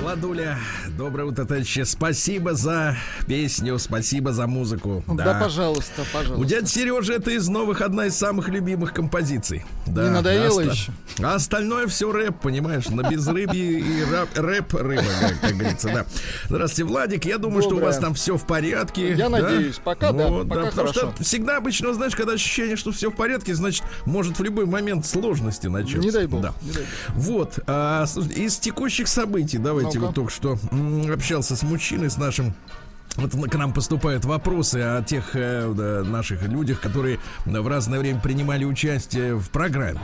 Владуля, доброе утро, товарищи. Спасибо за песню, спасибо за музыку. Да, пожалуйста, пожалуйста. У дяди Сережи это из новых одна из самых любимых композиций. Да, Не надоело да, оста- еще? А остальное все рэп, понимаешь, на безрыбье и рэп, рэп рыба, как, как говорится, да. Здравствуйте, Владик. Я думаю, что у вас там все в порядке. Я да? надеюсь, пока да, Вот, пока потому хорошо. что всегда обычно, знаешь, когда ощущение, что все в порядке, значит, может в любой момент сложности начаться. Не дай бог. Да. не дай бог. Вот, а, из текущих событий, давайте Ну-ка. вот только что общался с мужчиной, с нашим вот к нам поступают вопросы о тех э, да, наших людях, которые в разное время принимали участие в программе.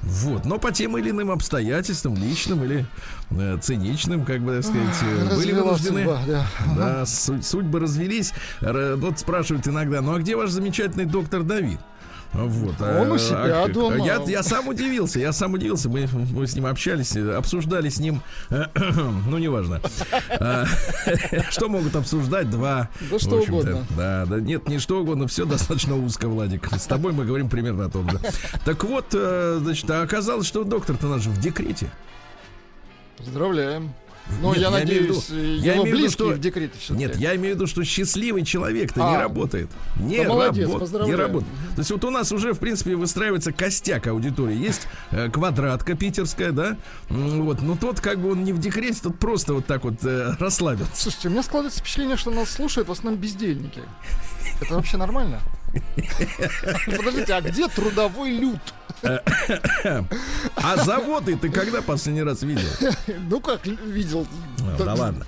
Вот, но по тем или иным обстоятельствам, личным или э, циничным, как бы так сказать, э, были вынуждены. судьба, да. Да, су- судьбы развелись. Р- Вот спрашивают иногда, ну а где ваш замечательный доктор Давид? Вот, Он у а, себя а, дома. Я, я сам удивился, я сам удивился. Мы, мы с ним общались, обсуждали с ним, ну, неважно. А, Что могут обсуждать два? Да что угодно. Да, да, нет, не что угодно, все достаточно узко, Владик. С тобой мы говорим примерно о том же. Так вот, э, значит, а оказалось, что доктор-то наш в декрете. Поздравляем. Ну, Нет, я, я надеюсь, виду- я его имею в виду, близкие что- в декрете все Нет, я имею в виду, что счастливый человек-то не А. работает. Не, Да молодец, работ- не работает. То есть вот у нас уже, в принципе, выстраивается костяк аудитории. Есть э, квадратка питерская, да? Вот, но тот как бы он не в декрете, тот просто вот так вот э, расслабился. Слушайте, у меня складывается впечатление, что нас слушают в основном бездельники. Это вообще нормально? Подождите, а где трудовой люд? А заводы ты когда последний раз видел? Ну как видел? А, Да ладно.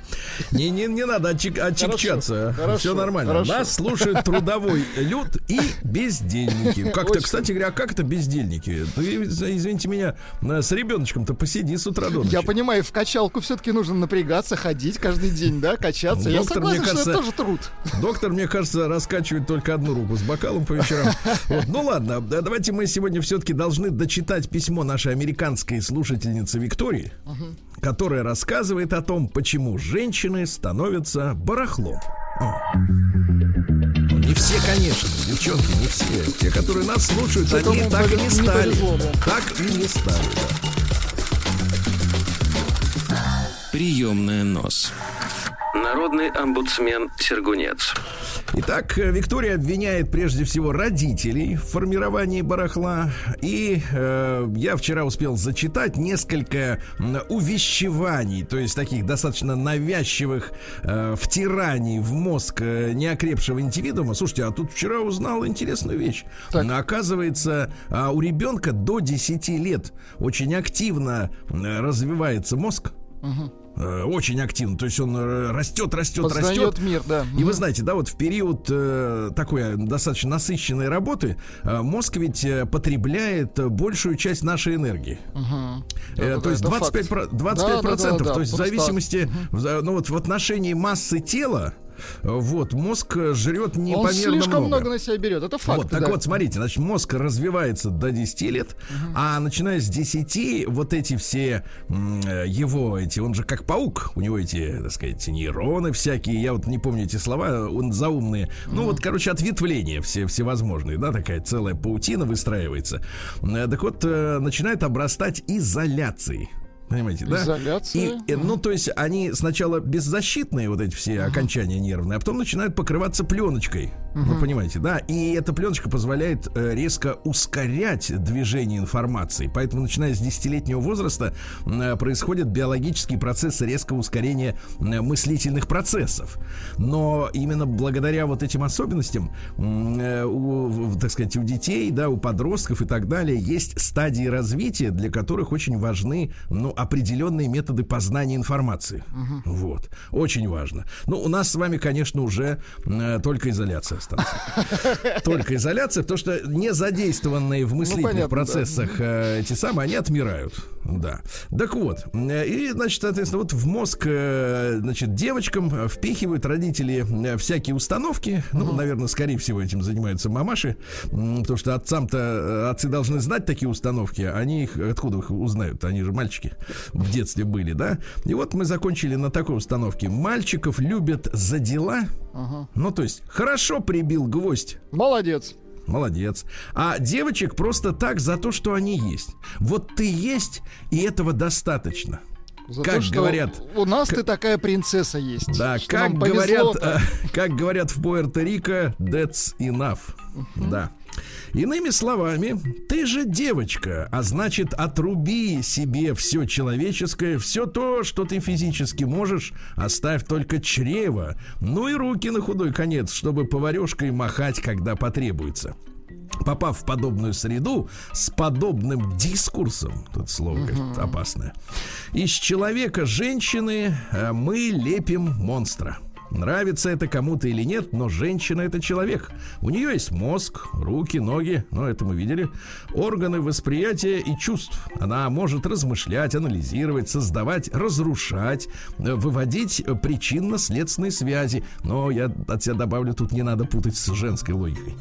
Не, не, не надо очек- очекчаться. хорошо, Все нормально. хорошо. Нас слушает трудовой люд и бездельники. Как-то, кстати говоря, а как это бездельники? Ты, извините меня, э, с ребеночком-то посиди с утра до ночи. Я понимаю, в качалку все-таки нужно напрягаться, ходить каждый день, да, качаться. Я Доктор, мне согласен, что кажется, это тоже труд. Доктор, мне кажется, раскачивает только одну руку с бокалом по вечерам. Вот. Ну ладно, да, давайте мы сегодня все-таки должны дочитать письмо нашей американской слушательницы Виктории, которая рассказывает о том, почему женщины становятся барахлом. О. Ну, Не все, конечно, девчонки, не все. Те, которые нас слушают, Те, они так и не не стали. повезло, да. Так и не стали, да. Приемная нос. Народный омбудсмен Сергунец. Итак, Виктория обвиняет прежде всего родителей в формировании барахла. И э, я вчера успел зачитать несколько увещеваний, то есть таких достаточно навязчивых э, втираний в мозг э, неокрепшего индивидуума. Слушайте, а тут вчера узнал интересную вещь. Так. Оказывается, а, у ребенка до 10 лет очень активно развивается мозг. Э, Очень активно. То есть он э, растет, растет, растет. Познает мир, да. И вы знаете, да, вот в период э, такой э, достаточно насыщенной работы э, мозг ведь э, потребляет э, большую часть нашей энергии. Э, Да, то есть это 25, факт. про- 25 Да, да, да, да, то есть в зависимости, ну вот в отношении массы тела, э, вот мозг э, жрет Он непомерно слишком много. много. на себя берет. Это факт. Вот, так да. вот, смотрите, значит, мозг развивается до 10 лет, а начиная с 10, вот эти все э, его, эти, он же как паук, у него эти, так сказать, нейроны всякие, я вот не помню эти слова, он заумные. Ну вот, короче, ответвления все, всевозможные, да, такая целая паутина выстраивается. Э, Так вот, начинает обрастать изоляцией. Понимаете, да? Изоляция. И, ну, то есть они сначала беззащитные, вот эти все окончания нервные, а потом начинают покрываться пленочкой. Вы понимаете, да? И эта пленочка позволяет э, резко ускорять движение информации. Поэтому, начиная с десятилетнего возраста, э, происходят биологические процессы резкого ускорения э, мыслительных процессов. Но именно благодаря вот этим особенностям, у, так сказать, у детей, да, у подростков и так далее, есть стадии развития, для которых очень важны, ну, определенные методы познания информации. Вот. Очень важно. Ну, у нас с вами, конечно, уже э, только изоляция. Остаться. Только изоляция, потому что не задействованные в мыслительных ну, понятно, процессах да. эти самые, они отмирают. Да. Так вот, и, значит, соответственно, вот в мозг, значит, девочкам впихивают родители всякие установки. Ну, угу. наверное, скорее всего, этим занимаются мамаши. Потому что отцам-то, отцы должны знать такие установки. Они их, откуда их узнают? Они же мальчики в детстве были, да? И вот мы закончили на такой установке. Мальчиков любят за дела. Ага. Ну, то есть, хорошо прибил гвоздь. Молодец. Молодец. А девочек просто так за то, что они есть. Вот ты есть, и этого достаточно. За как то, говорят, у нас ты такая принцесса есть. Да, как говорят, э, как говорят в Пуэрто-Рико, that's enough. Uh-huh. Да. Иными словами, ты же девочка, а значит, отруби себе все человеческое, все то, что ты физически можешь, оставь только чрево, ну и руки на худой конец, чтобы поварешкой махать, когда потребуется. Попав в подобную среду с подобным дискурсом, тут слово, конечно, опасное, из человека женщины э, мы лепим монстра. Нравится это кому-то или нет, но женщина это человек. У нее есть мозг, руки, ноги, ну это мы видели, органы восприятия и чувств. Она может размышлять, анализировать, создавать, разрушать, выводить причинно-следственные связи. Но я от себя добавлю, тут не надо путать с женской логикой.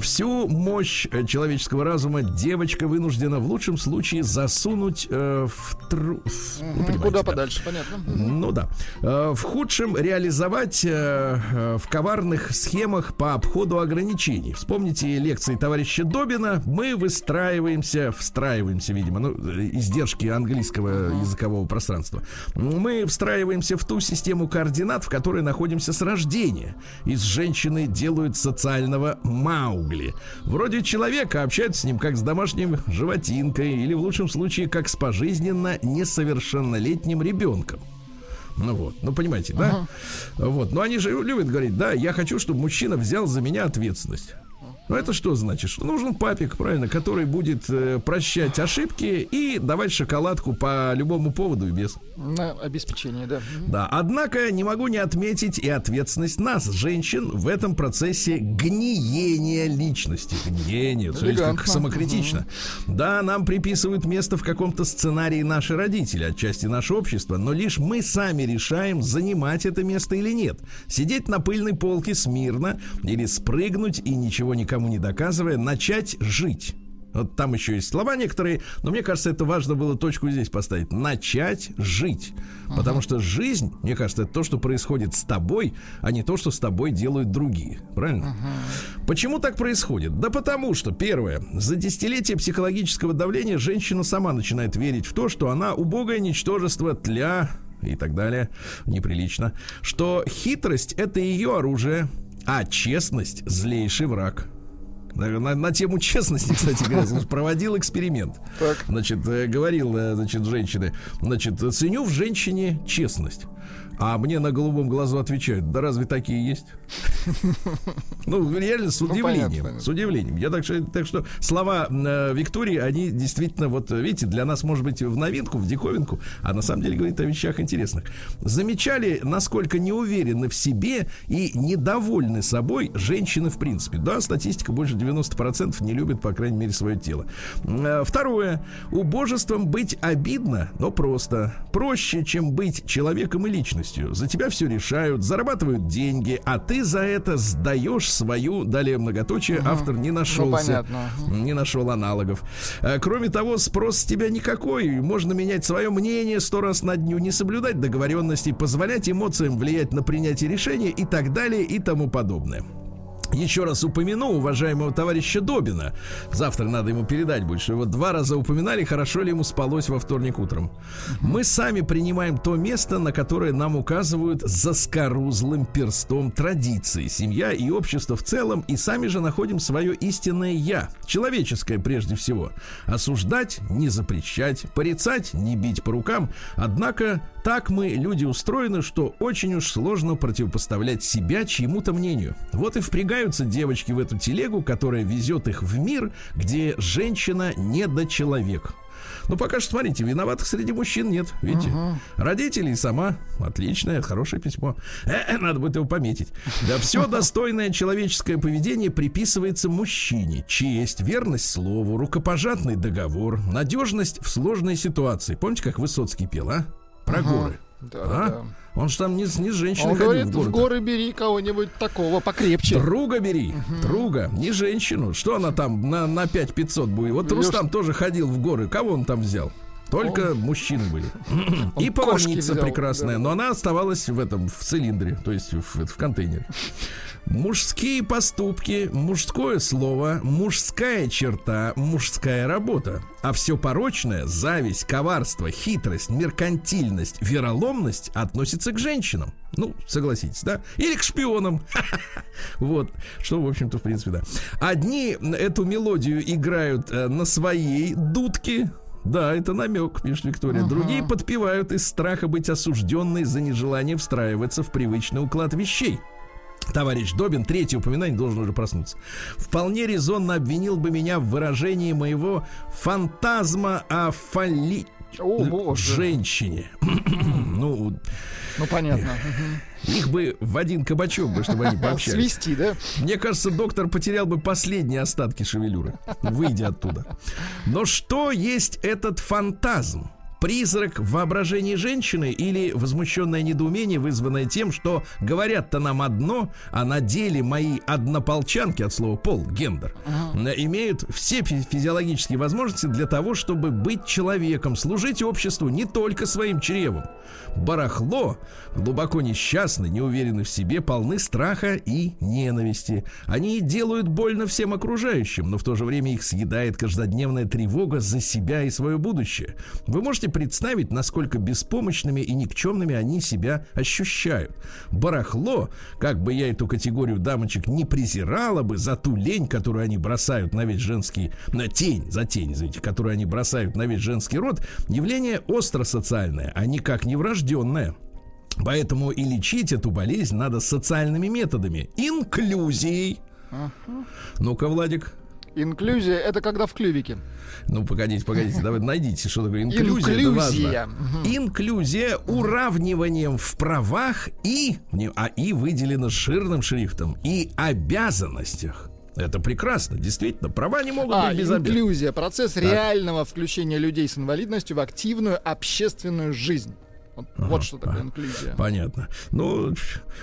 Всю мощь человеческого разума девочка вынуждена в лучшем случае засунуть э, в, тру... ну, Куда да? подальше, понятно. Ну да. Э, в худшем реализовать существовать э, э, в коварных схемах по обходу ограничений. Вспомните лекции товарища Добина. Мы выстраиваемся, встраиваемся, видимо, ну, издержки английского языкового пространства. Мы встраиваемся в ту систему координат, в которой находимся с рождения. Из женщины делают социального Маугли. Вроде человека общаются с ним как с домашним животинкой или в лучшем случае как с пожизненно несовершеннолетним ребенком. Ну вот, ну понимаете, да? Ага. Вот, но они же любят говорить, да, я хочу, чтобы мужчина взял за меня ответственность. Ну это что значит? Что нужен папик, правильно, который будет э, прощать ошибки и давать шоколадку по любому поводу и без. На обеспечение, да. Да, однако не могу не отметить и ответственность нас, женщин, в этом процессе гниения личности. Гниение, то есть как самокритично. Угу. Да, нам приписывают место в каком-то сценарии наши родители, отчасти наше общество, но лишь мы сами решаем, занимать это место или нет. Сидеть на пыльной полке смирно или спрыгнуть и ничего не никому не доказывая, начать жить. Вот там еще есть слова некоторые, но мне кажется, это важно было точку здесь поставить. Начать жить. Потому что жизнь, мне кажется, это то, что происходит с тобой, а не то, что с тобой делают другие. Правильно? Почему так происходит? Да потому что, первое, за десятилетие психологического давления женщина сама начинает верить в то, что она убогое ничтожество тля и так далее, неприлично, что хитрость это ее оружие, а честность злейший враг. На, на тему честности, кстати говоря, проводил эксперимент. Так. Значит, э, говорил, э, значит, женщины, значит, ценю в женщине честность. А мне на голубом глазу отвечают, да разве такие есть? Ну, реально с ну, удивлением. С удивлением. Я так, так что слова э, Виктории, они действительно, вот видите, для нас, может быть, в новинку, в диковинку, а на самом деле говорит о вещах интересных. Замечали, насколько неуверены в себе и недовольны собой женщины в принципе. Да, статистика больше 90% не любят, по крайней мере, свое тело. Э, второе. Убожеством быть обидно, но просто. Проще, чем быть человеком и личностью. За тебя все решают, зарабатывают деньги, а ты за это сдаешь свою, далее многоточие, угу. автор не нашелся, ну, не нашел аналогов. А, кроме того, спрос с тебя никакой, можно менять свое мнение сто раз на дню, не соблюдать договоренности, позволять эмоциям влиять на принятие решения и так далее и тому подобное еще раз упомяну уважаемого товарища Добина. Завтра надо ему передать больше. Его два раза упоминали, хорошо ли ему спалось во вторник утром. Мы сами принимаем то место, на которое нам указывают заскорузлым перстом традиции, семья и общество в целом, и сами же находим свое истинное «я», человеческое прежде всего. Осуждать, не запрещать, порицать, не бить по рукам. Однако так мы, люди, устроены, что очень уж сложно противопоставлять себя чьему-то мнению. Вот и впрягают впрягаются девочки в эту телегу, которая везет их в мир, где женщина не до человек. Ну, пока что, смотрите, виноватых среди мужчин нет, видите? Ага. Родители сама. Отличное, хорошее письмо. Э, надо будет его пометить. Да, все достойное человеческое поведение приписывается мужчине. Честь, верность слову, рукопожатный договор, надежность в сложной ситуации. Помните, как Высоцкий пел, а? Про Ага. горы. Да, А? да. Он же там не, не с женщиной Он ходил говорит, в в горы. горы бери кого-нибудь такого покрепче. Друга бери, друга, не женщину. Что она там на, на 5-500 будет? Вот Лёш- Рустам тоже ходил в горы. Кого он там взял? Только мужчины были. И Он взял, прекрасная, но она оставалась в этом, в цилиндре, то есть в, в контейнере. Мужские поступки, мужское слово, мужская черта, мужская работа. А все порочное, зависть, коварство, хитрость, меркантильность, вероломность относится к женщинам. Ну, согласитесь, да? Или к шпионам. Вот, что, в общем-то, в принципе, да. Одни эту мелодию играют э, на своей дудке, да, это намек, пишет Виктория. Ага. Другие подпевают из страха быть осужденной за нежелание встраиваться в привычный уклад вещей. Товарищ Добин, третье упоминание должен уже проснуться. Вполне резонно обвинил бы меня в выражении моего фантазма о фали... О, боже. женщине. ну, Ну, понятно. Их бы в один кабачок бы, чтобы они пообщались. Свести, да? Мне кажется, доктор потерял бы последние остатки шевелюры, выйдя оттуда. Но что есть этот фантазм? Призрак в воображении женщины или возмущенное недоумение, вызванное тем, что говорят-то нам одно, а на деле мои однополчанки от слова пол, гендер, э, имеют все фи- физиологические возможности для того, чтобы быть человеком, служить обществу не только своим чревом. Барахло, глубоко несчастны, не уверены в себе, полны страха и ненависти. Они делают больно всем окружающим, но в то же время их съедает каждодневная тревога за себя и свое будущее. Вы можете представить, насколько беспомощными и никчемными они себя ощущают. Барахло, как бы я эту категорию дамочек не презирала бы за ту лень, которую они бросают на весь женский, на тень, за тень, извините, которую они бросают на весь женский род, явление остро социальное, а никак не врожденное. Поэтому и лечить эту болезнь надо социальными методами. Инклюзией. Ну-ка, Владик. Инклюзия — это когда в клювике. Ну, погодите, погодите, давай найдите, что такое инклюзия. это Инклюзия. важно. Инклюзия уравниванием в правах и, а и выделено жирным шрифтом, и обязанностях. Это прекрасно, действительно. Права не могут А, быть без обязанностей. инклюзия — процесс реального включения людей с инвалидностью в активную общественную жизнь. Вот, вот что такое инклюзия. Понятно. Ну,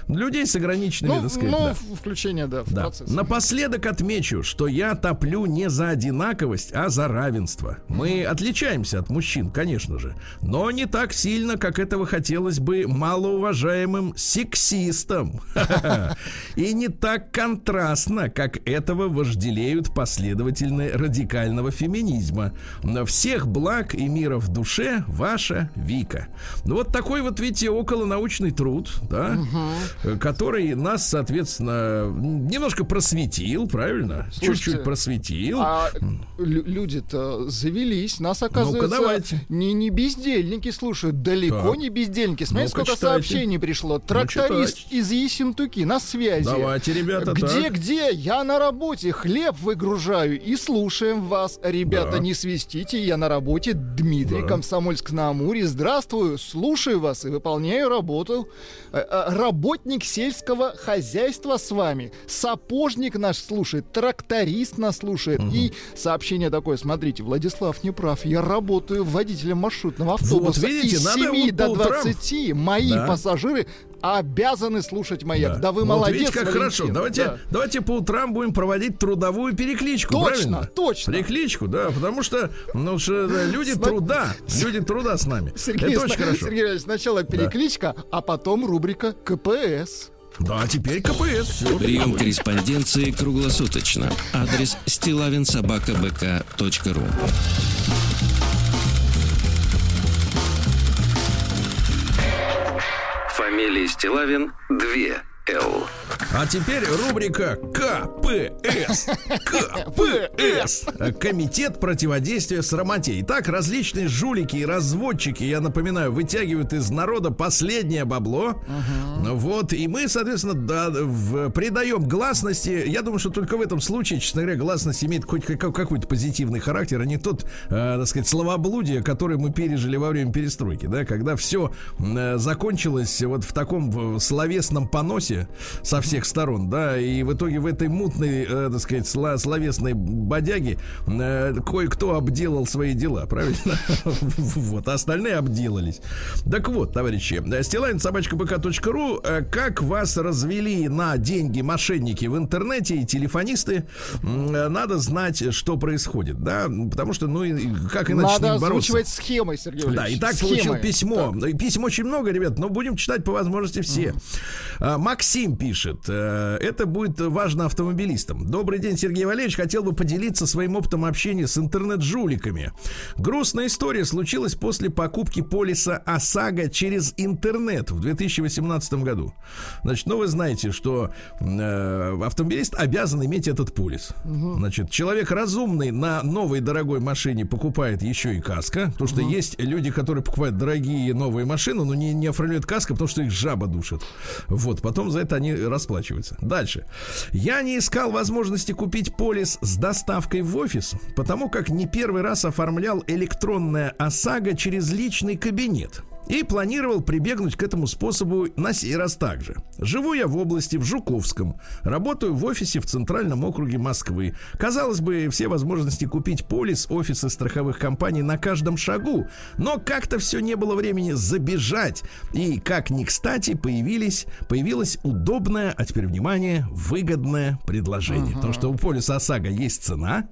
людей с ограниченными, Ну, так сказать, ну, да. включение, да, в Да. процесс. Напоследок отмечу, что я топлю не за одинаковость, а за равенство. Мы отличаемся от мужчин, конечно же, но не так сильно, как этого хотелось бы малоуважаемым сексистам. И не так контрастно, как этого вожделеют последовательны радикального феминизма. На всех благ и мира в душе ваша Вика. Ну вот такой вот, видите, околонаучный труд, да, э, который нас, соответственно, немножко просветил, правильно? Чуть-чуть просветил. А лю- люди-то завелись. Нас, оказывается, давайте. не, не бездельники слушают. Далеко Так. не бездельники. Смотри, Ну-ка, сколько читайте. сообщений пришло. Тракторист читайте. из Ессентуки на связи. Давайте, ребята, Где, так. где? Я на работе. Хлеб выгружаю. И слушаем вас. Ребята, Да. не свистите. Я на работе. Дмитрий, Да. Комсомольск-на-Амуре. Здравствую. Слушаю вас и выполняю работу. Э, э, Работник сельского хозяйства с вами. Сапожник наш слушает. Тракторист нас слушает. И сообщение такое. Смотрите, Владислав не прав. Я работаю водителем маршрутного автобуса. видите, Из надо 7 вот до по утрам. 20 мои Да. пассажиры обязаны слушать маяк. Да, вы Вот молодец, видите, как Валентин. хорошо. Давайте, Да. давайте по утрам будем проводить трудовую перекличку, Точно, правильно? точно. Перекличку, да, потому что, ну, что, да, люди Сма- труда, люди труда с нами. Сергей, Это очень сна- хорошо. Сергей Иванович, сначала перекличка, а потом рубрика КПС. Да, теперь КПС. Все. Прием корреспонденции круглосуточно. Адрес стилавинсобакабк.ру Фамилия Стилавин 2 Л. А теперь рубрика КПС. КПС. Комитет противодействия срамоте. Итак, различные жулики и разводчики, я напоминаю, вытягивают из народа последнее бабло. Uh-huh. Вот, и мы, соответственно, да, в, придаем гласности. Я думаю, что только в этом случае, честно говоря, гласность имеет хоть какой-то позитивный характер, а не тот, э, так сказать, словоблудие, которое мы пережили во время перестройки, да, когда все э, закончилось вот в таком словесном поносе со всех сторон, да, и в итоге в этой мутной, э, так сказать, сло- словесной бодяге э, кое-кто обделал свои дела, правильно? Вот, а остальные обделались. Так вот, товарищи, стилайн собачка бк.ру, э, как вас развели на деньги мошенники в интернете и телефонисты, э, надо знать, что происходит, да, потому что, ну, как иначе Надо с ним бороться? озвучивать схемой, Сергей Да, Валерьевич. и так Схемой. получил письмо. Так. Писем очень много, ребят, но будем читать по возможности все. А, Максим пишет, э, это будет важно автомобилистам. Добрый день, Сергей Валерьевич. Хотел бы поделиться своим опытом общения с интернет-жуликами. Грустная история случилась после покупки полиса ОСАГО через интернет в 2018 году. Значит, ну вы знаете, что э, автомобилист обязан иметь этот полис. Значит, человек разумный на новой дорогой машине покупает еще и каска, потому что есть люди, которые покупают дорогие новые машины, но не, не оформляют каска, потому что их жаба душит. Вот, потом за это они расплачиваются. Дальше. Я не искал возможности купить полис с доставкой в офис, потому как не первый раз оформлял электронная ОСАГО через личный кабинет. И планировал прибегнуть к этому способу на сей раз также. Живу я в области, в Жуковском. Работаю в офисе в Центральном округе Москвы. Казалось бы, все возможности купить полис офисы страховых компаний на каждом шагу. Но как-то все не было времени забежать. И как ни кстати появились, появилось удобное, а теперь внимание, выгодное предложение. Потому что у полиса ОСАГО есть цена,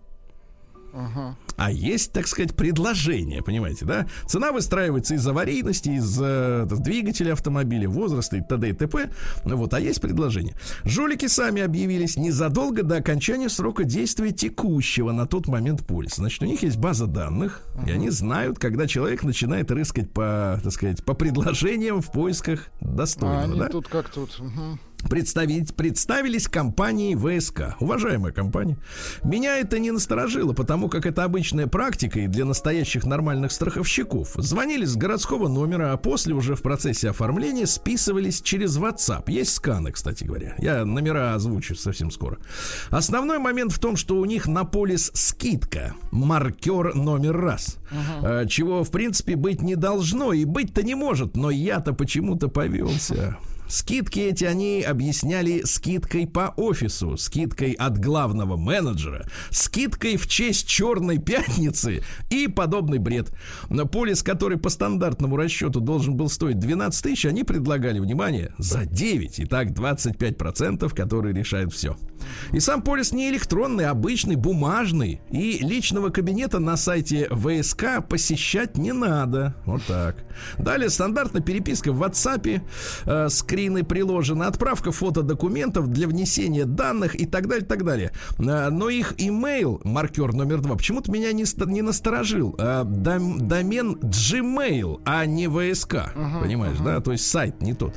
а есть, так сказать, предложение, понимаете, да? Цена выстраивается из аварийности, из э, двигателя автомобиля, возраста и т.д. и т.п. Ну Вот, а есть предложение. Жулики сами объявились незадолго до окончания срока действия текущего на тот момент полиса. Значит, у них есть база данных, и они знают, когда человек начинает рыскать по, так сказать, по предложениям в поисках А достойного, они да? тут как тут. мгм. Представить, представились компанией ВСК. Уважаемая компания. Меня это не насторожило, потому как это обычная практика и для настоящих нормальных страховщиков. Звонили с городского номера, а после уже в процессе оформления списывались через WhatsApp. Есть сканы, кстати говоря. Я номера озвучу совсем скоро. Основной момент в том, что у них на полис скидка. Маркер номер раз. Э, Чего, в принципе, быть не должно и быть-то не может. Но я-то почему-то повелся. Скидки эти они объясняли скидкой по офису, скидкой от главного менеджера, скидкой в честь черной пятницы и подобный бред. Но полис, который по стандартному расчету должен был стоить 12 тысяч, они предлагали, внимание, за 9. Итак, 25%, которые решают все. И сам полис не электронный, а обычный, бумажный. И личного кабинета на сайте ВСК посещать не надо. Вот так. Далее стандартная переписка в WhatsApp, э, скрины приложены, отправка фото документов для внесения данных и так далее, так далее. Э, но их имейл, маркер номер два, почему-то меня не, не насторожил. Э, дом- домен Gmail, а не ВСК. понимаешь, да? То есть сайт не тот.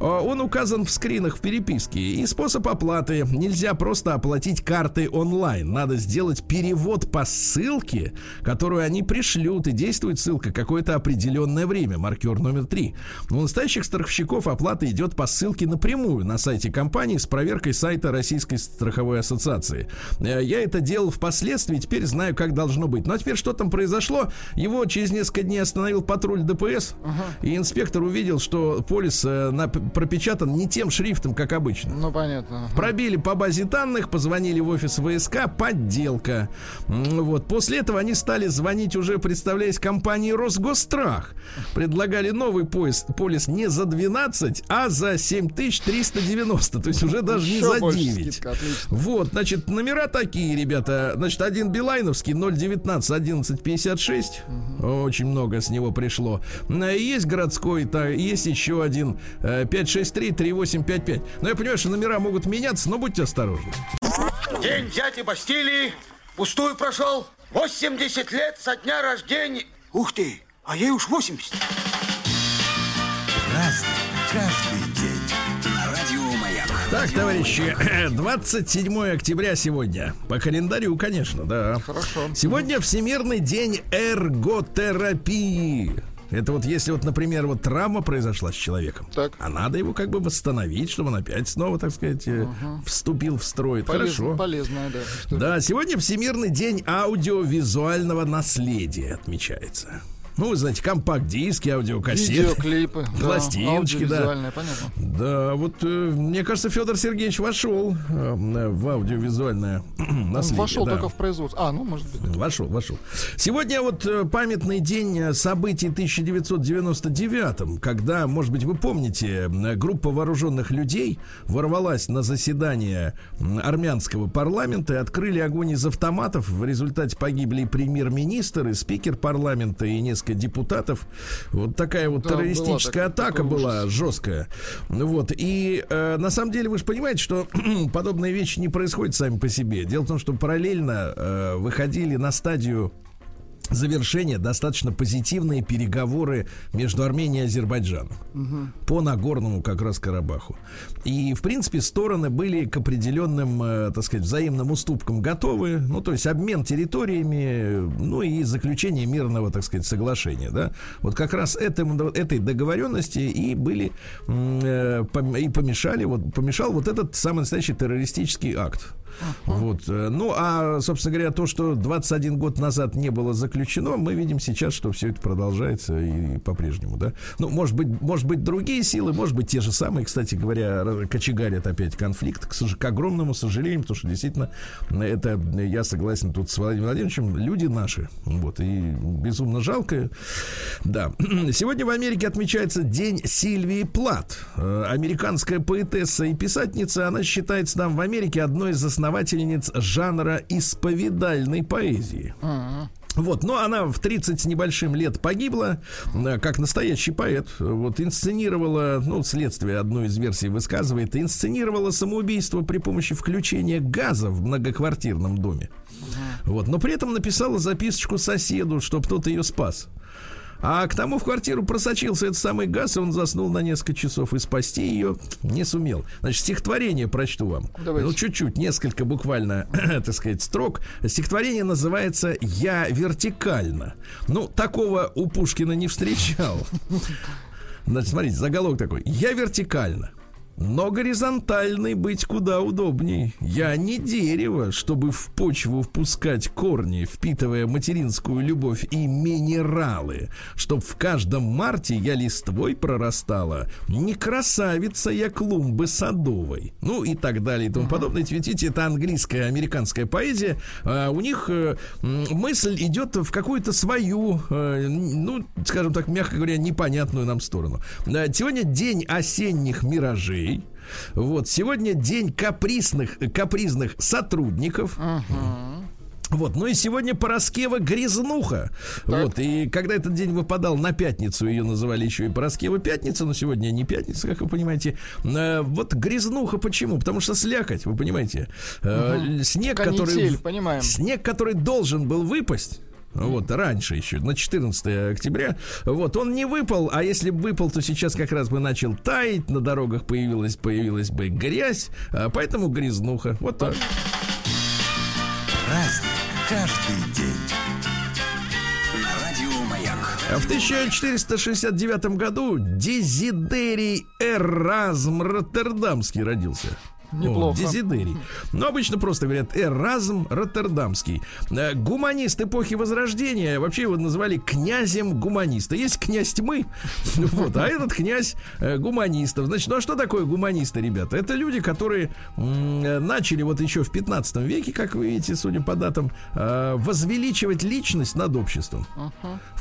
Э, он указан в скринах в переписке. И способ оплаты. Нельзя просто оплатить картой онлайн. Надо сделать перевод по ссылке, которую они пришлют. И действует ссылка какое-то определенное время. Маркер номер три. У настоящих страховщиков оплата идет по ссылке напрямую на сайте компании с проверкой сайта Российской страховой ассоциации. Э, Я это делал впоследствии, теперь знаю, как должно быть. Ну а теперь что там произошло? Его через несколько дней остановил патруль ДПС, и инспектор увидел, что полис э, на- пропечатан не тем шрифтом, как обычно. Ну, понятно. ага. Пробили по базе данных, позвонили в офис ВСК, подделка. Вот. После этого они стали звонить уже, представляясь компании Росгосстрах. Предлагали новый поезд, полис не за 12, а за 7390. То есть уже даже не за больше 9. скидка, отлично. Вот, значит, номера такие, ребята. Значит, один Билайновский 019 1156. Очень много с него пришло. Э, Есть городской, та- есть еще один э, 563 3855. Но я понимаю, что номера могут меняться, но будьте осторожны. День дяди Бастилии пустую прошел. 80 лет со дня рождения. Ух ты, а ей уж 80. Разный, каждый день. На радио Маяк. Так, товарищи, 27 октября сегодня. По календарю, конечно, да. Хорошо. Сегодня Всемирный день эрготерапии. Это вот если вот, например, вот травма произошла с человеком, Так. а надо его как бы восстановить, чтобы он опять снова, так сказать, э, вступил в строй. Полез- Хорошо. Полезная, да. Да, сегодня Всемирный день аудиовизуального наследия отмечается. Ну, вы знаете, компакт-диски, аудиокассеты. Видеоклипы. да, пластиночки, да. аудиовизуальное, понятно. Да, вот э, мне кажется, Федор Сергеевич вошел э, в аудиовизуальное Он наследие. вошел да. только в производство. А, ну, может быть. Вошел, вошел. Сегодня вот э, памятный день событий 1999 когда, может быть, вы помните, э, группа вооруженных людей ворвалась на заседание армянского парламента и открыли огонь из автоматов. В результате погибли премьер-министр, и спикер парламента, и несколько депутатов. Вот такая вот Да, была террористическая такая- атака была ужас. жесткая. Вот. И э, на самом деле вы же понимаете, что подобные вещи не происходят сами по себе. Дело в том, что параллельно э, выходили на стадию завершения достаточно позитивные переговоры между Арменией и Азербайджаном по Нагорному как раз Карабаху. И, в принципе, стороны были к определенным, э, так сказать, взаимным уступкам готовы. Ну, то есть обмен территориями, ну и заключение мирного, так сказать, соглашения. Да? Вот как раз этому, этой договоренности и были э, пом- и помешали, вот, помешал вот этот самый настоящий террористический акт. Вот. э, Ну, а, собственно говоря, то, что 21 год назад не было заключено, мы видим сейчас, что все это продолжается и по-прежнему, да. Ну, может быть, может быть, другие силы, может быть, те же самые, кстати говоря, кочегарят опять конфликт, к, к огромному сожалению, потому что действительно это, я согласен тут с Владимиром Владимировичем, люди наши, вот, и безумно жалко, да. Сегодня в Америке отмечается День Сильвии Плат, Э, американская поэтесса и писательница, она считается там в Америке одной из основательниц жанра исповедальной поэзии. Вот, но она в 30 с небольшим лет погибла, э, как настоящий поэт. Вот, инсценировала, ну, следствие одной из версий высказывает, инсценировала самоубийство при помощи включения газа в многоквартирном доме. Вот, но при этом написала записочку соседу, чтобы тот ее спас. А к тому в квартиру просочился этот самый газ, и он заснул на несколько часов, и спасти ее не сумел. Значит, стихотворение прочту вам. Давайте. Ну, чуть-чуть, несколько буквально, так сказать, строк. Стихотворение называется «Я вертикально». Ну, такого у Пушкина не встречал. Значит, смотрите, заголовок такой. «Я вертикально». Но горизонтальный быть куда удобней. Я не дерево, чтобы в почву впускать корни, впитывая материнскую любовь и минералы, чтоб в каждом марте я листвой прорастала. Не красавица я клумбы садовой. Ну и так далее и тому подобное. Ведь Видите, это английская, американская поэзия. А у них э, мысль идет в какую-то свою, э, ну, скажем так, мягко говоря, непонятную нам сторону. Э, Сегодня день осенних миражей. Вот, сегодня день капризных, капризных сотрудников. Вот, ну и сегодня Пороскева Грязнуха. Вот, и когда этот день выпадал на пятницу, ее называли еще и Пороскева Пятница, но сегодня не пятница, как вы понимаете. Э, вот Грязнуха почему? Потому что слякоть, вы понимаете. Э, Снег, который... Канитель, понимаем. Снег, который должен был выпасть. Вот, раньше еще, на 14 октября. Вот, он не выпал, а если бы выпал, то сейчас как раз бы начал таять, на дорогах появилась, появилась бы грязь, а поэтому грязнуха. Вот так. Праздник каждый день. В 1469 году Дезидерий Эразм Роттердамский родился. Неплохо. Дезидерий. Но обычно просто говорят Эразм Роттердамский. Э, Гуманист эпохи Возрождения вообще его называли князем гуманиста. Есть князь тьмы, вот, а этот князь э, гуманистов. Значит, ну а что такое гуманисты, ребята? Это люди, которые э, начали вот еще в 15 веке, как вы видите, судя по датам, возвеличивать личность над обществом.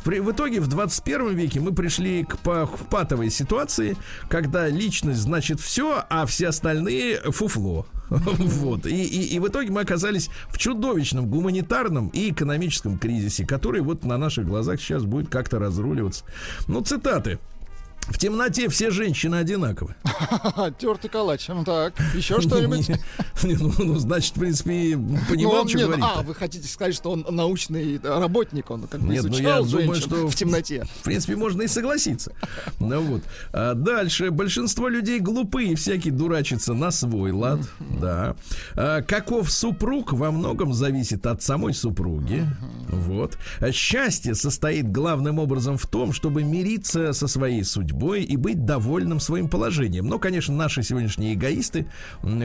В, итоге в 21 веке мы пришли к патовой ситуации, когда личность значит все, а все остальные фуфло. Вот. И, и, и в итоге мы оказались в чудовищном гуманитарном и экономическом кризисе, который вот на наших глазах сейчас будет как-то разруливаться. Ну, цитаты. В темноте все женщины одинаковы. Тертый калач. Ну так, еще что-нибудь? Ну, ну, значит, в принципе, Ну, понимал, он- что говорит. А, вы хотите сказать, что он научный работник, он как бы ну, изучал женщин в темноте. В принципе, можно и согласиться. Ну вот. А дальше. Большинство людей глупые, всякие дурачатся на свой лад. Да. А каков супруг во многом зависит от самой супруги. Вот. Счастье состоит главным образом в том, чтобы мириться со своей судьбой и быть довольным своим положением. Но, конечно, наши сегодняшние эгоисты,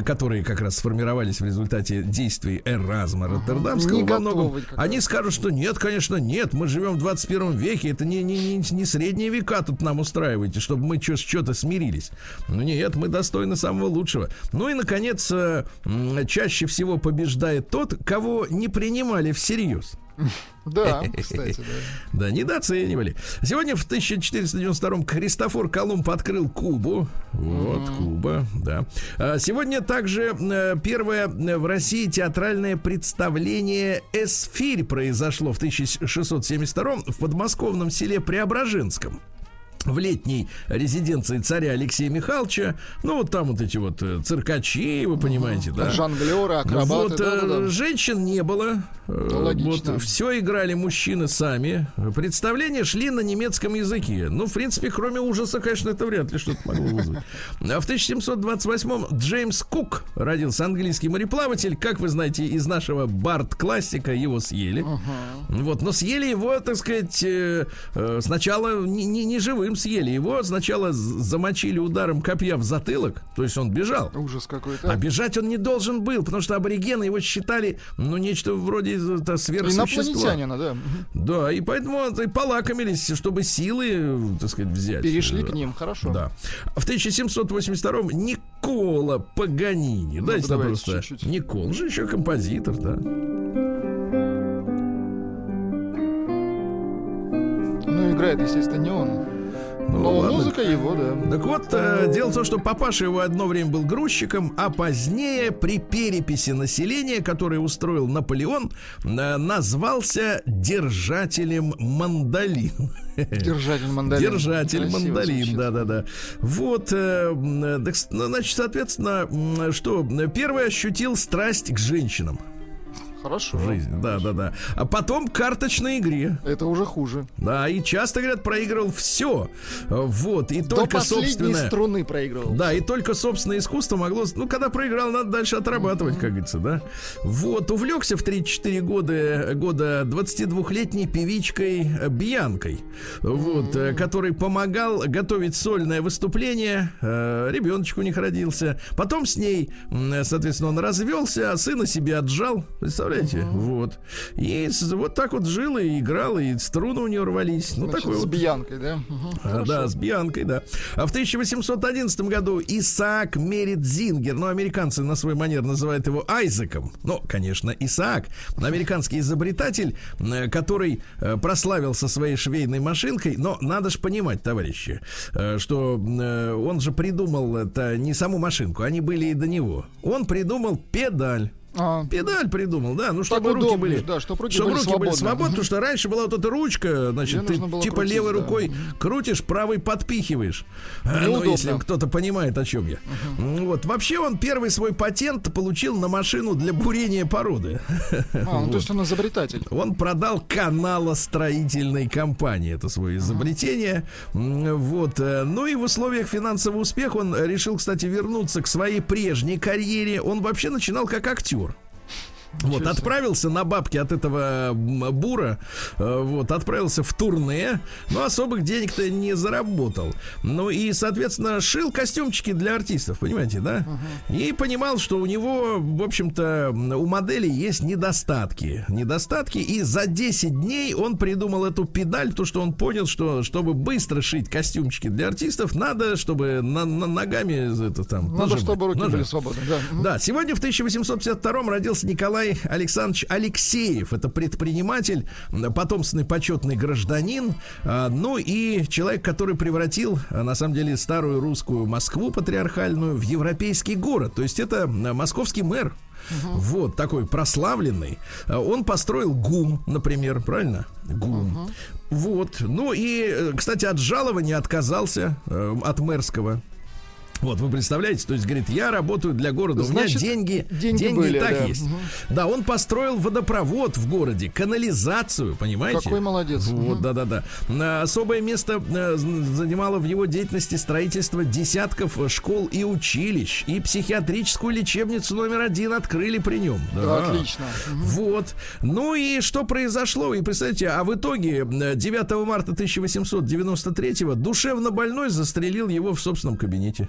которые как раз сформировались в результате действий Эразма Роттердамского, во многом, они скажут, что нет, конечно, нет, мы живем в 21 веке, это не, не, не, не средние века тут нам устраиваете, чтобы мы что-то смирились. Ну нет, мы достойны самого лучшего. Ну и, наконец, э, чаще всего побеждает тот, кого не принимали всерьез. Да, кстати, да. Да, недооценивали. Сегодня в 1492 Христофор Колумб открыл Кубу. Вот, Куба, да. А Сегодня также э, первое э, в России театральное представление «Эсфирь» произошло в 1672 в подмосковном селе Преображенском в летней резиденции царя Алексея Михайловича. Ну, вот там вот эти вот э, циркачи, вы понимаете, да? Жонглеры, акробаты. Вот, э, да-да-да. женщин не было. Э, Ну, логично. Вот, все играли мужчины сами. Представления шли на немецком языке. Ну, в принципе, кроме ужаса, конечно, это вряд ли что-то могло вызвать. А в 1728-м Джеймс Кук родился, английский мореплаватель. Как вы знаете, из нашего Барт-классика его съели. Вот, но съели его, так сказать, сначала не, не- не живым съели. Его сначала замочили ударом копья в затылок. То есть он бежал. Ужас какой-то. А бежать он не должен был, потому что аборигены его считали, ну, нечто вроде это, сверхсущества. Инопланетянина, да. Да, и поэтому и полакомились, чтобы силы, так сказать, взять. Перешли Да. к ним, хорошо. Да. В 1782-м Никола Паганини. Ну, нам давайте просто. чуть-чуть. Никол, же еще композитор, да. Ну, играет, естественно, не он. Ну, Но ладно. музыка его, да. Так вот, э, дело в том, что папаша его одно время был грузчиком, а позднее при переписи населения, который устроил Наполеон, э, назвался держателем мандолин. Держатель мандолин. Держатель Красиво мандолин, да-да-да. Вот, э, э, так ну, значит, соответственно, м, что, первый ощутил страсть к женщинам Хорошо. в жизни, да-да-да. А потом карточной игре. Это уже хуже. Да, и часто, говорят, проигрывал все. Вот, и До только собственное... струны проигрывал. Да, и только собственное искусство могло... Ну, когда проиграл, надо дальше отрабатывать, как говорится, да? Вот, увлекся в 34 года, года 22-летней певичкой Бьянкой, вот, э, который помогал готовить сольное выступление. Э, Ребеночек у них родился. Потом с ней, соответственно, он развелся, а сына себе отжал. Представляете? Вот. И вот так вот жил и играл, и струны у него рвались. Ну, Значит, такой с вот Бьянкой, да? А, Да, с Бианкой, да. А в 1811 году Исаак Мерит Зингер, ну, американцы на свой манер называют его Айзеком. Ну, конечно, Исаак, американский изобретатель, э, который э, прославился своей швейной машинкой, но надо же понимать, товарищи, э, что он же придумал это не саму машинку, они были и до него. Он придумал педаль. А, Педаль придумал, да, ну чтобы руки удобнее, были, да, чтоб руки чтобы были руки были свободны. свободны, Мгм. потому что раньше была вот эта ручка, значит, Её ты типа крутить, левой да. рукой крутишь, правой подпихиваешь. А, Ну, если кто-то понимает, о чем я. М, Вот, вообще он первый свой патент получил на машину для бурения породы. а, ну, то есть он изобретатель. Он продал каналостроительной компании это свое изобретение. М, Вот. э, Ну и в условиях финансового успеха он решил, кстати, вернуться к своей прежней карьере. Он вообще начинал как актер. Вот, отправился на бабки от этого бура, э, вот, отправился в турне, но особых денег-то не заработал. Ну и, соответственно, шил костюмчики для артистов, понимаете, да? И понимал, что у него, в общем-то, у модели есть недостатки. Недостатки, и за 10 дней он придумал эту педаль, то что он понял, что чтобы быстро шить костюмчики для артистов, надо, чтобы на, на- ногами это там... Надо, нажимать, чтобы руки нажимать. были свободны. Да. Да, сегодня в 1852 родился Николай Николай Александрович Алексеев. Это предприниматель, потомственный почетный гражданин, а, ну и человек, который превратил, а, на самом деле, старую русскую Москву патриархальную в европейский город. То есть это московский мэр. Угу. Вот такой прославленный. Он построил ГУМ, например, правильно? ГУМ. Угу. Вот. Ну и, э, кстати, от жалования отказался э, от мэрского. Вот, вы представляете, то есть, говорит, я работаю для города, Значит, у меня деньги, деньги, деньги были, так да. есть. Угу. Да, он построил водопровод в городе, канализацию, понимаете? Какой молодец. Вот, да-да-да. Особое место э, занимало в его деятельности строительство десятков школ и училищ, и психиатрическую лечебницу номер один открыли при нем. Да. Отлично. Вот. Ну и что произошло? И представьте, а в итоге 9 марта 1893 душевно больной застрелил его в собственном кабинете.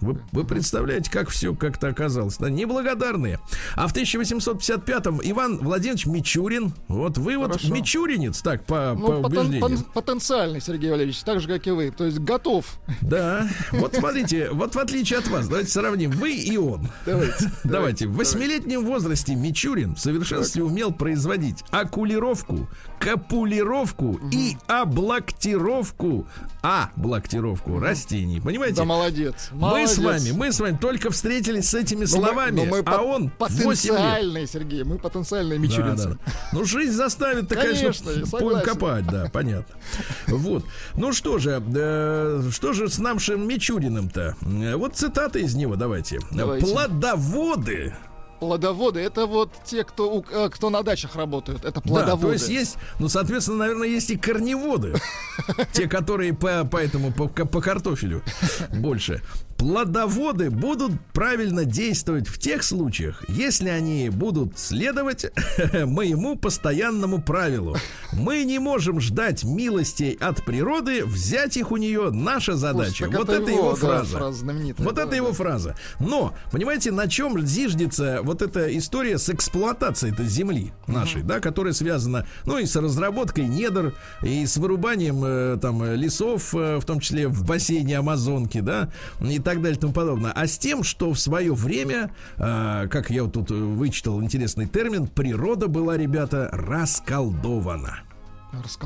Вы, вы представляете, как все как-то оказалось. Да, неблагодарные. А в 1855-м Иван Владимирович Мичурин. Вот вы вот Хорошо. мичуринец, так, по, ну, по потен, пон, потенциальный, Сергей Валерьевич, так же, как и вы. То есть готов. Да. Вот смотрите, вот в отличие от вас, давайте сравним. Вы и он. Давайте. Давайте. В восьмилетнем возрасте Мичурин в совершенстве умел производить окулировку, капулировку и облактировку. А, блактировку растений. Понимаете? Да, молодец. Мы с вами, мы с вами только встретились с этими но словами, мы, но мы а он потенциальный, Сергей, мы потенциальные мичуринцы. Да, да. Ну, жизнь заставит, конечно, конечно будем копать, да, понятно. Вот. Ну что же, э, что же с нашим Мичуриным-то? Вот цитата из него давайте. давайте. Плодоводы Плодоводы это вот те, кто, э, кто на дачах работают. Это плодоводы. Да, то есть есть, ну, соответственно, наверное, есть и корневоды. Те, которые по, по этому, по, по картофелю больше плодоводы будут правильно действовать в тех случаях, если они будут следовать моему постоянному правилу. Мы не можем ждать милостей от природы, взять их у нее наша задача. Слушай, вот это, это его, его фраза. Да, фраза вот да, это да. его фраза. Но, понимаете, на чем зиждется вот эта история с эксплуатацией этой земли нашей, угу. да, которая связана, ну, и с разработкой недр, и с вырубанием э, там лесов, э, в том числе в бассейне Амазонки, да, и так далее и тому подобное, а с тем, что в свое время, э, как я вот тут вычитал интересный термин, природа была, ребята, расколдована.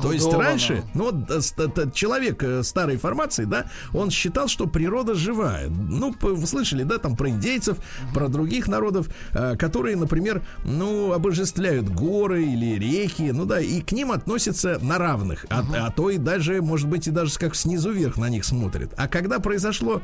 То есть раньше, ну вот э, человек э, старой формации, да, он считал, что природа живая. Ну, вы слышали, да, там про индейцев, про других народов, э, которые, например, ну, обожествляют горы или реки, ну да, и к ним относятся на равных, а, а то и даже, может быть, и даже как снизу вверх на них смотрят. А когда произошло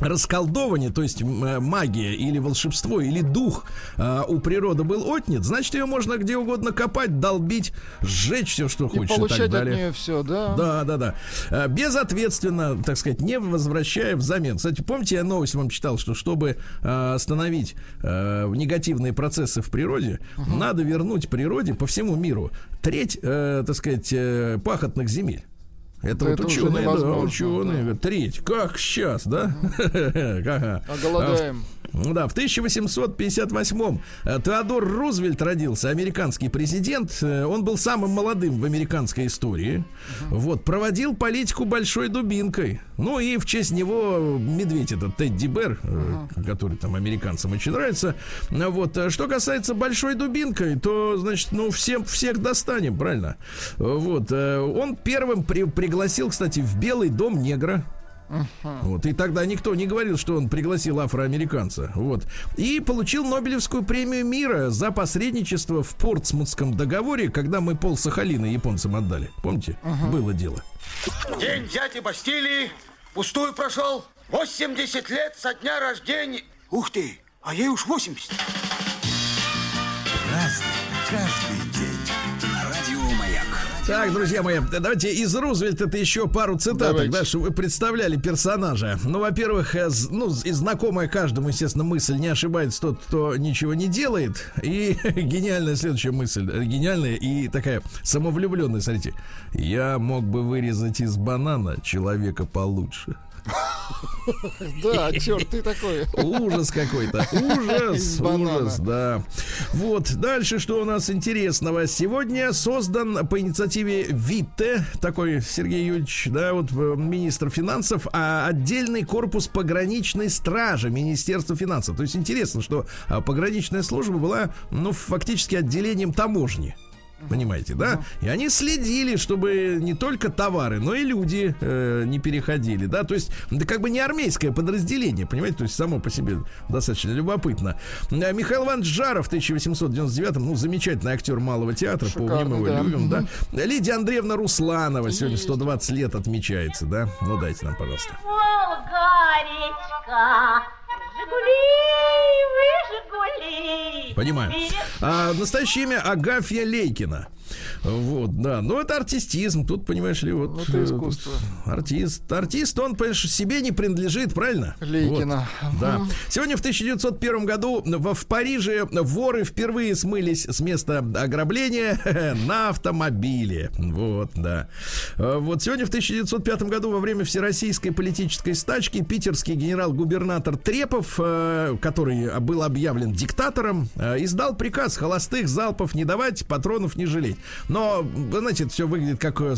расколдование, то есть э, магия или волшебство, или дух э, у природы был отнят, значит, ее можно где угодно копать, долбить, сжечь все, что хочешь. И получать и так далее. от нее все, да? Да, да, да. Э, безответственно, так сказать, не возвращая взамен. Кстати, помните, я новость вам читал, что чтобы э, остановить э, негативные процессы в природе, угу. надо вернуть природе по всему миру треть, э, так сказать, э, пахотных земель. Это вот ученые, да, ученые. Треть. Как сейчас, да? А голодаем. Ну да, в 1858-м э, Теодор Рузвельт родился, американский президент. Э, он был самым молодым в американской истории. Uh-huh. Вот, проводил политику большой дубинкой. Ну и в честь него медведь этот Тедди Бер, uh-huh. который там американцам очень нравится. Вот, что касается большой дубинкой, то, значит, ну, всем, всех достанем, правильно? Вот, он первым при, пригласил, кстати, в Белый дом негра. Uh-huh. Вот, и тогда никто не говорил, что он пригласил афроамериканца. Вот. И получил Нобелевскую премию мира за посредничество в Портсмутском договоре, когда мы пол Сахалина японцам отдали. Помните? Uh-huh. Было дело. День дяди Бастилии пустую прошел. 80 лет со дня рождения. Ух ты, а ей уж 80. Так, друзья мои, давайте из Рузвельта это еще пару цитаток, да, чтобы вы представляли персонажа. Ну, во-первых, э, ну, и знакомая каждому, естественно, мысль не ошибается тот, кто ничего не делает. И гениальная следующая мысль, э, гениальная и такая самовлюбленная, смотрите. Я мог бы вырезать из банана человека получше. Да, черт, ты такой. Ужас какой-то. Ужас, ужас, да. Вот, дальше что у нас интересного? Сегодня создан по инициативе ВИТЕ, такой Сергей Юрьевич, да, вот э, министр финансов, а отдельный корпус пограничной стражи Министерства финансов. То есть интересно, что а, пограничная служба была, ну, фактически отделением таможни. Понимаете, да? И они следили, чтобы не только товары, но и люди э, не переходили, да? То есть, это как бы не армейское подразделение, понимаете? То есть, само по себе достаточно любопытно. Э, Михаил Иванович Жаров в 1899 ну, замечательный актер малого театра, помним Шикарный, его, да. любим, да? Лидия Андреевна Русланова сегодня 120 лет отмечается, да? Ну, дайте нам, пожалуйста. Волга-речка, Жигули, вы Жигули. Понимаю. А, настоящее имя Агафья Лейкина. Вот, да. Ну, это артистизм. Тут, понимаешь ли, вот... Это э, искусство. Артист. Артист, он, понимаешь, себе не принадлежит, правильно? Лейкина. Вот, да. Сегодня в 1901 году в, в Париже воры впервые смылись с места ограбления на автомобиле. Вот, да. А Вот сегодня в 1905 году во время всероссийской политической стачки питерский генерал-губернатор Трепов, э, который был объявлен диктатором, э, издал приказ холостых залпов не давать, патронов не жалеть. Но, знаете, все выглядит как э,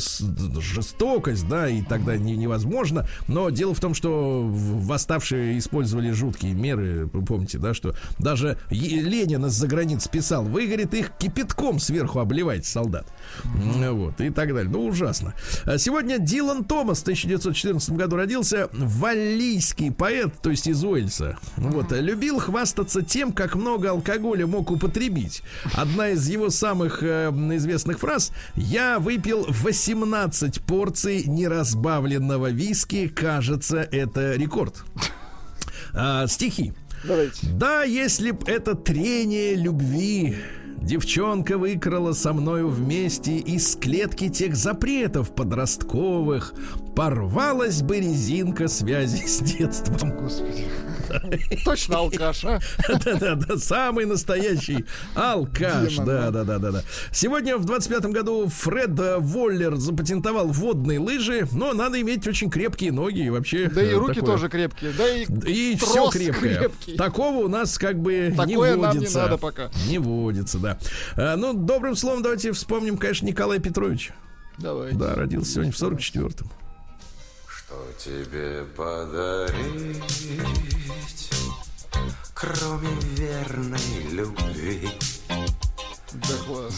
жестокость, да, и тогда не- невозможно. Но дело в том, что восставшие использовали жуткие меры. Вы помните, да, что даже Ленин из-за границ писал, вы, говорит, их кипятком сверху обливайте, солдат. Вот, и так далее. Ну, ужасно. Сегодня Дилан Томас в 1914 году родился. Валлийский поэт, то есть из Уэльса. Вот, любил хвастаться тем, как много алкоголя мог употребить. Одна из его самых э, известных фраз «Я выпил 18 порций неразбавленного виски. Кажется, это рекорд». А, стихи. Давайте. Да, если б это трение любви Девчонка выкрала со мною вместе из клетки тех запретов подростковых. Порвалась бы резинка связи с детством. Господи. Точно алкаш, а? Да-да-да, самый настоящий алкаш. Да-да-да-да. Сегодня в 25-м году Фред э, Воллер запатентовал водные лыжи, но надо иметь очень крепкие ноги и вообще... Да и э, руки тоже крепкие. Да и, И все крепкое. Такого у нас как бы не Такое нам не водится. надо пока. Не водится, да. А, ну, добрым словом давайте вспомним, конечно, Николая Петровича. Давайте. Да, родился сегодня в 44-м. Что тебе подарить, кроме верной любви? Да класс.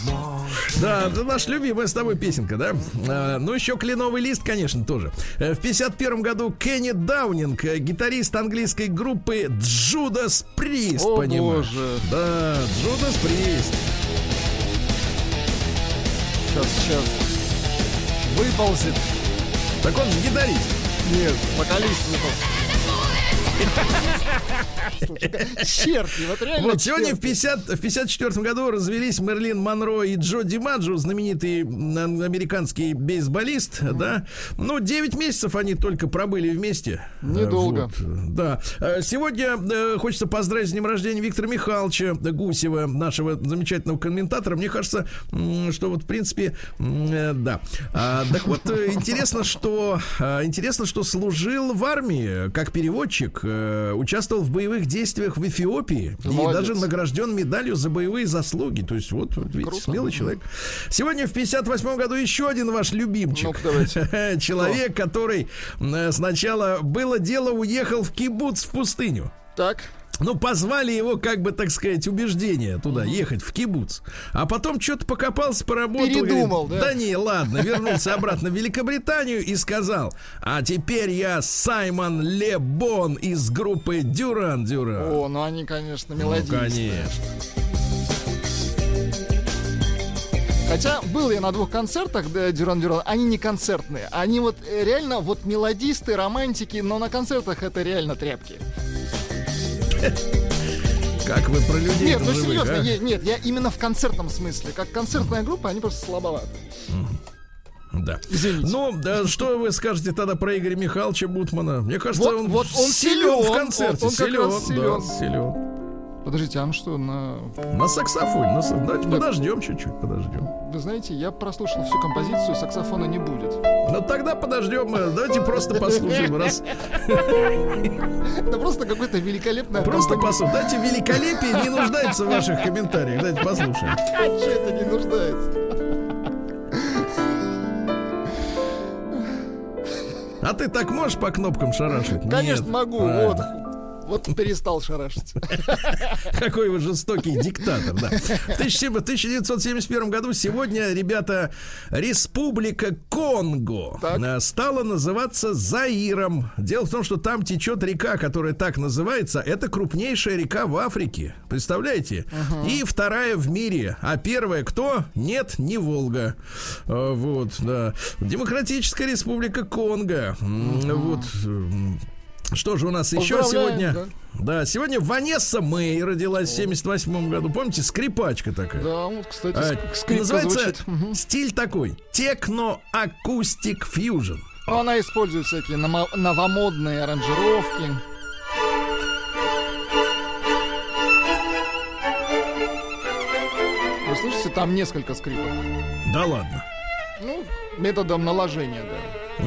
Да, это наша любимая с тобой песенка, да? А, ну, еще кленовый лист, конечно, тоже. Э, В 51 году Кенни Даунинг, э, гитарист английской группы Джудас Прист, О, понимаешь? боже. Да, Джудас Прист. Сейчас, сейчас. Выползет. Так он же гитарист. Нет, вокалист выползет. Черти, вот реально Вот сегодня в, черти. 50, в 54 году развелись Мерлин Монро и Джо Димаджо, знаменитый американский бейсболист, да. Ну, 9 месяцев они только пробыли вместе. Недолго. Да. Э, Сегодня э, хочется поздравить с днем рождения Виктора Михайловича Гусева, нашего замечательного комментатора. Мне кажется, что вот, в принципе, э, да. А, так вот, интересно, что интересно, что служил в армии как переводчик, э, участвовал в боевых действиях в Эфиопии и Молодец. даже награжден медалью за боевые заслуги. То есть, вот, вот видите, Круто. смелый человек. Сегодня в 58 году еще один ваш любимчик. Человек, который э, сначала было дело, уехал в кибуц в пустыню. Так, Ну, позвали его, как бы, так сказать, убеждение туда, ехать в кибуц. А потом что-то покопался, поработал. Передумал, говорит, да? Да не, ладно, вернулся обратно в Великобританию и сказал, а теперь я Саймон Лебон из группы Дюран Дюран. о, ну они, конечно, ну, мелодичные. конечно. Хотя был я на двух концертах да, Дюран Дюран, они не концертные. Они вот э, реально вот мелодисты, романтики, но на концертах это реально тряпки. Как вы про людей Нет, ну живых, серьезно, а? не- нет, я именно в концертном смысле. Как концертная группа, они просто слабоваты. Да. Извините. Ну, да, что вы скажете тогда про Игоря Михайловича Бутмана? Мне кажется, Вот- он, вот он силен в силен, концерте. вот он как силен, раз силен. да, силен. Подождите, а ну что, на... На саксофоне. На... Давайте подождем чуть-чуть, подождем. Вы знаете, я прослушал всю композицию, саксофона не будет. Ну тогда подождем. э, Давайте просто послушаем. Раз. Это просто какой-то великолепный... Просто послушаем. Дайте великолепие не нуждается в ваших комментариях. Давайте послушаем. А что это не нуждается? А ты так можешь по кнопкам шарашить? Конечно, Нет. могу. Правильно. Вот. Вот перестал шарашить. Какой вы жестокий диктатор, да. В 17- 1971 году сегодня, ребята, Республика Конго Так. э, стала называться Заиром. Дело в том, что там течет река, которая так называется. Это крупнейшая река в Африке. Представляете? И вторая в мире. А первая кто? Нет, не Волга. Э, Вот, да. Демократическая Республика Конго. Вот. Что же у нас еще сегодня? Да, сегодня Ванесса Мэй родилась в 78 году. Помните, скрипачка такая? Да, вот, кстати, А, ск- скрипка называется звучит. Стиль такой техно-акустик фьюжн. Ну, Она использует всякие ново- новомодные аранжировки. Вы слышите, там несколько скрипок. Да ладно. Ну, методом наложения, да.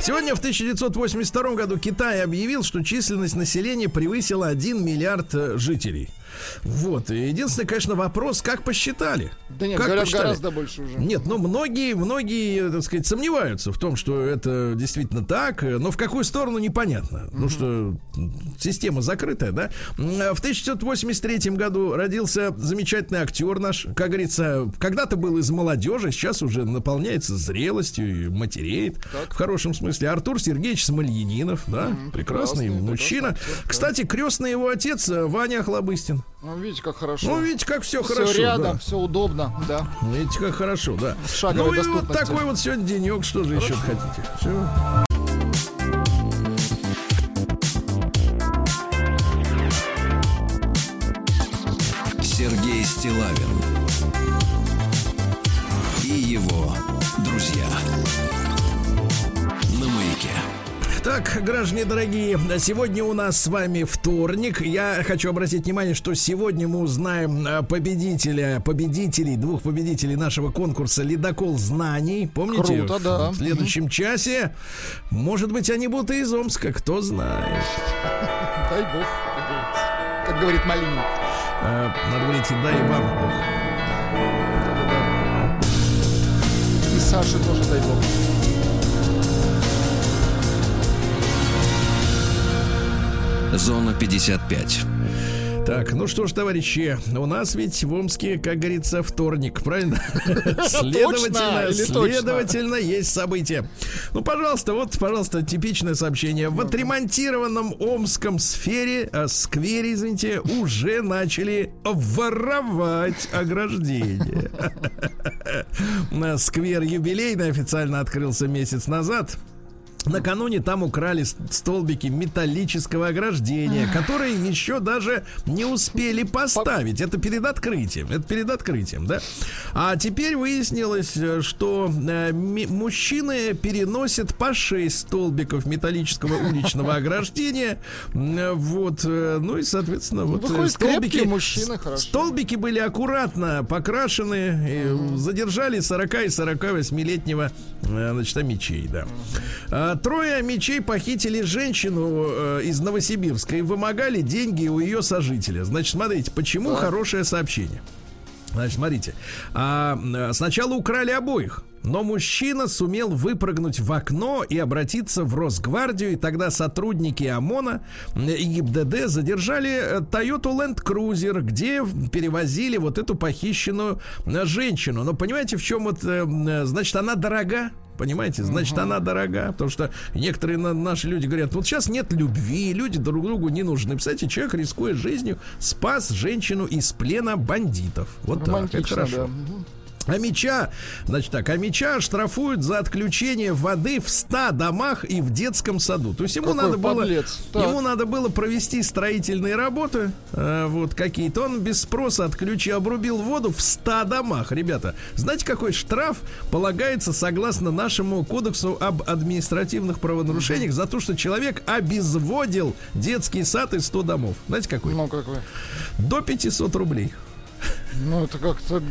Сегодня в 1982 году Китай объявил, что численность населения превысила 1 миллиард э, жителей. Вот. Единственный, конечно, вопрос, как посчитали? Да нет, Как говорят, посчитали? гораздо больше уже. Нет, ну многие, многие, так сказать, сомневаются в том, что это действительно так, э, но в какую сторону непонятно. Ну что система закрытая, да? А В 1983 году родился замечательный актер наш, как говорится, когда-то был из молодежи, сейчас уже наполняется зрелостью и матереет. В хорошем смысле. Артур Сергеевич Смольянинов, да? прекрасный прекрасный, мужчина. прекрасный. Кстати, крестный его отец э, Ваня Охлобыстин. Ну, видите, как хорошо. Ну, видите, как все все хорошо. рядом, да. все удобно, да. Видите, как хорошо, да. Шаговой ну и вот такой вот сегодня денек, что же еще хотите? Все. Сергей Стилавин Так, граждане дорогие, сегодня у нас с вами вторник. Я хочу обратить внимание, что сегодня мы узнаем э, победителя, победителей, двух победителей нашего конкурса «Ледокол знаний». Помните? Круто, да. В следующем часе. Может быть, они будут и из Омска, кто знает. Дай бог, как говорит Малинин. Э, Надо говорить, дай вам Бог. И Саше тоже дай бог. Зона 55. Так, ну что ж, товарищи, у нас ведь в Омске, как говорится, вторник, правильно? Следовательно, следовательно, есть события. Ну, пожалуйста, вот, пожалуйста, типичное сообщение. В отремонтированном омском сфере, э, сквере, извините, уже начали воровать ограждение. Сквер юбилейный официально открылся месяц назад. Накануне там украли столбики металлического ограждения, которые еще даже не успели поставить. Это перед открытием. Это перед открытием, да? А теперь выяснилось, э, что э, мужчины переносят по 6 столбиков металлического уличного ограждения. Вот. э, Ну и, соответственно, вот столбики... мужчины, хорошо. Столбики были аккуратно покрашены, и задержали 40 и 48-летнего, э, значит, мечей, да. Трое мечей похитили женщину э, из Новосибирска и вымогали деньги у ее сожителя. Значит, смотрите, почему хорошее сообщение. Значит, смотрите. А, сначала украли обоих. Но мужчина сумел выпрыгнуть в окно и обратиться в Росгвардию, и тогда сотрудники ОМОНа э, и ГИБДД задержали э, Toyota Land Cruiser, где перевозили вот эту похищенную э, женщину. Но понимаете, в чем вот, э, э, значит, она дорога? Понимаете, значит, она дорога, потому что некоторые на- наши люди говорят, вот сейчас нет любви, люди друг другу не нужны. Представляете, человек, рискуя жизнью, спас женщину из плена бандитов. Вот так, это хорошо. да. А меча, значит так, а меча штрафуют за отключение воды в 100 домах и в детском саду. То есть ему Какой надо было, подлец. Так. ему надо было провести строительные работы, э, вот какие-то. Он без спроса отключил, обрубил воду в 100 домах, ребята. Знаете, какой штраф полагается согласно нашему кодексу об административных правонарушениях за то, что человек обезводил детский сад из 100 домов? Знаете, какой? Ну, как вы? До 500 рублей. Ну, это как-то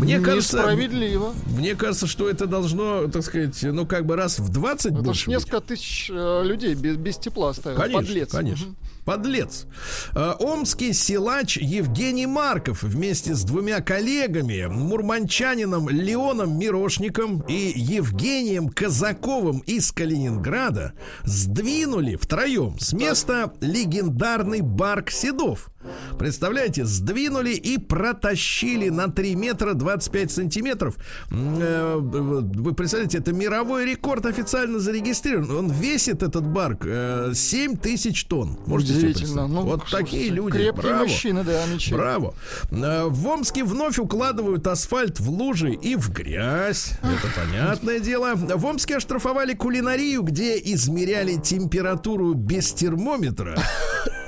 Мне кажется, несправедливо. мне кажется, что это должно, так сказать, ну как бы раз в 20 Это больше ж быть. несколько тысяч э, людей без, без тепла оставил. Конечно, Подлец. конечно. Мгм. Подлец. Э, Омский силач Евгений Марков вместе с двумя коллегами, мурманчанином Леоном Мирошником и Евгением Казаковым из Калининграда, сдвинули втроем с места легендарный Барк Седов. Представляете, сдвинули и протащили на 3 метра 25 сантиметров. Э, Вы представляете, это мировой рекорд официально зарегистрирован. Он весит, этот барк, э, 7 тысяч тонн. Можете Удивительно. Ну, вот такие люди. Крепкие Браво. мужчины, да, мечи. Браво. Э, В Омске вновь укладывают асфальт в лужи и в грязь. Это понятное дело. В Омске оштрафовали кулинарию, где измеряли температуру без термометра.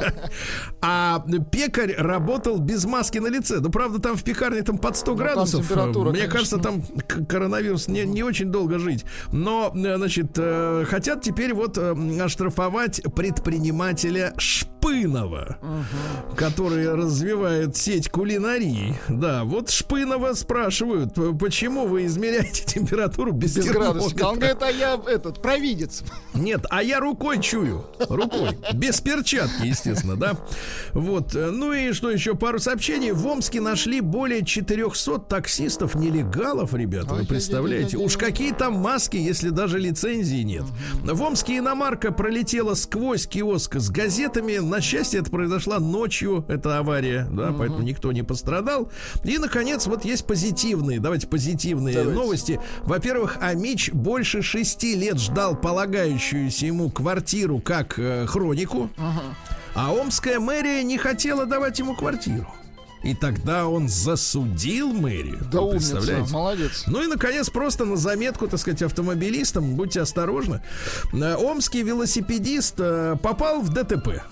А пекарь работал без маски на лице. Ну, правда, там в пекарне там под 100 Ну, градусов. Мне кажется, там коронавирус не, не очень долго жить. Но, э, значит, э, хотят теперь вот э, оштрафовать предпринимателя Шпынова, который развивает сеть кулинарии. Да, вот Шпынова спрашивают, почему вы измеряете температуру без, Без градусов. термометра?» Он говорит, а я этот, провидец. Нет, а я рукой чую. Рукой. Без перчатки, естественно, да. Вот. э, Ну и что еще? Пару сообщений. В Омске нашли более 400 таксистов-нелегалов, ребята. Вы представляете? Уж какие там маски, если даже лицензии нет. В Омске иномарка пролетела сквозь киоск с газетами. На счастье, это произошла ночью, эта авария, да, поэтому никто не пострадал. И, наконец, вот есть позитивные, давайте позитивные Давайте. новости. Во-первых, Амич больше шести лет ждал полагающуюся ему квартиру как э, хронику, а омская мэрия не хотела давать ему квартиру. И тогда он засудил мэрию. Да Вы умница, молодец. Ну и, наконец, просто на заметку, так сказать, автомобилистам, будьте осторожны. Э, Омский велосипедист э, попал в ДТП.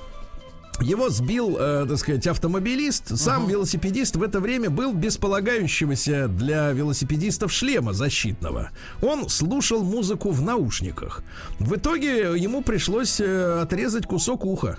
Его сбил, э, так сказать, автомобилист. Сам велосипедист в это время был без полагающегося для велосипедистов шлема защитного. Он слушал музыку в наушниках. В итоге ему пришлось э, отрезать кусок уха.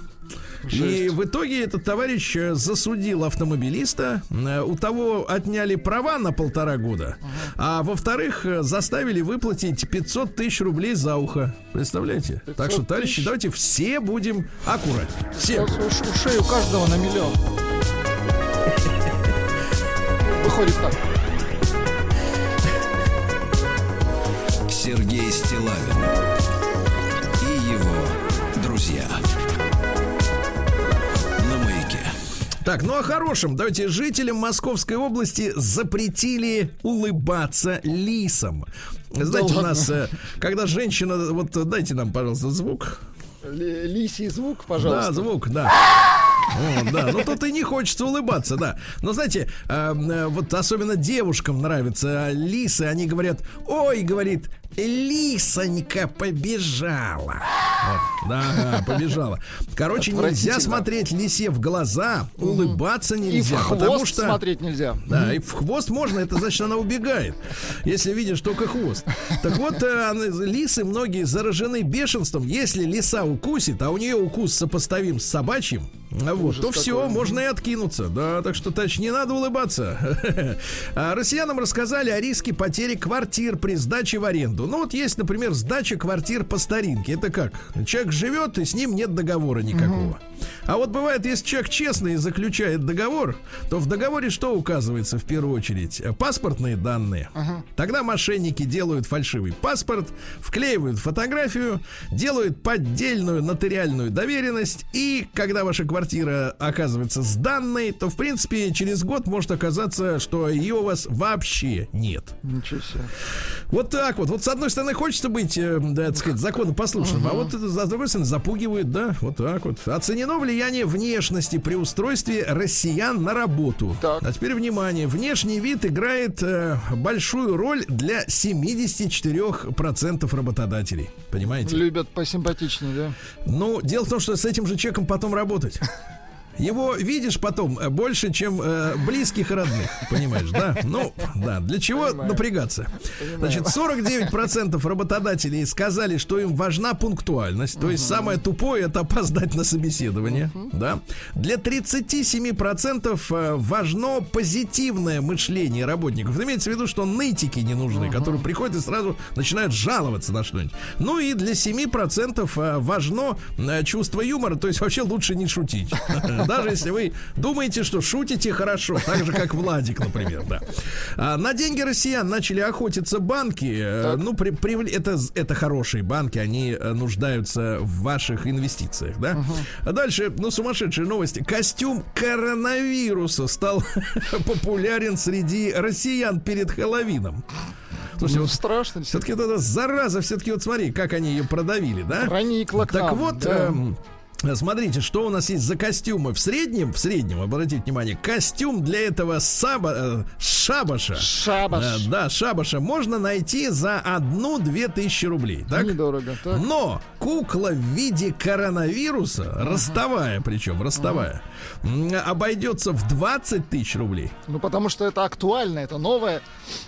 И Жесть. в итоге этот товарищ э, засудил автомобилиста. Э, У того отняли права на полтора года. А во-вторых, э, заставили выплатить 500 тысяч рублей за ухо. Представляете? Так что, 500 товарищи, тысяч? давайте все будем аккуратнее. Все. Ушей у каждого на миллион. Выходит так. Сергей Стилавин Так, ну о хорошем. Давайте жителям Московской области запретили улыбаться лисам. Знаете, у ладно? нас, э, когда женщина... Вот дайте нам, пожалуйста, звук. Ли- Лисий звук, Да, пожалуйста. звук, да. О, да, ну тут и не хочется улыбаться, да. Но знаете, э, э, вот особенно девушкам нравятся лисы, они говорят, ой, говорит, лисонька побежала. Вот, да, побежала. Короче, нельзя смотреть лисе в глаза, улыбаться И в нельзя, хвост потому что... смотреть нельзя. Да, и в хвост можно, это значит, она убегает. Если видишь только хвост. Так вот, э, лисы многие заражены бешенством. Если лиса укусит, а у нее укус сопоставим с собачьим, вот, Ужас то все, какой. можно и откинуться. Да, так что, не надо улыбаться. А Россиянам рассказали о риске потери квартир при сдаче в аренду. Ну, вот есть, например, сдача квартир по старинке. Это как? Человек живет, и с ним нет договора никакого. А вот бывает, если человек честный и заключает договор, то в договоре что указывается в первую очередь? Паспортные данные. Тогда мошенники делают фальшивый паспорт, вклеивают фотографию, делают поддельную нотариальную доверенность, и когда ваша квартира оказывается сданной, то, в принципе, через год может оказаться, что ее у вас вообще нет. Ничего себе. Вот так вот. Вот с одной стороны хочется быть, э, да, так сказать, законопослушным, а вот с другой стороны запугивает, да, вот так вот. Оценено влияние влияние внешности при устройстве россиян на работу. Так. А теперь внимание. Внешний вид играет э, большую роль для 74% работодателей. Понимаете? Любят посимпатичнее, да? Ну, дело в том, что с этим же человеком потом работать. Его видишь потом э, больше, чем э, близких и родных, понимаешь, да? Ну, да, для чего Понимаю. напрягаться? Значит, 49% работодателей сказали, что им важна пунктуальность, то есть самое тупое это опоздать на собеседование, да? Для 37% э, важно позитивное мышление работников. Имеется в виду, что нытики не нужны, которые приходят и сразу начинают жаловаться на что-нибудь. Ну и для 7% э, важно чувство юмора, то есть вообще лучше не шутить. Даже если вы думаете, что шутите хорошо, так же, как Владик, например, да. А, На деньги россиян начали охотиться банки. Э, Ну, при- привл- это, это хорошие банки, они э, нуждаются в ваших инвестициях, да. А дальше, ну, сумасшедшие новости. Костюм коронавируса стал популярен среди россиян перед Хэллоуином. Слушайте, Ну, вот страшно. все-таки вот эта зараза, все-таки вот смотри, как они ее продавили, да? Проникла к Так нам, вот, да. эм, Смотрите, что у нас есть за костюмы. В среднем, в среднем, обратите внимание, костюм для этого саба, э, шабаша. Шабаш. Э, да, шабаша можно найти за одну-две тысячи рублей. Так? Недорого, так. Но кукла в виде коронавируса, ростовая причем, ростовая, м, обойдется в 20 тысяч рублей. Ну, потому что это актуально, это новое.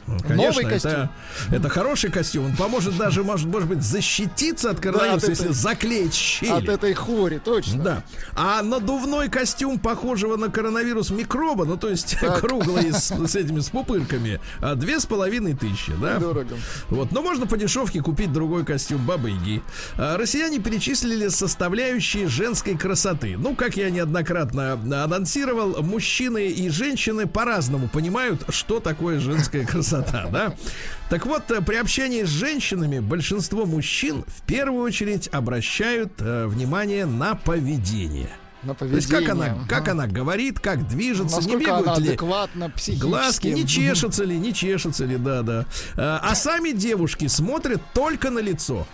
Ну, Конечно, Новый костюм. это, это хороший костюм. Он поможет даже, может, может быть, защититься от коронавируса, от если этой- заклеить щели. От этой хвори, точно. Да. А надувной костюм похожего на коронавирус микроба, ну то есть Так. круглый с, с этими с пупырками, а, две с половиной тысячи, да? Дорого. Вот, но можно по дешевке купить другой костюм Бабы Яги. А, Россияне перечислили составляющие женской красоты. Ну, как я неоднократно анонсировал, мужчины и женщины по-разному понимают, что такое женская красота, да? Так вот, э, при общении с женщинами большинство мужчин в первую очередь обращают э, внимание на поведение. На То есть как она, поведение. как Ага. она говорит, как движется, не Насколько она бегают ли адекватна психически. Глазки не чешутся ли, не чешутся ли, да, да. А, а сами девушки смотрят только на лицо.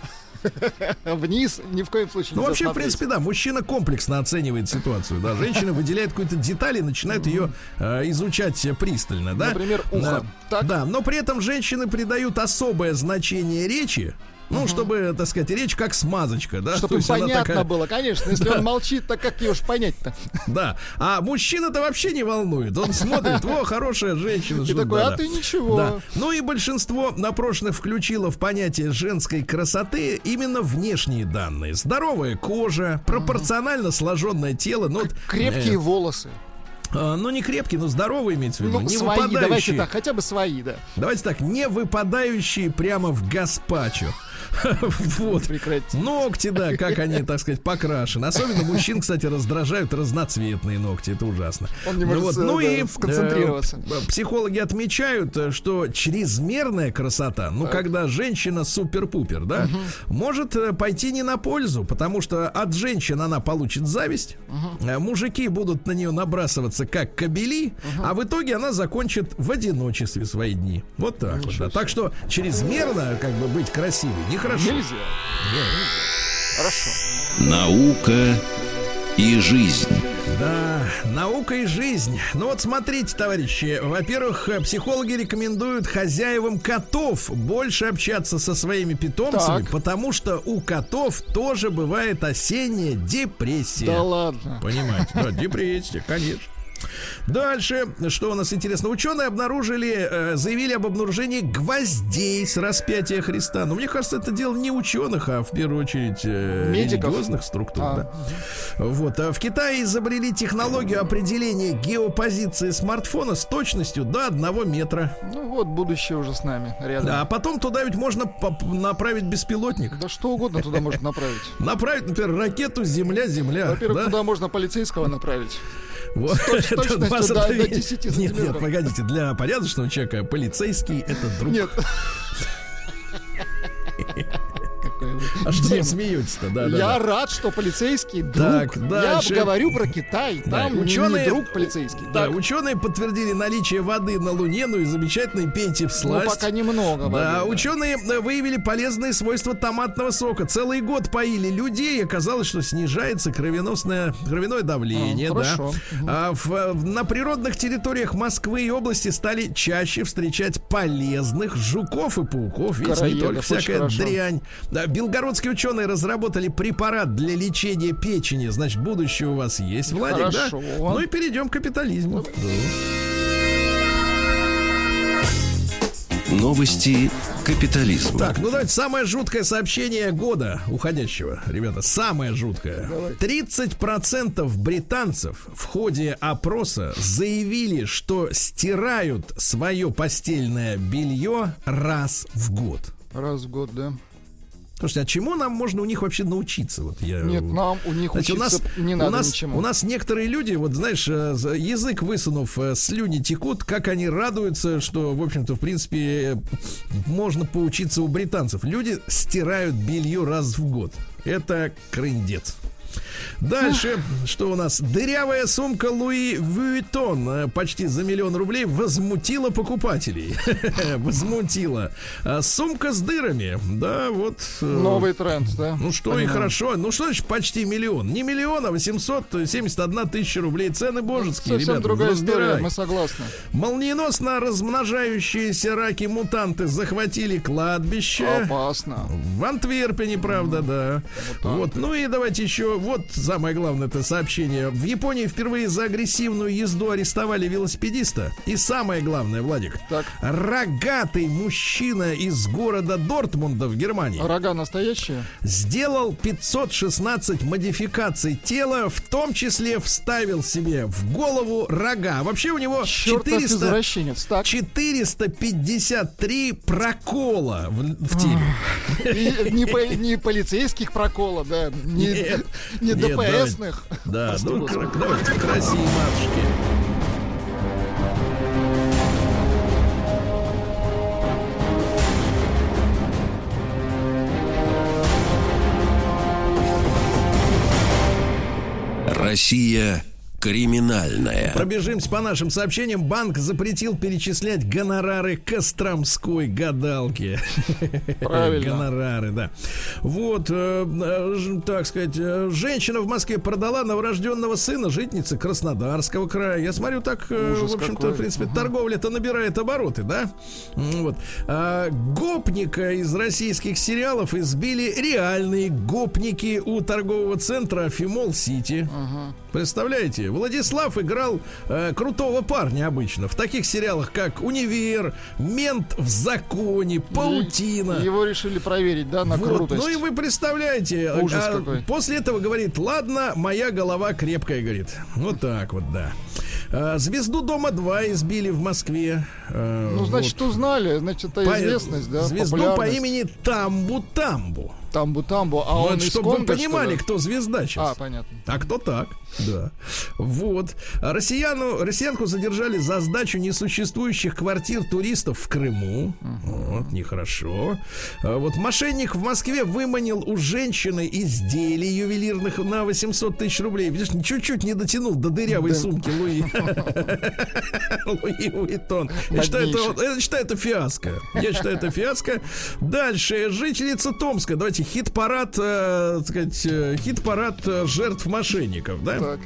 Вниз ни в коем случае Ну, вообще, в принципе, да, мужчина комплексно оценивает ситуацию, да. Женщина выделяет какую-то деталь и начинает ее э, изучать пристально, да. Например, ухо. Да, но при этом женщины придают особое значение речи, ну, чтобы, так сказать, речь как смазочка, да. Чтобы понятно такая- было, конечно. Если он молчит, так как ее ж понять-то? Да. А мужчина-то вообще не волнует. Он смотрит, о, хорошая женщина. И такой, да, а да. ты ничего. Да. Ну и большинство напрошенных включило в понятие женской красоты именно внешние данные. Здоровая кожа, пропорционально сложенное тело. Ну, Крепкие э, волосы. а, ну, не крепкие, но здоровые имеется в виду. Ну, не свои, давайте выпадающие. так, хотя бы свои, да. Давайте так, не выпадающие прямо в гаспачо. Вот. Ногти, да, как они, так сказать, покрашены. Особенно мужчин, кстати, раздражают разноцветные ногти. Это ужасно. Он не может, ну да, и сконцентрироваться. э, психологи отмечают, э, что чрезмерная красота, ну, когда женщина супер-пупер, да, может э, пойти не на пользу, потому что от женщин она получит зависть, мужики будут на нее набрасываться как кобели, а в итоге она закончит в одиночестве свои дни. Вот так вот. да. Так что чрезмерно, как бы, быть красивой нехорошо. Нельзя. Хорошо. Наука и жизнь. Да, наука и жизнь. Ну вот смотрите, товарищи. Во-первых, психологи рекомендуют хозяевам котов больше общаться со своими питомцами, Так. потому что у котов тоже бывает осенняя депрессия. Да ладно. Понимаете? Да, депрессия, конечно. Дальше, что у нас интересно? Ученые обнаружили, э, заявили об обнаружении гвоздей с распятия Христа. Но мне кажется, это дело не ученых, а в первую очередь э, Медиков. религиозных структур. А, да. Вот. А в Китае изобрели технологию определения геопозиции смартфона с точностью до одного метра. Ну вот, будущее уже с нами, рядом. А потом туда ведь можно направить беспилотник. Да что угодно туда можно направить. Направить, например, ракету Земля-Земля. Во-первых, да? туда можно полицейского направить. Вот. Это точностью до- до 10 Нет, нет, сантиметров. погодите, для порядочного человека полицейский это друг. Нет. А что смеетесь-то? Да, да, Я рад, что полицейский друг. Я говорю про Китай. Там ученые- друг полицейский. Да, Так, ученые подтвердили наличие воды на Луне, ну и замечательной пейте в ну, сласть. пока немного. Да, ученые э, выявили полезные свойства томатного сока. Целый год поили людей, и оказалось, что снижается кровеносное, кровяное давление. А, да. хорошо. А в- в- на природных территориях Москвы и области стали чаще встречать полезных жуков и пауков. Видите, не только всякая хорошо. дрянь. Да, белгородские ученые разработали препарат для лечения печени. Значит, будущее у вас есть, Владик, Хорошо. да? Ну и перейдем к капитализму. Да. Новости капитализма. Так, ну давайте самое жуткое сообщение года уходящего, ребята, самое жуткое. 30% британцев в ходе опроса заявили, что стирают свое постельное белье раз в год. Раз в год, да. Слушайте, а чему нам можно у них вообще научиться? Вот я... Нет, нам у них у учиться нас, не у надо нас, ничему. У нас некоторые люди, вот знаешь, э, язык высунув, э, слюни текут, как они радуются, что, в общем-то, в принципе, э, можно поучиться у британцев. Люди стирают белье раз в год. Это крындец. Дальше, что у нас? Дырявая сумка Луи Вуитон э, почти за миллион рублей возмутила покупателей. Возмутила. А Сумка с дырами. Да, вот. э, Новый тренд, да? ну что и Понимаю. хорошо. Ну что значит почти миллион? Не миллион, а 871 тысяча рублей. Цены божеские, Совсем ребята. другая история, мы согласны. Молниеносно размножающиеся раки-мутанты захватили кладбище. Опасно. В Антверпене, правда, да. Вот. Ну и давайте еще. Вот самое главное это сообщение. В Японии впервые за агрессивную езду арестовали велосипедиста. И самое главное, Владик. Так. Рогатый мужчина из города Дортмунда в Германии Рога настоящие? сделал 516 модификаций тела, в том числе вставил себе в голову рога. Вообще у него Чертов 400, извращенец. Так. 453 прокола в, в теле. И не, по- не полицейских прокола, да, не, Нет, не нет, ДПСных. Да, ну давайте к России, матушки. Россия криминальная. Пробежимся по нашим сообщениям. Банк запретил перечислять гонорары Костромской гадалки. Правильно. Гонорары, да. Вот, э, э, так сказать, э, женщина в Москве продала новорожденного сына житницы Краснодарского края. Я смотрю, так, э, Ужас в общем-то, в принципе, торговля-то набирает обороты, да? Вот. А, гопника из российских сериалов избили реальные гопники у торгового центра Фимол Сити. Представляете, Владислав играл э, крутого парня обычно в таких сериалах, как Универ, Мент в законе, Паутина. Его решили проверить, да, на Вот, крутость. Ну и вы представляете, Ужас а, какой. после этого говорит, ладно, моя голова крепкая, говорит. Вот так вот, да. А, Звезду Дома 2 избили в Москве. А, Ну, значит, узнали, значит, это по- известность, да, Звезду по имени Тамбу Тамбу. Тамбу-тамбу, а Вот, он чтобы вы Конго, что понимали, ли? кто звезда сейчас. А, понятно. А кто так? Да. Вот. Россияну, россиянку задержали за сдачу несуществующих квартир туристов в Крыму. Вот, нехорошо. А Вот мошенник в Москве выманил у женщины изделий ювелирных на 800 тысяч рублей. Видишь, чуть-чуть не дотянул до дырявой Да. сумки Луи. Луи это, я считаю, это фиаско. Я считаю, это фиаско. Дальше. Жительница Томска. Давайте хит-парад, э, так сказать, э, хит-парад э, жертв мошенников, да? Так.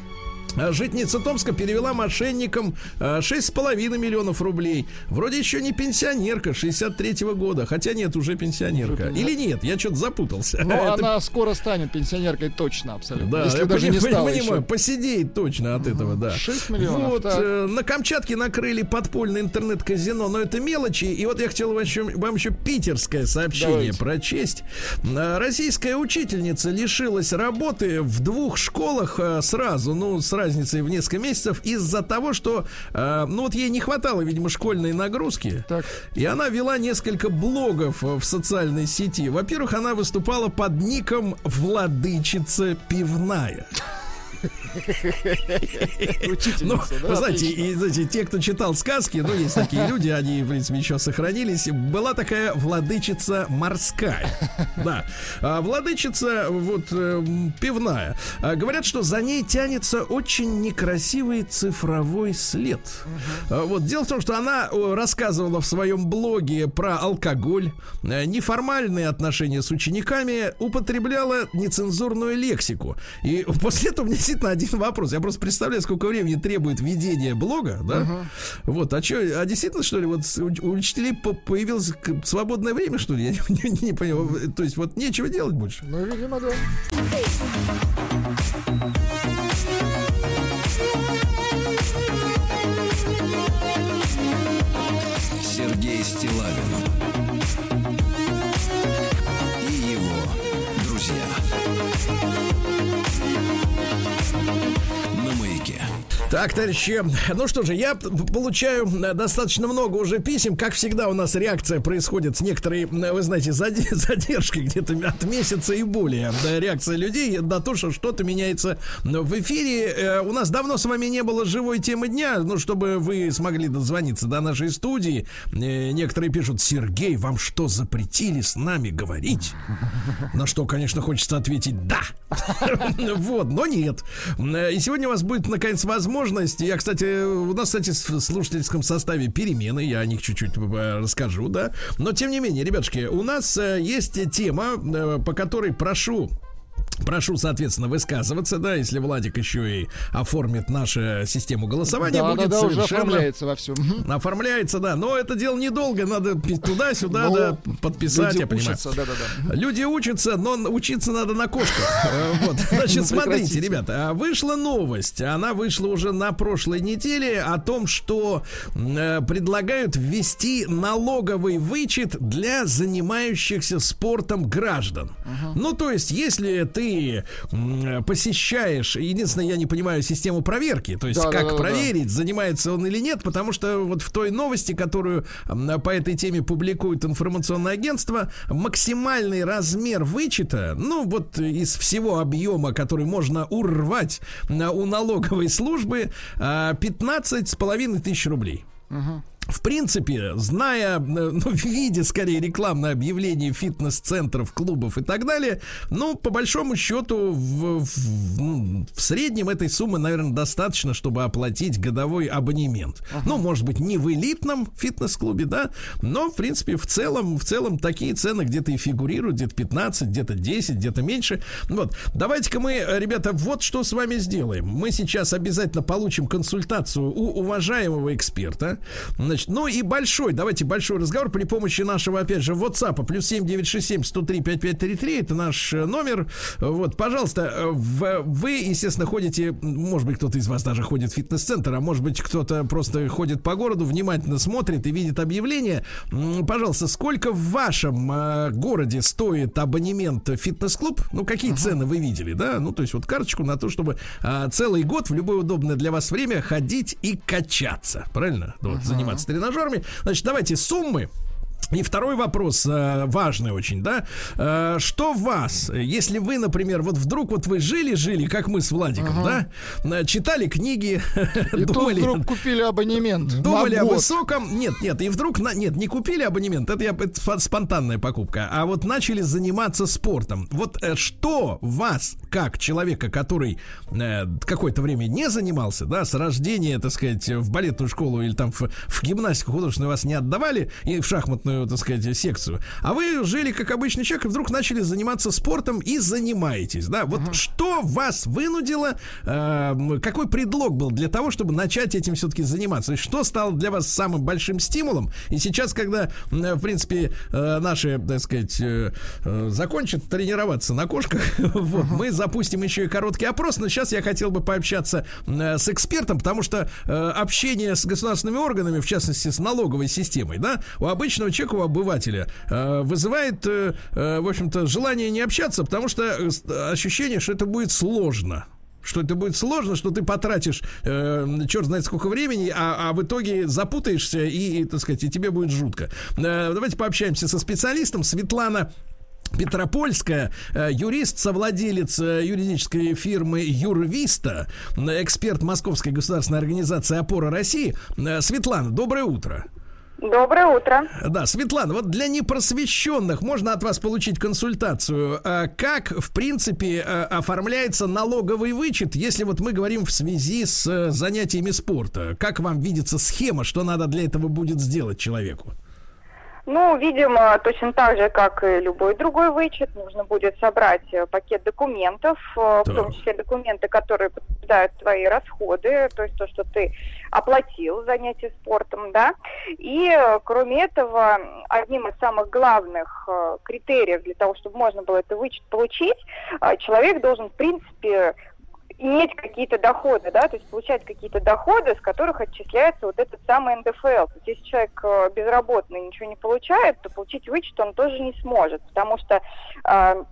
А Житница Томска перевела мошенникам а, 6,5 миллионов рублей. Вроде еще не пенсионерка 63-го года. Хотя нет, уже пенсионерка. Или нет, я что-то запутался. Но Это она скоро станет пенсионеркой точно, абсолютно. да, Если я даже не стала понимаю, еще. посидеет точно от этого, да. 6 миллионов, Вот, так. э, на Камчатке накрыли подпольное интернет-казино, но это мелочи. И вот я хотел вам еще, вам еще питерское сообщение Давайте. прочесть. А, Российская учительница лишилась работы в двух школах сразу, ну, с разницей в несколько месяцев, из-за того, что, а, ну, вот ей не хватало, видимо, школьной нагрузки. Так. И она вела несколько блогов э, в социальной сети. Во-первых, она выступала под ником «Владычица пивная». Ну, да, знаете, и, знаете, те, кто читал сказки, ну, есть такие люди, они, в принципе, еще сохранились. Была такая владычица морская. Да. А владычица вот э, пивная. А, Говорят, что за ней тянется очень некрасивый цифровой след. А, Вот дело в том, что она рассказывала в своем блоге про алкоголь, э, неформальные отношения с учениками, употребляла нецензурную лексику. И после этого у действительно один вопрос. Я просто представляю, сколько времени требует ведение блога, да? Вот, а что, а действительно, что ли, вот у у учителей по- появилось свободное время, что ли? Я не, не- не понимаю. То есть вот нечего делать больше. Ну, видимо, да. Так, товарищи, ну что же, я получаю э, достаточно много уже писем. Как всегда, у нас реакция происходит с некоторой, вы знаете, заде- задержкой где-то от месяца и более. Да, реакция людей на то, что что-то меняется в эфире. Э, У нас давно с вами не было живой темы дня, ну, чтобы вы смогли дозвониться до нашей студии. Э, Некоторые пишут, Сергей, вам что, запретили с нами говорить? На что, конечно, хочется ответить «да». Вот, но нет. И сегодня у вас будет, наконец, возможность. Я, кстати, у нас, кстати, в слушательском составе перемены. Я о них чуть-чуть э, расскажу, да. Но, тем не менее, ребятушки, у нас э, есть тема, э, по которой прошу Прошу, соответственно, высказываться, да, если Владик еще и оформит нашу систему голосования, Да, да, будет да, уже совершенно оформляется во всем. Оформляется, да. Но это дело недолго. Надо туда-сюда, Ну, да, подписать, Люди я понимаю. учатся, да-да-да. Люди учатся, но учиться надо на кошках. Э, Вот. Значит, Ну, смотрите, ребята, а вышла новость. Она вышла уже на прошлой неделе о том, что э, предлагают ввести налоговый вычет для занимающихся спортом граждан. Ну, то есть, если ты посещаешь, единственное, я не понимаю систему проверки, то есть, Да, да, как да, да. проверить, занимается он или нет, потому что вот в той новости, которую по этой теме публикует информационное агентство, максимальный размер вычета, ну вот из всего объема, который можно урвать у налоговой службы, а, 15 с половиной тысяч рублей. В принципе, зная, э, ну, видя скорее рекламное объявление фитнес-центров, клубов и так далее, ну, по большому счету, в, в- ну, в среднем этой суммы, наверное, достаточно, чтобы оплатить годовой абонемент. Ну, может быть, не в элитном фитнес-клубе, да, но, в принципе, в целом, в целом такие цены где-то и фигурируют, где-то 15, где-то 10, где-то меньше. Вот, давайте-ка мы, э, ребята, вот что с вами сделаем. Мы сейчас обязательно получим консультацию у уважаемого эксперта. Значит, ну и большой, давайте большой разговор при помощи нашего, опять же, WhatsApp, плюс 7967 103 5533, это наш э, номер. Вот, пожалуйста, э, вы, естественно, ходите, может быть, кто-то из вас даже ходит в фитнес-центр, а может быть, кто-то просто ходит по городу, внимательно смотрит и видит объявление. Пожалуйста, сколько в вашем э, городе стоит абонемент в фитнес-клуб? Ну, какие цены вы видели, да? Ну, то есть вот карточку на то, чтобы целый год в любое удобное для вас время ходить и качаться. Правильно? Вот, заниматься тренажерами. Значит, давайте суммы. И второй вопрос, э, важный очень, да? Э, что вас, если вы, например, вот вдруг вот вы жили-жили, как мы с Владиком, да? Э, Читали книги, И думали... вдруг купили абонемент. Думали о высоком. Нет, нет, и вдруг нет, не купили абонемент. Это я это спон- спонтанная покупка. А вот начали заниматься спортом. Вот что вас, как человека, который какое-то время не занимался, да, с рождения, так сказать, в балетную школу или там в, в гимнастику художественную вас не отдавали и в шахматную, так сказать, секцию, а вы жили как обычный человек и вдруг начали заниматься спортом и занимаетесь, да? Вот что вас вынудило, э, какой предлог был для того, чтобы начать этим все-таки заниматься? Есть что стало для вас самым большим стимулом? И сейчас, когда, э, в принципе, э, наши, так сказать, э, э, закончат тренироваться на кошках, вот, мы запустим еще и короткий опрос, но сейчас я хотел бы пообщаться э, с экспертом, потому что э, общение с государственными органами, в частности, с налоговой системой, да, у обычного человека, у обывателя, э, вызывает, э, э, в общем-то, желание не общаться, потому что э, ощущение, что это будет сложно. Что это будет сложно, что ты потратишь э, черт знает сколько времени, а, а в итоге запутаешься и, и, так сказать, и тебе будет жутко. Э, давайте пообщаемся со специалистом. Светлана Петропольская, юрист, совладелец юридической фирмы Юрвиста, эксперт Московской государственной организации «Опора России». Светлана, доброе утро. Доброе утро. Да, Светлана, вот для непросвещенных можно от вас получить консультацию. Э, Как, в принципе, э, оформляется налоговый вычет, если вот мы говорим в связи с э, занятиями спорта? Как вам видится схема, что надо для этого будет сделать человеку? Ну, видимо, точно так же, как и любой другой вычет, нужно будет собрать э, пакет документов, э, в том числе документы, которые подтверждают твои расходы, то есть то, что ты оплатил занятие спортом, да. И, э, кроме этого, одним из самых главных критериев для того, чтобы можно было этот вычет получить, человек должен, в принципе, иметь какие-то доходы, да, то есть получать какие-то доходы, с которых отчисляется вот этот самый НДФЛ. То есть если человек э, безработный ничего не получает, то получить вычет он тоже не сможет, потому что э,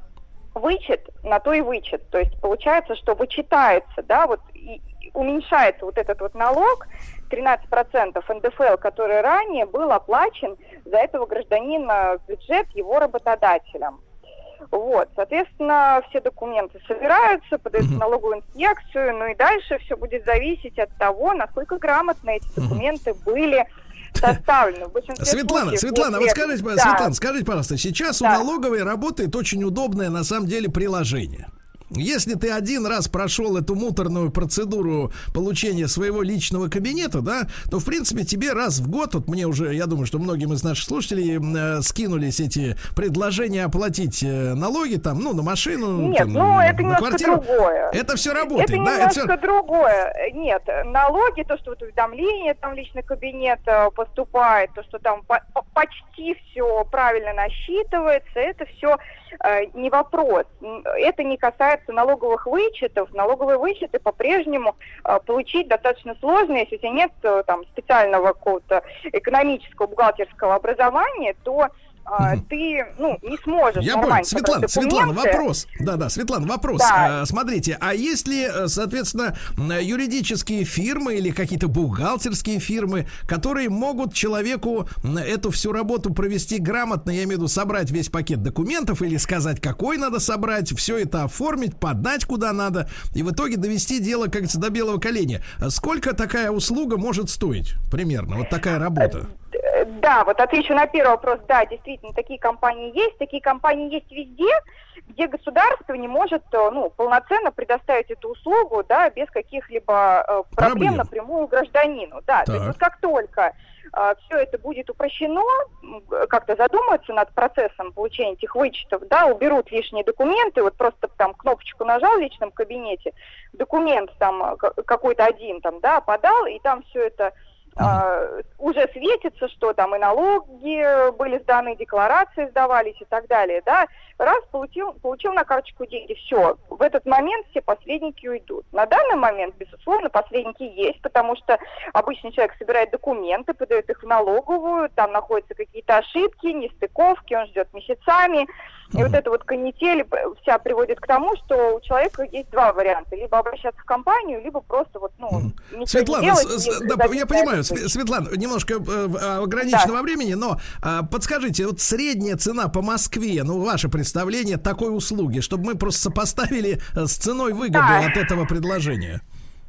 вычет на то и вычет. То есть получается, что вычитается, да, вот и уменьшается вот этот вот налог, 13% НДФЛ, который ранее был оплачен за этого гражданина бюджет его работодателем. Вот, соответственно, все документы собираются, подаются в налоговую инспекцию, ну и дальше все будет зависеть от того, насколько грамотно эти документы были составлены. Светлана, случаев, Светлана, вот скажите, Да. Светлана, скажите, пожалуйста, сейчас у Да. налоговой работает очень удобное на самом деле приложение. Если ты один раз прошел эту муторную процедуру получения своего личного кабинета, да, то, в принципе, тебе раз в год, вот мне уже, я думаю, что многим из наших слушателей э, скинулись эти предложения оплатить э, налоги там, ну, на машину, Нет, там, ну это на немножко квартиру. другое. Это все работает, Это да? немножко всё- другое. Нет, налоги, то, что вот уведомление там личный кабинет э, поступает, то, что там по- почти все правильно насчитывается, это все не вопрос. Это не касается налоговых вычетов. Налоговые вычеты по-прежнему э, получить достаточно сложно, если у тебя нет э, там специального какого-то экономического бухгалтерского образования, то э, ты ну, не сможешь Я понял. Светлана, Светлана, вопрос. Да, да, Светлана, вопрос. Да. А, смотрите, а если, э, соответственно, юридические фирмы или какие-то бухгалтерские фирмы, которые могут человеку эту всю работу провести грамотно, я имею в виду собрать весь пакет документов или сказать, какой надо собрать, все это оформить, подать куда надо, и в итоге довести дело, как говорится, до белого коленя. А Сколько такая услуга может стоить примерно? Вот такая работа. Э, Да, вот отвечу на первый вопрос. Да, действительно, такие компании есть. Такие компании есть везде, где государство не может э, ну, полноценно предоставить эту услугу да, без каких-либо э, проблем, Проблем. напрямую гражданину. Да, то есть Так. вот как только все это будет упрощено, как-то задумаются над процессом получения этих вычетов, да, уберут лишние документы, вот просто там кнопочку нажал в личном кабинете, документ там э, ка- какой-то один там, да, подал, и там все это а, уже светится, что там и налоги были сданы, декларации сдавались и так далее, да, раз получил, получил на карточку деньги, все, в этот момент все посредники уйдут. На данный момент, безусловно, посредники есть, потому что обычный человек собирает документы, подает их в налоговую, там находятся какие-то ошибки, нестыковки, он ждет месяцами, и вот эта вот канитель вся приводит к тому, что у человека есть два варианта, либо обращаться в компанию, либо просто вот, ну, не Светлана, делать, с- да, я понимаю, Светлана, немножко э, а, ограничено во времени, но а, подскажите, вот средняя цена по Москве, ну, ваше представление такой услуги, чтобы мы просто сопоставили э, с ценой выгоды Да. от этого предложения.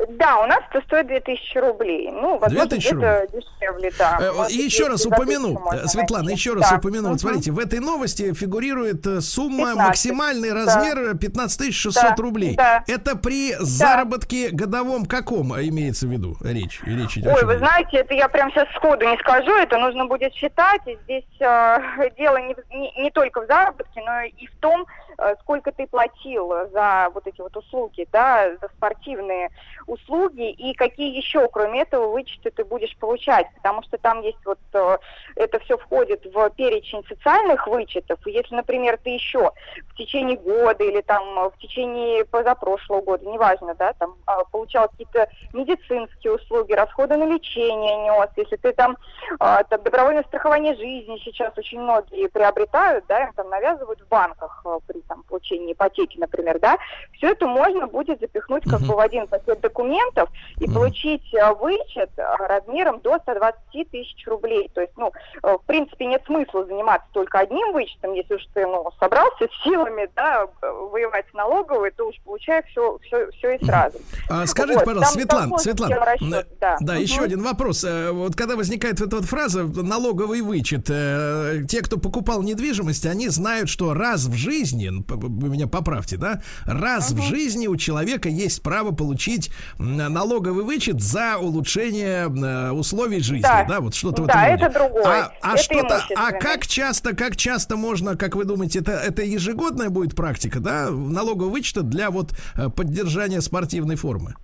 Да, у нас это стоит 2000 рублей. Ну, возможно, 2000 где-то дешевле, да. Э, еще раз упомяну, э, Светлана, найти. еще раз Да. упомяну. Вот смотрите, в этой новости фигурирует э, сумма 15. максимальный Да. размер 15 600 Да, рублей. да. Это при заработке годовом каком э, имеется в виду речь? Речь идет Ой, вы знаете, это я прям сейчас сходу не скажу, это нужно будет считать. И здесь э, дело не, не, не только в заработке, но и в том, э, сколько ты платил за вот эти вот услуги, да, за спортивные услуги, и какие еще, кроме этого, вычеты ты будешь получать. Потому что там есть вот, э, это все входит в перечень социальных вычетов. И если, например, ты еще в течение года или там э, в течение позапрошлого года, неважно, да, там а, получал какие-то медицинские услуги, расходы на лечение нес, если ты там, а, там добровольное страхование жизни сейчас очень многие приобретают, да, им там навязывают в банках а, при там получении ипотеки, например, да, все это можно будет запихнуть как бы в один пакет документов, документов и получить э, вычет э, размером до 120 тысяч рублей. То есть, ну, э, в принципе, нет смысла заниматься только одним вычетом, если уж ты, ну, собрался с силами, да, воевать с налоговой, то уж получай все, все, все и сразу. А скажите, Вот, пожалуйста, Светлана, Светлана, схема расчета, да, да. еще Мгм. один вопрос. Вот когда возникает эта вот фраза налоговый вычет, те, кто покупал недвижимость, они знают, что раз в жизни, вы меня поправьте, да, раз в жизни у человека есть право получить налоговый вычет за улучшение э, условий жизни, да, Да. вот что-то в Да, этом роде. это другое. А, а Это что-то, а как часто, как часто можно, как вы думаете, это, это ежегодная будет практика, да, налогового вычета для вот э, поддержания спортивной формы?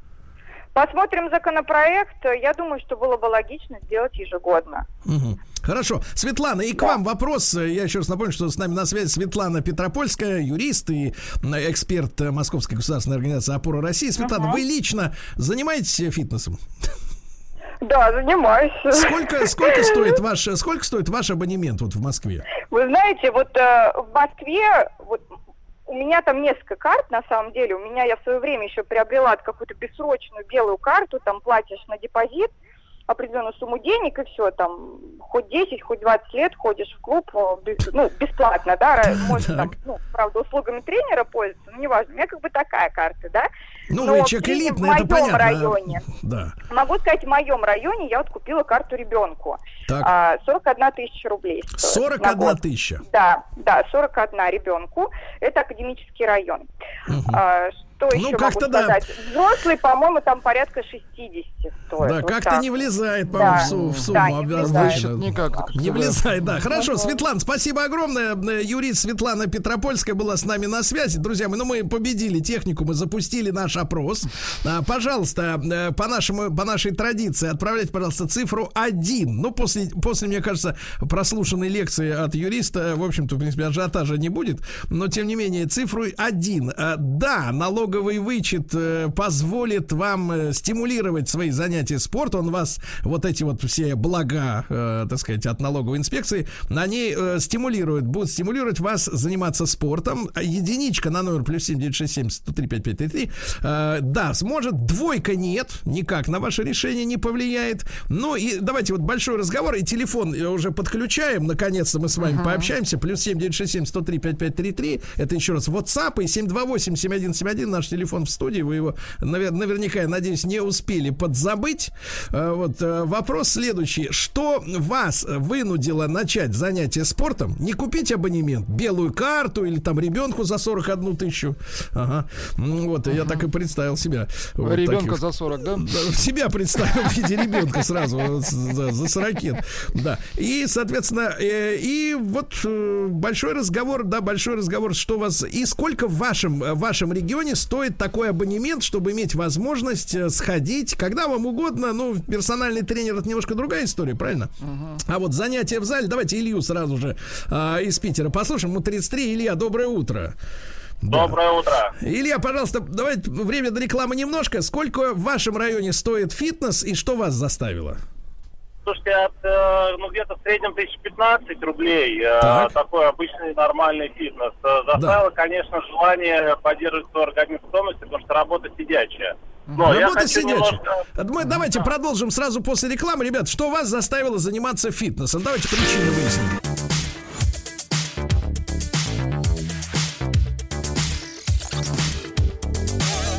Посмотрим законопроект. Я думаю, что было бы логично сделать ежегодно. Мгм. Хорошо. Светлана, и к Да. вам вопрос. Я еще раз напомню, что с нами на связи Светлана Петропольская, юрист и эксперт Московской государственной организации «Опора России». Светлана, вы лично занимаетесь фитнесом? Да, занимаюсь. Сколько, сколько, стоит ваш, сколько стоит ваш абонемент вот в Москве? Вы знаете, вот э, в Москве вот, у меня там несколько карт, на самом деле. У меня я в свое время еще приобрела какую-то бессрочную белую карту, там платишь на депозит определенную сумму денег, и все, там, хоть 10, хоть 20 лет ходишь в клуб, э, ну, бесплатно, да, можешь там, ну, правда, услугами тренера пользоваться, но неважно, у меня как бы такая карта, да. Ну, Но среднем элитный, в это моем понятно. районе. Да. Могу сказать, в моем районе я вот купила карту ребенку. Так. А, 41 тысяча рублей. стоит на 41 год. тысяча. Да, да, 41 ребенку. Это академический район. А, что Ну, еще могу как-то да. сказать? Взрослый, по-моему, там порядка 60 стоит. Да, Вот как-то так. не влезает, по-моему, Да. в су- в Да, сумму. не влезает. Никак. Не влезает, да. Хорошо, Светлана, спасибо огромное. Юрист Светлана Петропольская была с нами на связи. Друзья мои, ну мы победили технику, мы запустили наш опрос. А, Пожалуйста, э, по, нашему, по нашей традиции отправляйте, пожалуйста, цифру 1. Ну, после, после, мне кажется, прослушанной лекции от юриста, в общем-то, в принципе, ажиотажа не будет. Но, тем не менее, цифру 1. Э, Да, налоговый вычет э, позволит вам э, стимулировать свои занятия спортом. Он вас, вот эти вот все блага, э, так сказать, от налоговой инспекции, они э, стимулируют, будут стимулировать вас заниматься спортом. Единичка на номер плюс 7967 103 5533. Э, да, сможет. Двойка нет. Никак на ваше решение не повлияет. Ну и давайте вот большой разговор. И телефон уже подключаем. Наконец-то мы с вами пообщаемся. Плюс 7967 103 5533. Это еще раз WhatsApp и 728 7171 наш телефон в студии. Вы его навер- наверняка, я надеюсь, не успели подзабыть. Э, Вот э, вопрос следующий. Что вас вынудило начать занятие спортом? Не купить абонемент, белую карту или там ребенку за 41 тысячу. Ага. Ну Вот, я так и представил себя. Вот Ребенка таких. за 40, да? Себя представил в виде ребенка сразу за, за 40. Да. И, соответственно, э, и вот большой разговор, да, большой разговор, что вас и сколько в вашем, в вашем регионе стоит такой абонемент, чтобы иметь возможность э, сходить, когда вам угодно. Ну, персональный тренер это немножко другая история, правильно? А вот занятия в зале, давайте Илью сразу же а, из Питера послушаем. Ему 33. Илья, доброе утро. Да. Доброе утро. Илья, пожалуйста, давайте время до рекламы немножко. Сколько в вашем районе стоит фитнес и что вас заставило? Слушайте, от, э, ну где-то в среднем 1015 рублей э, Так. такой обычный нормальный фитнес. Э, заставило, конечно, желание поддерживать свой организм в тонусе, потому что работа сидячая. Но Работа сидячая. немножко... Мы давайте продолжим сразу после рекламы. Ребят, что вас заставило заниматься фитнесом? Давайте причины выясним.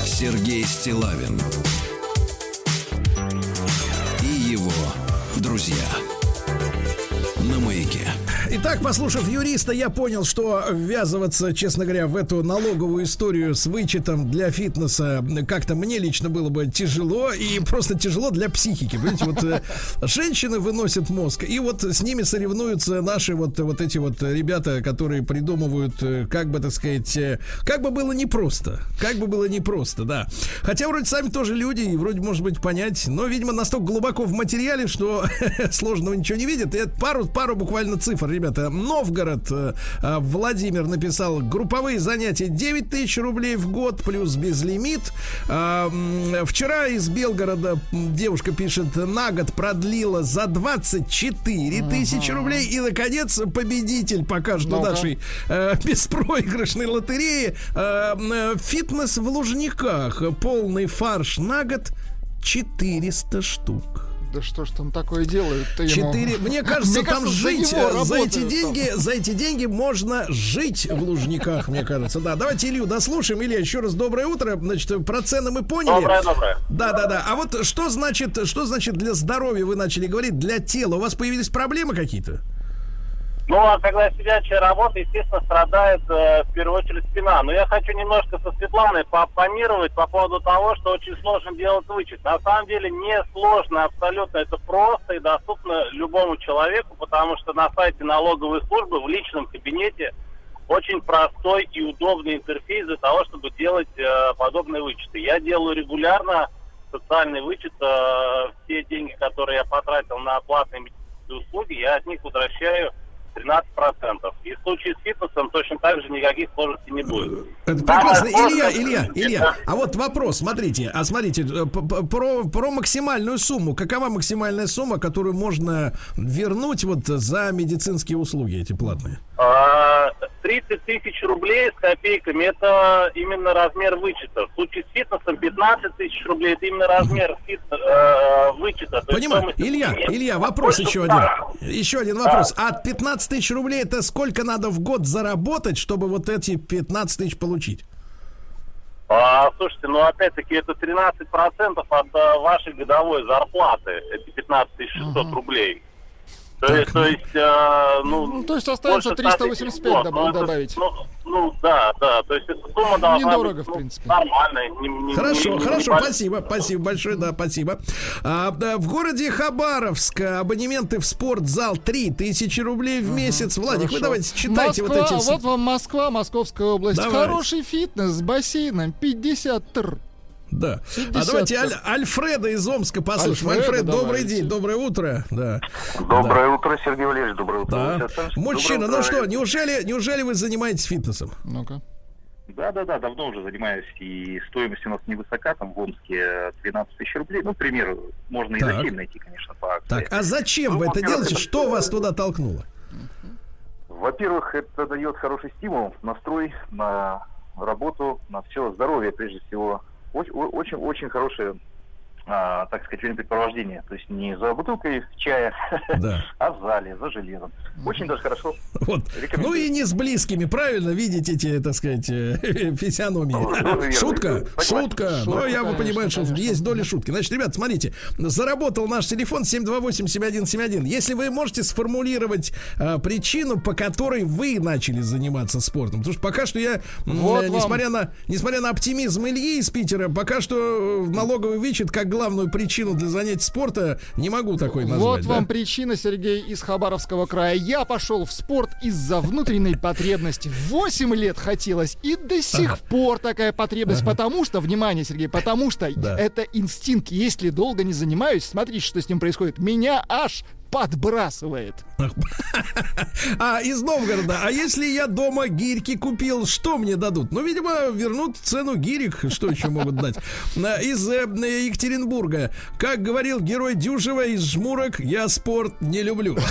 Сергей Стилавин Итак, послушав юриста, я понял, что ввязываться, честно говоря, в эту налоговую историю с вычетом для фитнеса как-то мне лично было бы тяжело и просто тяжело для психики. Понимаете, вот э, женщины выносят мозг, и вот с ними соревнуются наши вот, вот эти вот ребята, которые придумывают, э, как бы, так сказать, э, как бы было непросто. Как бы было непросто, да. Хотя вроде сами тоже люди, и вроде, может быть, понять, но, видимо, настолько глубоко в материале, что сложного ничего не видят. И это пару, пару буквально цифр, ребят. Ребята. Новгород. э, э, Владимир написал, групповые занятия 9 тысяч рублей в год, плюс безлимит. А, Вчера из Белгорода девушка пишет, на год продлила за 24 тысячи рублей. И, наконец, победитель пока что Ну-ка. нашей э, беспроигрышной лотереи. Э, э, фитнес в Лужниках. Полный фарш на год 400 штук. Да что ж там такое делают-то ему? Четыре. Мне кажется, Мне там кажется, за жить него э, за эти деньги, за эти деньги можно жить в Лужниках, мне кажется. Да, давайте Илью дослушаем. Илья, еще раз доброе утро. Значит, про цены мы поняли. Доброе, доброе. Да, да, да. А вот что значит, что значит для здоровья вы начали говорить, для тела? У вас появились проблемы какие-то? Ну, а когда сидячая работа, естественно, страдает э, в первую очередь спина. Но я хочу немножко со Светланой пооппонировать по поводу того, что очень сложно делать вычет. На самом деле не сложно абсолютно, это просто и доступно любому человеку, потому что на сайте налоговой службы в личном кабинете очень простой и удобный интерфейс для того, чтобы делать э, подобные вычеты. Я делаю регулярно социальный вычет. э, все деньги, которые я потратил на платные медицинские услуги, я от них возвращаю 13%. И в случае с фитнесом точно так же никаких сложностей не будет. Это Самое прекрасно. Илья, сложное- Илья, Илья. А вот вопрос, смотрите, а смотрите, э, про, про максимальную сумму. Какова максимальная сумма, которую можно вернуть вот за медицинские услуги эти платные? А, 30 тысяч рублей с копейками – это именно размер вычета. В случае с фитнесом 15 тысяч рублей – это именно размер фит- э, вычета. Есть Понимаю. Илья, Илья, вопрос еще 100. один. Еще один вопрос. От 15 тысяч рублей это сколько надо в год заработать, чтобы вот эти 15 тысяч получить? А, слушайте, ну опять-таки это 13% от э, вашей годовой зарплаты. Это 15 600 рублей. То Так, есть, то есть, э, ну, Ну, то есть остается больше 100 тысяч 385 в год. доб- Ну, это- добавить. Ну, ну, да, да. То есть эта сумма должна Недорого, быть в ну, принципе. нормальная. не- не- Хорошо, не- не хорошо, большая. спасибо, спасибо большое, да, спасибо. А, да, в городе Хабаровск абонементы в спортзал 3000 рублей в месяц. Владик, вы Хорошо. давайте читайте Москва, вот эти... вот вам Москва, Московская область. Давайте. Хороший фитнес с бассейном, 50 тр. Да. А 50 давайте Аль- Альфреда из Омска послушаем. Альфреда Альфред, добрый давайте. день, доброе утро. Да. Доброе утро, Сергей Валерьевич, доброе утро. Да. Мужчина, Доброе ну утро. что, неужели, неужели вы занимаетесь фитнесом? Ну-ка. Да, да, да, давно уже занимаюсь, и стоимость у нас невысока, там в Омске 12 тысяч рублей. Ну, к примеру, можно и Так. за 7 найти, конечно, по акции. Так, а зачем Ну, вы это делаете? это- Что вас туда толкнуло? Во-первых, это дает хороший стимул, настрой на работу, на все здоровье, прежде всего. Очень, очень, очень хорошее, а, так сказать, времяпрепровождение. То есть не за бутылкой чая, Да. а в зале, за железом. Очень даже хорошо. Вот. Ну и не с близкими, правильно, видеть эти, так сказать, э, Ну, физиономии. верно. Шутка, Понимаю. шутка. Но Шутка, я конечно, понимаю, что конечно. есть доля шутки. Значит, ребят, смотрите, заработал наш телефон 728-7171. Если вы можете сформулировать э, причину, по которой вы начали заниматься спортом. Потому что пока что я, Вот вам. несмотря, на, несмотря на оптимизм Ильи из Питера, пока что э, налоговый вычет как главную причину для занятий спорта не могу такой назвать. Вот да? вам причина, Сергей, из Хабаровского края. Я пошел в спорт из-за внутренней потребности. 8 лет хотелось, и до сих пор такая потребность. Потому что, внимание, Сергей, потому что Да. это инстинкт. Если долго не занимаюсь, смотрите, что с ним происходит. Меня аж подбрасывает. А из Новгорода, а если я дома гирьки купил, что мне дадут? Ну, видимо, вернут цену гирек, что еще могут дать. Из э, Екатеринбурга, как говорил герой Дюжева из Жмурок, я спорт не люблю.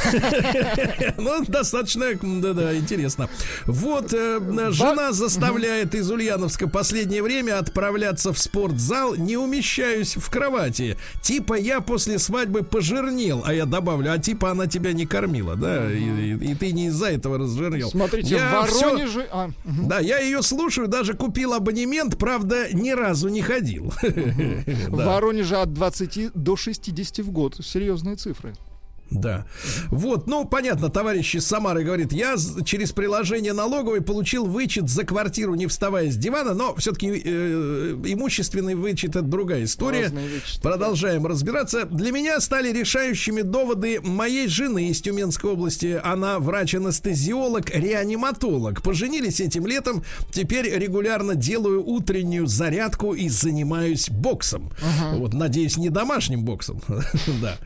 Ну, достаточно, да-да, интересно. Вот, э, жена заставляет из Ульяновска последнее время отправляться в спортзал, не умещаюсь в кровати. Типа я после свадьбы пожирнел, а я добавлю, а типа она тебя не кормила, да, и, и- и ты не из-за этого разжирнел. Смотрите, Я в Воронеже... а, мгм. да, я ее слушаю, даже купил абонемент, правда, ни разу не ходил. В Да. Воронеже от 20 до 60 в год. Серьезные цифры. Да. Вот, ну, понятно, товарищ из Самары говорит, я через приложение налоговой получил вычет за квартиру, не вставая с дивана, но все-таки имущественный вычет это другая история. Вычеты, Продолжаем разбираться. Для меня стали решающими доводы моей жены из Тюменской области. Она врач-анестезиолог, реаниматолог. Поженились этим летом. Теперь регулярно делаю утреннюю зарядку и занимаюсь боксом. Вот, надеюсь, не домашним боксом. Да.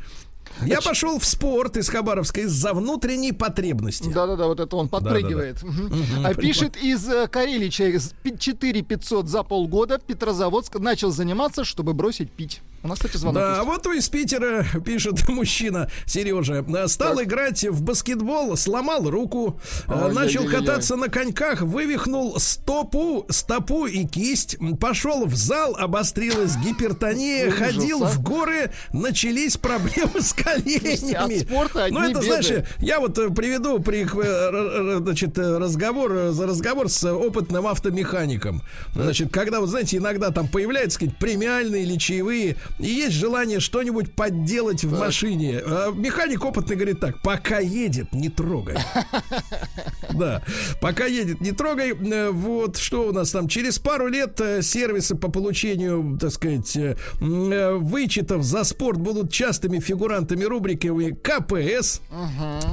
Я пошел в спорт из Хабаровска из-за внутренней потребности. Да-да-да, вот это он подпрыгивает. Мгм. А пишет из э, Карелии человек с пи- 4 500 за полгода Петрозаводск начал заниматься, чтобы бросить пить. У нас, кстати, звонок Да, есть. а вот из Питера пишет мужчина Сережа. Стал играть в баскетбол, сломал руку, э, Ай, начал яй-яй-яй. кататься на коньках, вывихнул стопу, стопу и кисть. Пошел в зал, обострилась гипертония, Ужас, ходил а. в горы, начались проблемы с коленями. от спорта одни Ну, это, беды. знаешь, я вот э, приведу при, э, значит, разговор, за разговор с опытным автомехаником. Значит, когда, вот знаете, иногда там появляются какие-то премиальные или чаевые, и есть желание что-нибудь подделать в машине. А механик опытный говорит так, пока едет, не трогай. Да, пока едет, не трогай. Э, Вот что у нас там. Через пару лет э, сервисы по получению, так сказать, э, вычетов за спорт будут частыми фигурантами рубрики КПС.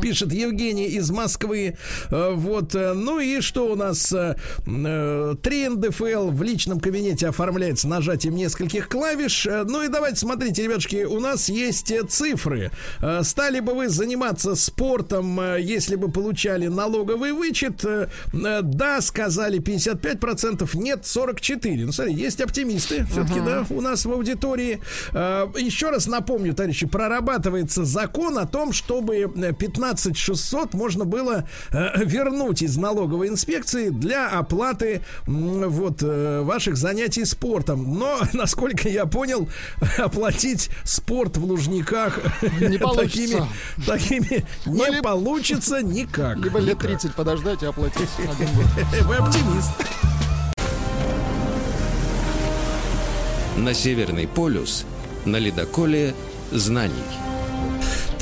Пишет Евгений из Москвы. Вот. Ну и что у нас? э, э, 3 НДФЛ в личном кабинете оформляется нажатием нескольких клавиш. Ну и давайте смотрите, ребятушки, у нас есть э, цифры. Э, Стали бы вы заниматься спортом, э, если бы получали налоговый вычет? Да, сказали 55%, нет 44%. Ну, смотри, есть оптимисты все-таки, да, у нас в аудитории. Еще раз напомню, товарищи, прорабатывается закон о том, чтобы э, 15 600 можно было вернуть из налоговой инспекции для оплаты вот ваших занятий спортом. Но, насколько я понял, оплатить спорт в Лужниках Не такими, получится. такими Ну, не либо- получится никак. Либо лет Никак. 30 подождать и оплатить один год. Вы оптимист. На Северный полюс на ледоколе знаний.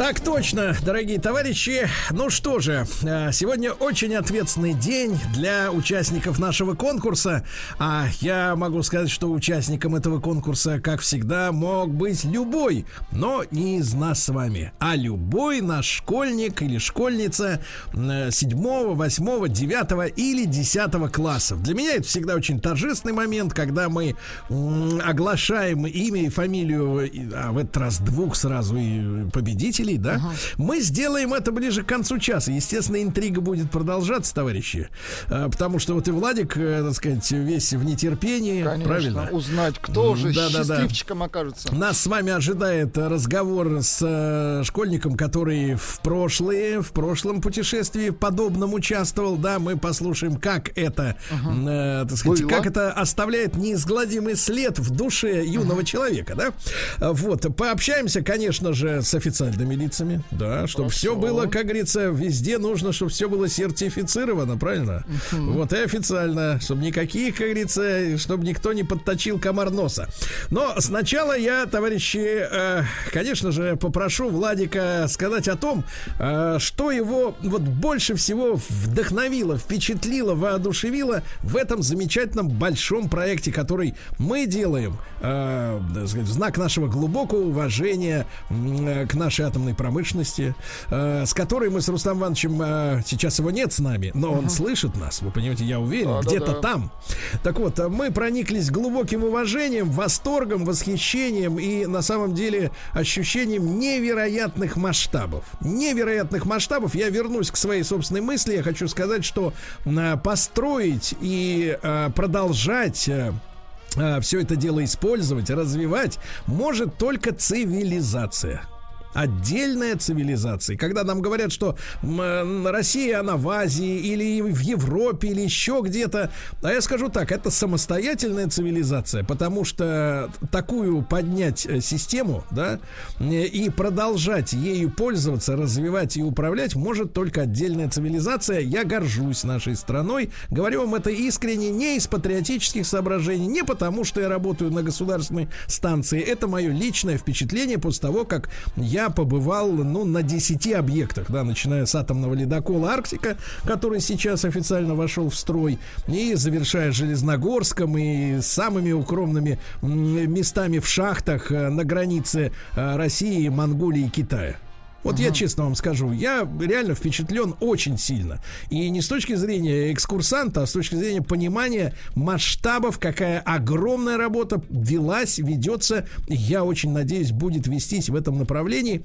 Так точно, дорогие товарищи. Ну что же, э, сегодня очень ответственный день для участников нашего конкурса. А я могу сказать, что участником этого конкурса, как всегда, мог быть любой, но не из нас с вами, а любой наш школьник или школьница 7, 8, 9 или 10 классов. Для меня это всегда очень торжественный момент, когда мы оглашаем имя и фамилию, а в этот раз двух сразу и победителей, да? Мы сделаем это ближе к концу часа. Естественно, интрига будет продолжаться, товарищи. А, Потому что вот и Владик, э, так сказать, весь в нетерпении. Конечно, Правильно? узнать, кто же Да-да-да. счастливчиком окажется. Нас с вами ожидает разговор с э, школьником, который в прошлые, в прошлом путешествии подобном участвовал. Да, мы послушаем, как это, э, так сказать, Было. как это оставляет неизгладимый след в душе юного человека, да. Вот, пообщаемся, конечно же, с официальными лицами, да, чтобы все было, как говорится, везде нужно, чтобы все было сертифицировано, правильно? Вот и официально, чтобы никаких, как говорится, чтобы никто не подточил комар носа. Но сначала я, товарищи, э, конечно же, попрошу Владика сказать о том, э, что его вот больше всего вдохновило, впечатлило, воодушевило в этом замечательном большом проекте, который мы делаем э, в знак нашего глубокого уважения э, к нашей атомной промышленности, э, с которой мы с Рустам Ивановичем, э, сейчас его нет с нами, но он слышит нас, вы понимаете, я уверен, Да-да-да. где-то там. Так вот, э, мы прониклись глубоким уважением, восторгом, восхищением и на самом деле ощущением невероятных масштабов. Невероятных масштабов. Я вернусь к своей собственной мысли. Я хочу сказать, что э, построить и э, продолжать все это дело использовать, развивать может только цивилизация. Отдельная цивилизация. Когда нам говорят, что Россия, она в Азии или в Европе или еще где-то, а я скажу так, это самостоятельная цивилизация, потому что такую поднять э, систему, да, и продолжать ею пользоваться, развивать и управлять может только отдельная цивилизация. Я горжусь нашей страной. Говорю вам это искренне, не из патриотических соображений, не потому, что я работаю на государственной станции. Это мое личное впечатление после того, как я побывал, ну, на 10 объектах, да, начиная с атомного ледокола Арктика, который сейчас официально вошел в строй, и завершая Железногорском и самыми укромными местами в шахтах э, на границе э, России, Монголии и Китая. Вот я честно вам скажу, я реально впечатлен очень сильно. И не с точки зрения экскурсанта, а с точки зрения понимания масштабов, какая огромная работа велась, ведется. Я очень надеюсь, будет вестись в этом направлении.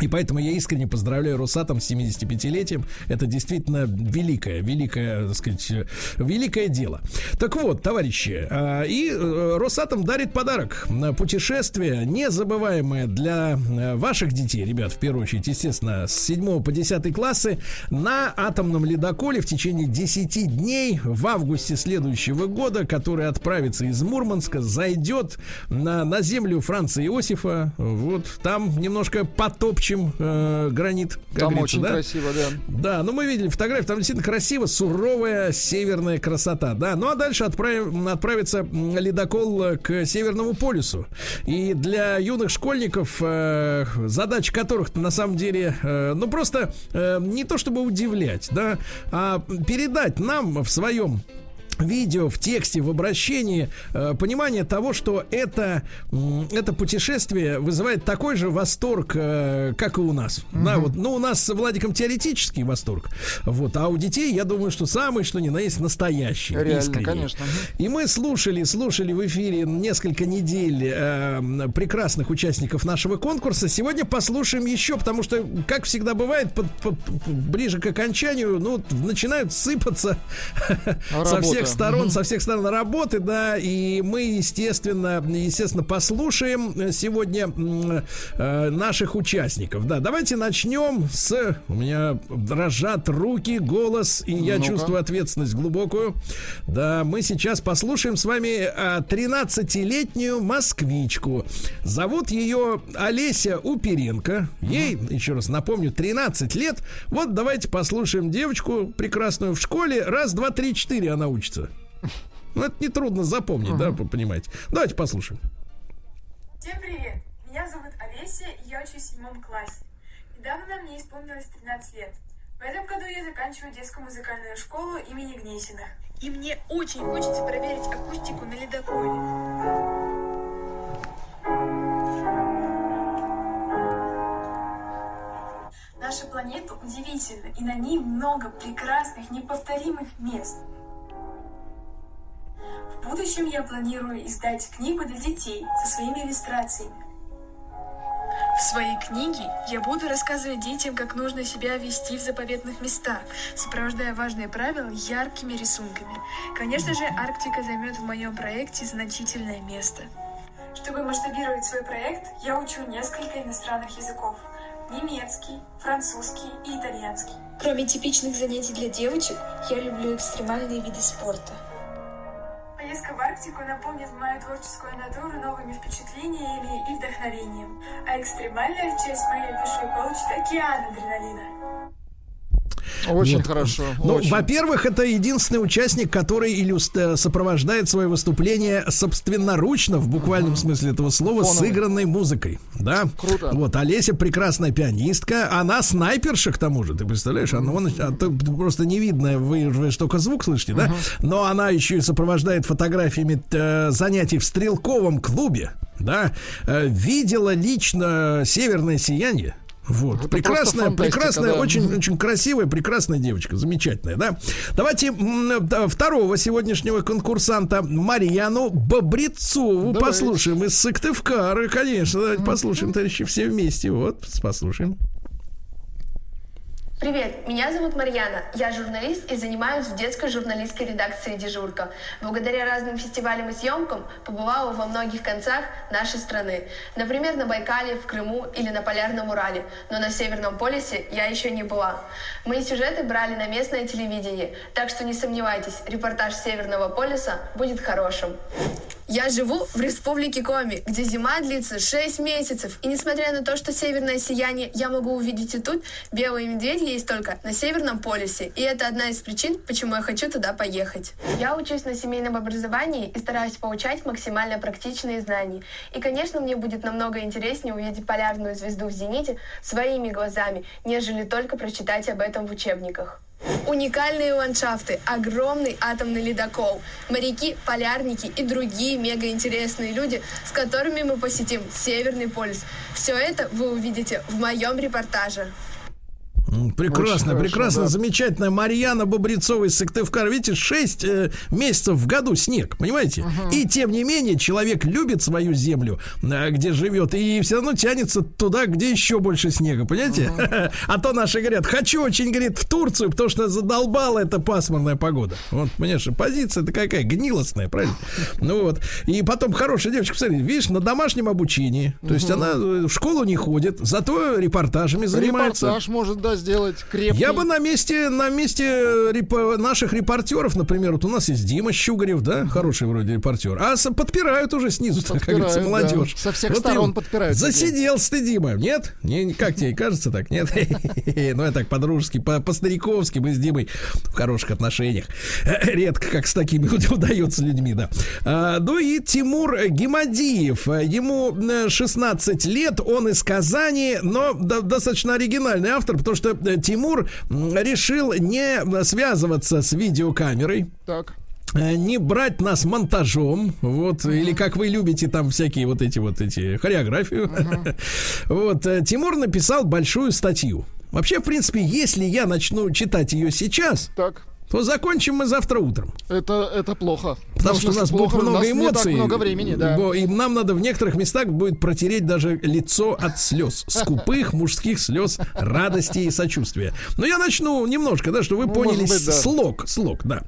И поэтому я искренне поздравляю Росатом с 75-летием. Это действительно великое, великое, так сказать, великое дело. Так вот, товарищи, а, и э, Росатом дарит подарок. Путешествие незабываемое для э, ваших детей, ребят, в первую очередь, естественно, с 7 по 10 классы на атомном ледоколе в течение 10 дней в августе следующего года, который отправится из Мурманска, зайдет на, на землю Франца Иосифа. Вот там немножко потопчет общем, э, гранит. Там очень да? красиво, да. Да, ну мы видели фотографии, там действительно красиво, суровая северная красота, да. Ну а дальше отправим, отправится ледокол к Северному полюсу. И для юных школьников, э, задач которых на самом деле, э, ну просто э, не то чтобы удивлять, да, а передать нам в своем видео, в тексте, в обращении э, понимание того, что это, это путешествие вызывает такой же восторг, э, как и у нас. Mm-hmm. Да, вот, ну, у нас с Владиком теоретический восторг. Вот, а у детей, я думаю, что самый, что ни на есть, настоящий. Реально, искренний. конечно. И мы слушали, слушали в эфире несколько недель э, прекрасных участников нашего конкурса. Сегодня послушаем еще, потому что, как всегда бывает, под, под, ближе к окончанию, ну, начинают сыпаться со всех сторон, со всех сторон работы, да, и мы, естественно, естественно, послушаем сегодня э, наших участников. Да, давайте начнем с... У меня дрожат руки, голос, и я ну чувствую ответственность глубокую. Да, мы сейчас послушаем с вами 13-летнюю москвичку. Зовут ее Олеся Уперенко. Ей, еще раз напомню, 13 лет. Вот давайте послушаем девочку прекрасную в школе. Раз, два, три, четыре она учится. Ну, это нетрудно запомнить, uh-huh. да, понимаете. Давайте послушаем. Всем привет! Меня зовут Олеся, и я учусь в седьмом классе. Недавно мне исполнилось 13 лет. В этом году я заканчиваю детскую музыкальную школу имени Гнесина. И мне очень хочется проверить акустику на ледоколе. Наша планета удивительна, и на ней много прекрасных, неповторимых мест – в будущем я планирую издать книгу для детей со своими иллюстрациями. В своей книге я буду рассказывать детям, как нужно себя вести в заповедных местах, сопровождая важные правила яркими рисунками. Конечно же, Арктика займет в моем проекте значительное место. Чтобы масштабировать свой проект, я учу несколько иностранных языков. Немецкий, французский и итальянский. Кроме типичных занятий для девочек, я люблю экстремальные виды спорта – Поездка в Арктику наполнит мою творческую натуру новыми впечатлениями и вдохновением, а экстремальная часть моей души получит океан адреналина. Очень вот. хорошо. Ну, во-первых, это единственный участник, который иллюстр... сопровождает свое выступление собственноручно, в буквальном uh-huh. смысле этого слова, Фоновый. сыгранной музыкой. Да? Круто. Вот, Олеся прекрасная пианистка, она снайперша, к тому же, ты представляешь? Она, он, а, просто не видно, вы, вы только звук слышите, uh-huh. да? Но она еще и сопровождает фотографиями э, занятий в стрелковом клубе. Да, э, видела лично северное сияние. Вот. Это прекрасная, прекрасная, да. очень, очень красивая, прекрасная девочка, замечательная, да. Давайте второго сегодняшнего конкурсанта Марьяну Бобрецову Давай. послушаем из Сыктывкара, конечно, давайте послушаем, товарищи, все вместе, вот, послушаем. Привет, меня зовут Марьяна. Я журналист и занимаюсь в детской журналистской редакции «Дежурка». Благодаря разным фестивалям и съемкам побывала во многих концах нашей страны. Например, на Байкале, в Крыму или на Полярном Урале. Но на Северном полюсе я еще не была. Мои сюжеты брали на местное телевидение, так что не сомневайтесь, репортаж Северного полюса будет хорошим. Я живу в республике Коми, где зима длится 6 месяцев. И несмотря на то, что северное сияние я могу увидеть и тут, белые медведи есть только на Северном полюсе. И это одна из причин, почему я хочу туда поехать. Я учусь на семейном образовании и стараюсь получать максимально практичные знания. И, конечно, мне будет намного интереснее увидеть полярную звезду в зените своими глазами, нежели только прочитать об этом в учебниках. Уникальные ландшафты, огромный атомный ледокол, моряки, полярники и другие мегаинтересные люди, с которыми мы посетим Северный полюс. Все это вы увидите в моем репортаже. Прекрасно, Очень прекрасно, хорошо, да. замечательная Марьяна Бобрецова из Сыктывкара. Видите, 6 месяцев в году снег, понимаете? И тем не менее, человек любит свою землю, э, где живет, и все равно тянется туда, где еще больше снега, понимаете? А то наши говорят, хочу очень, говорит, в Турцию, потому что задолбала эта пасмурная погода. Вот, понимаешь, позиция-то какая, гнилостная, правильно? Ну вот. И потом хорошая девочка, посмотри, видишь, на домашнем обучении. То есть она э, в школу не ходит, зато репортажами занимается. Репортаж может, да, сделать крепкий. Я бы на месте, на месте репо- наших репортеров, например, вот у нас есть Дима Щугарев, да, хороший вроде репортер, а подпирают уже снизу, как Подпирают, говорится, молодежь. да. Со всех Вот сторон подпирают. Засиделся ты, Дима, нет? Не, как тебе кажется так, нет? Ну, я так по-дружески, по- по-стариковски мы с Димой в хороших отношениях. Редко как с такими удается людьми, да. А, Ну и Тимур Гемадиев. Ему э, 16 лет, он из Казани, но до- достаточно оригинальный автор, потому что э, Тимур м, решил не связываться с видеокамерой. Так. Э, не брать нас монтажом, вот, или как вы любите там всякие вот эти вот эти хореографию. Вот, э, Тимур написал большую статью. Вообще, в принципе, если я начну читать ее сейчас, Так. То закончим мы завтра утром. Это, это плохо. Потому Ну, что у нас смысле, будет плохо, у много нас не так эмоций. много времени, да. И нам надо в некоторых местах будет протереть даже лицо от слез. Скупых мужских слез, радости и сочувствия. Но я начну немножко, да, чтобы вы Ну, поняли может быть, да. слог. Слог, да.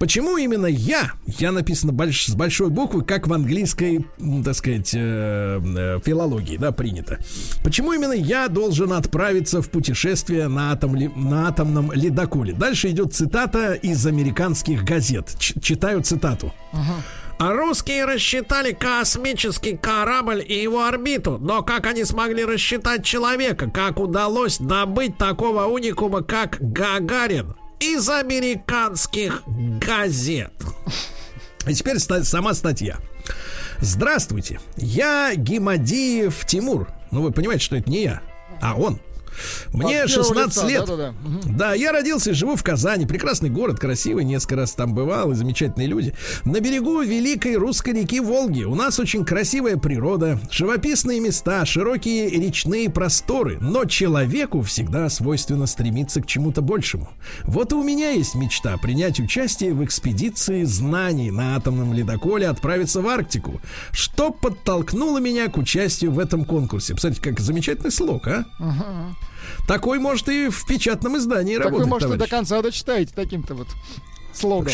Почему именно я? Я написано больш- с большой буквы, как в английской, так сказать, э, э, филологии, да, принято. Почему именно я должен отправиться в путешествие на, атом, на атомном ледоколе? Дальше идет цитата из американских газет. Ч- читаю цитату. А русские рассчитали космический корабль и его орбиту. Но как они смогли рассчитать человека? Как удалось добыть такого уникума, как Гагарин? Из американских газет. И теперь ста- сама статья. Здравствуйте, я Гемадиев Тимур. Ну, вы понимаете, что это не я, а он. Мне От первого 16 лица, лет. да-да-да. Мгм. Да, я родился и живу в Казани. Прекрасный город, красивый, несколько раз там бывал, и замечательные люди. На берегу великой русской реки Волги. У нас очень красивая природа, живописные места, широкие речные просторы. Но человеку всегда свойственно стремиться к чему-то большему. Вот и у меня есть мечта принять участие в экспедиции знаний на атомном ледоколе, отправиться в Арктику. Что подтолкнуло меня к участию в этом конкурсе? Посмотрите, как замечательный слог, а? Ага. Такой может и в печатном издании Так вы, работать, может, и до товарищ. конца дочитаете таким-то вот слогом.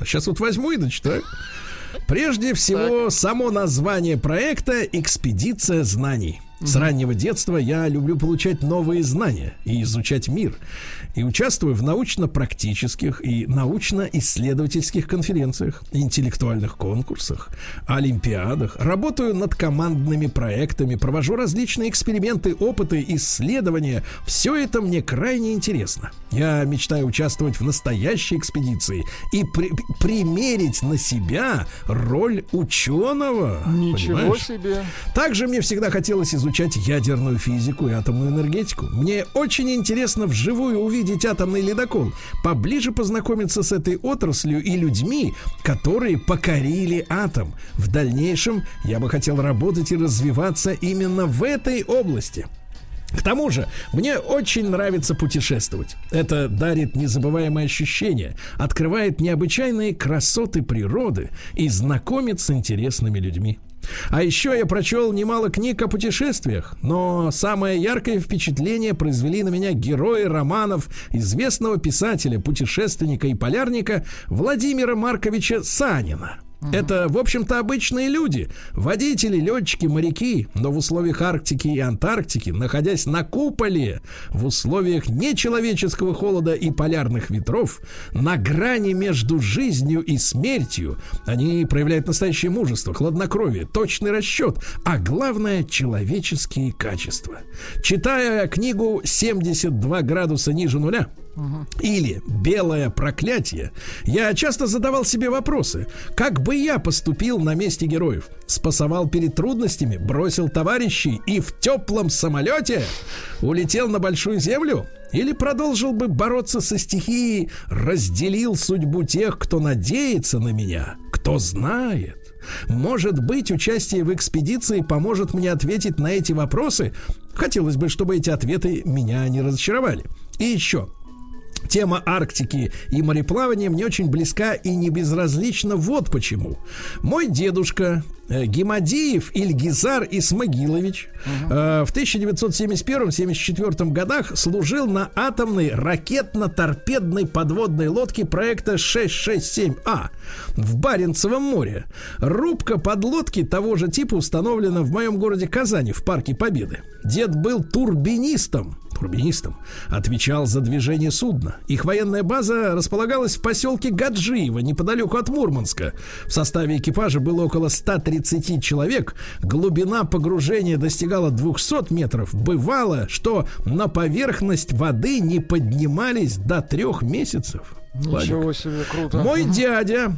Сейчас вот возьму и дочитаю. Прежде всего, само название проекта «Экспедиция знаний». С раннего детства я люблю получать новые знания и изучать мир. И участвую в научно-практических и научно-исследовательских конференциях, интеллектуальных конкурсах, олимпиадах. Работаю над командными проектами, провожу различные эксперименты, опыты, исследования. Все это мне крайне интересно. Я мечтаю участвовать в настоящей экспедиции и при- примерить на себя роль ученого. Ничего Понимаешь? себе. Также мне всегда хотелось изучать ядерную физику и атомную энергетику. Мне очень интересно вживую увидеть атомный ледокол, поближе познакомиться с этой отраслью и людьми, которые покорили атом. В дальнейшем я бы хотел работать и развиваться именно в этой области. К тому же, мне очень нравится путешествовать. Это дарит незабываемые ощущения, открывает необычайные красоты природы и знакомит с интересными людьми. А еще я прочел немало книг о путешествиях, но самое яркое впечатление произвели на меня герои романов известного писателя, путешественника и полярника Владимира Марковича Санина. Это, в общем-то, обычные люди. Водители, летчики, моряки. Но в условиях Арктики и Антарктики, находясь на куполе, в условиях нечеловеческого холода и полярных ветров, на грани между жизнью и смертью, они проявляют настоящее мужество, хладнокровие, точный расчет, а главное, человеческие качества. Читая книгу «72 градуса ниже нуля», или белое проклятие, я часто задавал себе вопросы, как бы я поступил на месте героев? Спасовал перед трудностями, бросил товарищей и в теплом самолете улетел на большую землю? Или продолжил бы бороться со стихией, разделил судьбу тех, кто надеется на меня, кто знает? Может быть, участие в экспедиции поможет мне ответить на эти вопросы? Хотелось бы, чтобы эти ответы меня не разочаровали. И еще. Тема Арктики и мореплавания мне очень близка и не безразлична вот почему. Мой дедушка э, Гемадиев Ильгизар Исмагилович э, в 1971-74 годах служил на атомной ракетно-торпедной подводной лодке проекта 667А в Баренцевом море. Рубка подлодки того же типа установлена в моем городе Казани в Парке Победы. Дед был турбинистом, турбинистом, отвечал за движение судна. Их военная база располагалась в поселке Гаджиево, неподалеку от Мурманска. В составе экипажа было около 130 человек. Глубина погружения достигала 200 метров. Бывало, что на поверхность воды не поднимались до трех месяцев. Ничего себе, круто. Мой дядя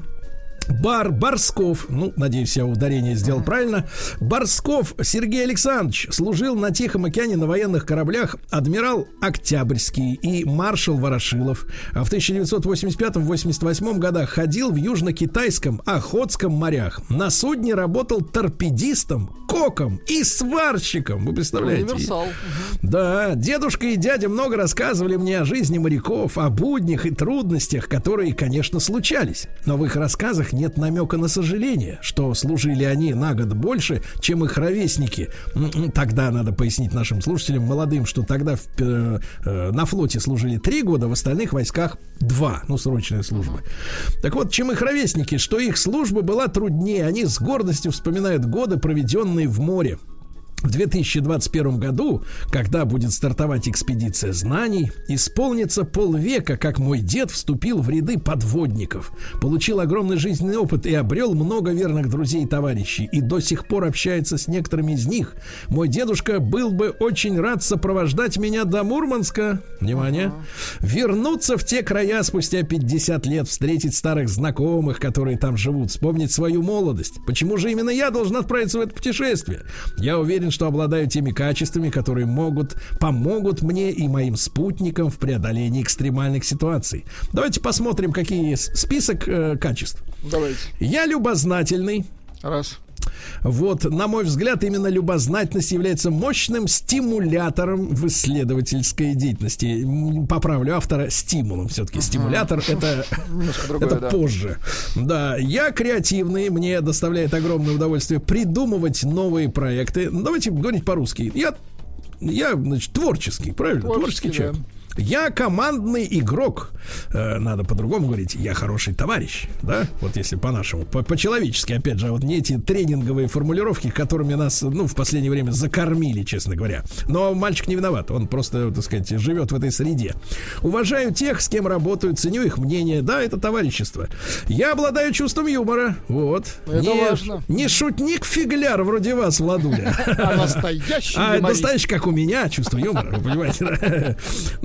Бар Барсков, ну, надеюсь, я ударение сделал правильно. Барсков Сергей Александрович служил на Тихом океане на военных кораблях адмирал Октябрьский и маршал Ворошилов. А в 1985-88 годах ходил в южно-китайском Охотском морях. На судне работал торпедистом, коком и сварщиком. Вы представляете? Универсал. Да, дедушка и дядя много рассказывали мне о жизни моряков, о буднях и трудностях, которые, конечно, случались. Но в их рассказах нет намека на сожаление, что служили они на год больше, чем их ровесники. Тогда надо пояснить нашим слушателям, молодым, что тогда в, э, э, на флоте служили три года, в остальных войсках два, ну, срочная служба. Так вот, чем их ровесники, что их служба была труднее, они с гордостью вспоминают годы, проведенные в море. В 2021 году, когда будет стартовать экспедиция знаний, исполнится полвека, как мой дед вступил в ряды подводников, получил огромный жизненный опыт и обрел много верных друзей и товарищей, и до сих пор общается с некоторыми из них. Мой дедушка был бы очень рад сопровождать меня до Мурманска. Внимание. Вернуться в те края спустя 50 лет, встретить старых знакомых, которые там живут, вспомнить свою молодость. Почему же именно я должен отправиться в это путешествие? Я уверен, что обладаю теми качествами, которые могут, помогут мне и моим спутникам в преодолении экстремальных ситуаций. Давайте посмотрим, какие список э, качеств. Давайте. Я любознательный. Раз. Вот, на мой взгляд, именно любознательность является мощным стимулятором в исследовательской деятельности. Поправлю автора стимулом. Все-таки стимулятор это, другое, это да. позже. Да, я креативный, мне доставляет огромное удовольствие придумывать новые проекты. Давайте говорить по-русски. Я, я, значит, творческий, правильно? Творческий, Творческий человек. Я командный игрок. Э, надо по-другому говорить. Я хороший товарищ. Да? Вот если по-нашему. По- По-человечески, опять же, вот не эти тренинговые формулировки, которыми нас, ну, в последнее время закормили, честно говоря. Но мальчик не виноват. Он просто, так сказать, живет в этой среде. Уважаю тех, с кем работаю, ценю их мнение. Да, это товарищество. Я обладаю чувством юмора. Вот. Это не, важно. Не шутник-фигляр вроде вас, Владуля. А настоящий А настоящий, как у меня, чувство юмора, вы понимаете,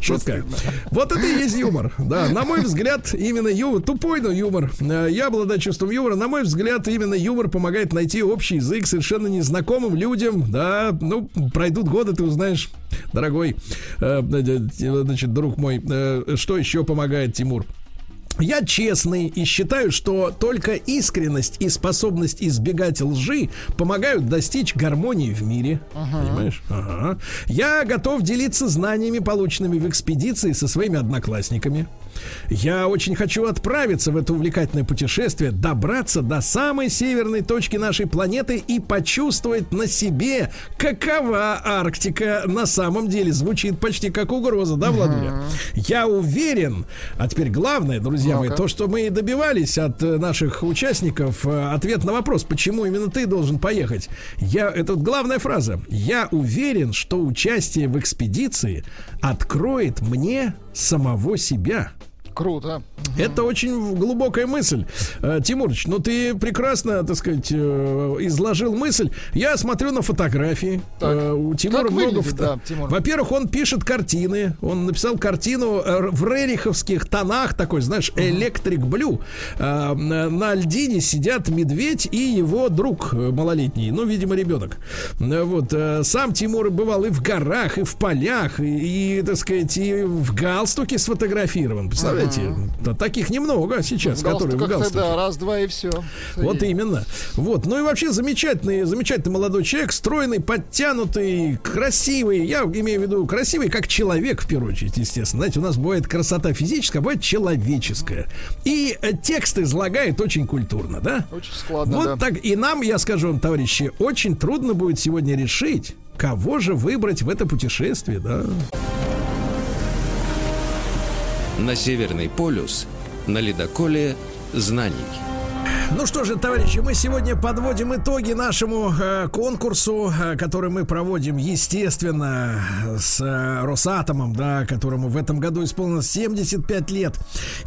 Шутка. Вот это и есть юмор. Да, на мой взгляд, именно юмор, тупой, но юмор. Э, Я обладаю чувством юмора. На мой взгляд, именно юмор помогает найти общий язык совершенно незнакомым людям. Да, ну, пройдут годы, ты узнаешь, дорогой, э, значит, друг мой, э, что еще помогает, Тимур? Я честный и считаю, что только искренность и способность избегать лжи помогают достичь гармонии в мире. Понимаешь? Ага. Я готов делиться знаниями, полученными в экспедиции со своими одноклассниками. Я очень хочу отправиться в это увлекательное путешествие, добраться до самой северной точки нашей планеты и почувствовать на себе, какова Арктика на самом деле. Звучит почти как угроза, да, Владуля? Я уверен, а теперь главное, друзья мои, Ну-ка. то, что мы добивались от э, наших участников, э, ответ на вопрос, почему именно ты должен поехать. Я, это вот главная фраза. Я уверен, что участие в экспедиции откроет мне самого себя. Круто. Это очень глубокая мысль. Э, Тимурыч, ну ты прекрасно, так сказать, э, изложил мысль. Я смотрю на фотографии. Так. Э, У Тимура Как много выглядит, фото- да, Тимур? Во-первых, он пишет картины. Он написал картину в рериховских тонах, такой, знаешь, электрик блю. На льдине сидят медведь и его друг малолетний, ну, видимо, ребенок. Вот. Сам Тимур бывал и в горах, и в полях, и, и, так сказать, и в галстуке сфотографирован. Представляете? Понимаете? Да, таких немного сейчас, В которые в галстуке. да, раз-два и все. Вот именно. Вот. Ну и вообще замечательный, замечательный молодой человек, стройный, подтянутый, красивый. Я имею в виду красивый как человек, в первую очередь, естественно. Знаете, у нас бывает красота физическая, а бывает человеческая. И э, текст излагает очень культурно, да? Очень складно, Вот да. так. И нам, я скажу вам, товарищи, очень трудно будет сегодня решить, кого же выбрать в это путешествие, да? На Северный полюс на ледоколе знаний. Ну что же, товарищи, мы сегодня подводим итоги нашему э, конкурсу, э, который мы проводим, естественно, с э, Росатомом, да, которому в этом году исполнилось 75 лет.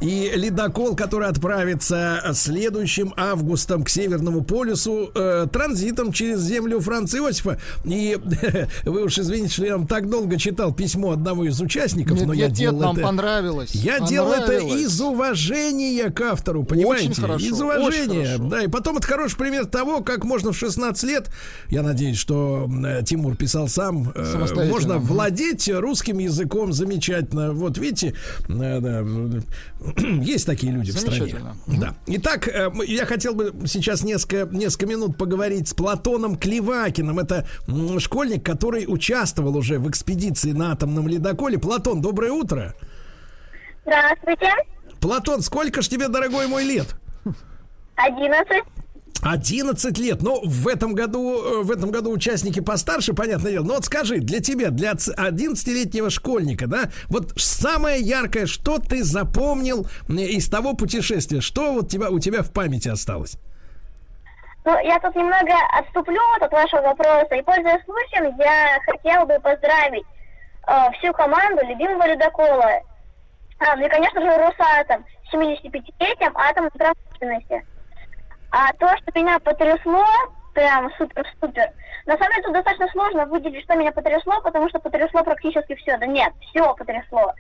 И ледокол, который отправится следующим августом к Северному полюсу э, транзитом через землю Франца Иосифа. И вы уж извините, что я вам так долго читал письмо одного из участников, Нет, но я нет, делал нет, нам это... понравилось. Я делал это Понравилось. из уважения к автору, понимаете? хорошо, из очень уважения. Хорошо. Да, и потом это хороший пример того, как можно в 16 лет, я надеюсь, что э, Тимур писал сам, э, можно владеть русским языком замечательно. Вот видите, э, да, есть такие люди в стране. Да. Итак, я хотел бы сейчас несколько, несколько минут поговорить с Платоном Клевакиным. Это школьник, который участвовал уже в экспедиции на атомном ледоколе. Платон, доброе утро. Здравствуйте. Платон, сколько ж тебе, дорогой мой, лет? Одиннадцать. 11 лет. Но в этом году, э, в этом году участники постарше, понятное дело. Но вот скажи, для тебя, для ц- 11-летнего школьника, да, вот самое яркое, что ты запомнил из того путешествия? Что вот тебя, у тебя в памяти осталось? Ну, я тут немного отступлю от вашего вопроса. И, пользуясь случаем, я хотела бы поздравить э, всю команду любимого ледокола. А, ну и, конечно же, Росатом с 75-летием атомной промышленности. А то, что меня потрясло, прям супер-супер. На самом деле, тут достаточно сложно выделить, что меня потрясло, потому что потрясло практически все. Да нет, все потрясло.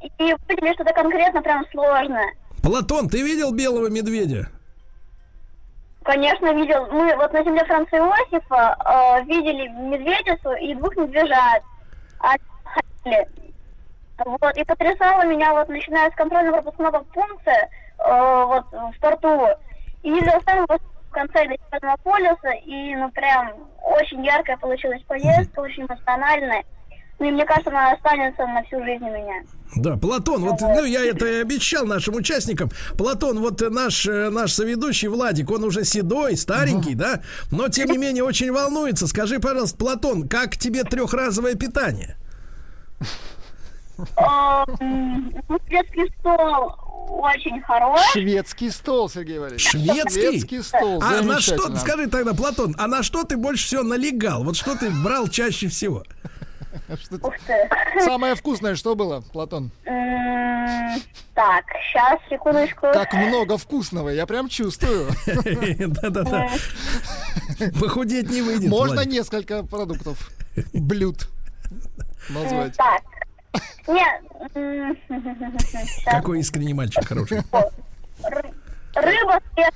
И выделить что-то конкретно прям сложно. Платон, ты видел белого медведя? Конечно, видел. Мы вот на земле Франца Иосифа э, видели медведицу и двух медвежат. А. Вот, и потрясало меня, вот, начиная с контрольно-пропускного пункта, э, вот, в порту, и до самого конца до Северного полюса, и, ну, прям, очень яркая получилась поездка, очень эмоциональная. Ну, и мне кажется, она останется на всю жизнь у меня. Да, Платон, вот, ну, я это и обещал нашим участникам. Платон, вот наш, э, наш соведущий Владик, он уже седой, старенький, да, но, тем не менее, очень волнуется. Скажи, пожалуйста, Платон, как тебе трехразовое питание? Э, м, ну, Детский стол очень хороший. Шведский стол, Сергей Валерьевич. Шведский? Шведский стол. А на что, скажи тогда, Платон, а на что ты больше всего налегал? Вот что ты брал чаще всего? Ух ты. Самое вкусное что было, Платон? Так, сейчас, секундочку. Как много вкусного, я прям чувствую. Да-да-да. Похудеть не выйдет. Можно несколько продуктов, блюд назвать. Так. Нет. Какой искренний мальчик хороший. Ры- Рыба вкусная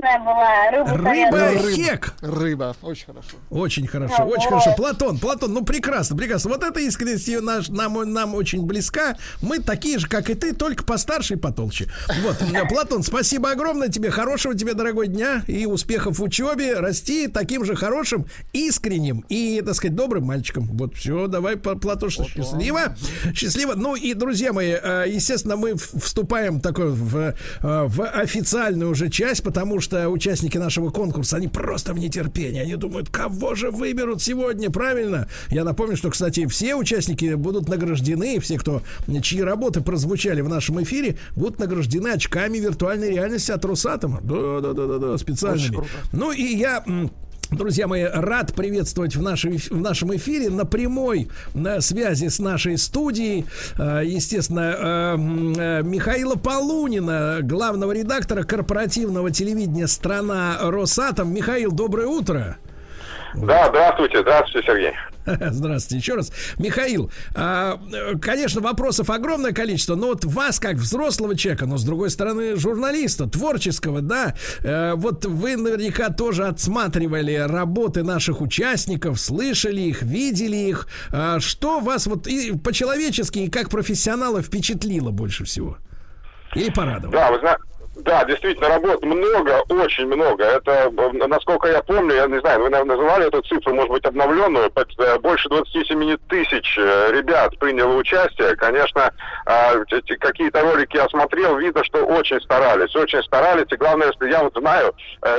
была. Рыбу Рыба советую. хек. Рыба, очень хорошо. Очень хорошо, Да, очень вот. хорошо. Платон, Платон, ну прекрасно, прекрасно. Вот эта искренность ее наш, нам, нам очень близка. Мы такие же, как и ты, только постарше и потолще. Вот, э, Платон, спасибо огромное тебе. Хорошего тебе, дорогой дня и успехов в учебе. Расти таким же хорошим, искренним и, так сказать, добрым мальчиком. Вот, все, давай, П- Платош, счастливо. Счастливо. Ну и, друзья мои, э, естественно, мы вступаем такой в, э, в официальную уже часть, потому что участники нашего конкурса, они просто в нетерпении. Они думают, кого же выберут сегодня, правильно? Я напомню, что, кстати, все участники будут награждены, все, кто, чьи работы прозвучали в нашем эфире, будут награждены очками виртуальной реальности от Росатома. Да-да-да-да, специальными. Ну и я... Друзья мои, рад приветствовать в, нашей, в нашем эфире на прямой на связи с нашей студией, э, естественно, э, э, Михаила Полунина, главного редактора корпоративного телевидения «Страна Росатом». Михаил, доброе утро. Да, здравствуйте, здравствуйте, Сергей. Здравствуйте еще раз. Михаил, а, конечно, вопросов огромное количество, но вот вас, как взрослого человека, но с другой стороны, журналиста, творческого, да, э, вот вы наверняка тоже отсматривали работы наших участников, слышали их, видели их. А, что вас вот по-человечески, и как профессионала впечатлило больше всего? Или порадовало? Да, вы знаете, да, действительно, работ много, очень много. Это, э, насколько я помню, я не знаю, вы называли эту цифру, может быть, обновленную, э, больше 27 тысяч э, ребят приняло участие. Конечно, какие-то ролики я смотрел, видно, что очень старались, очень старались. И главное, что я вот знаю,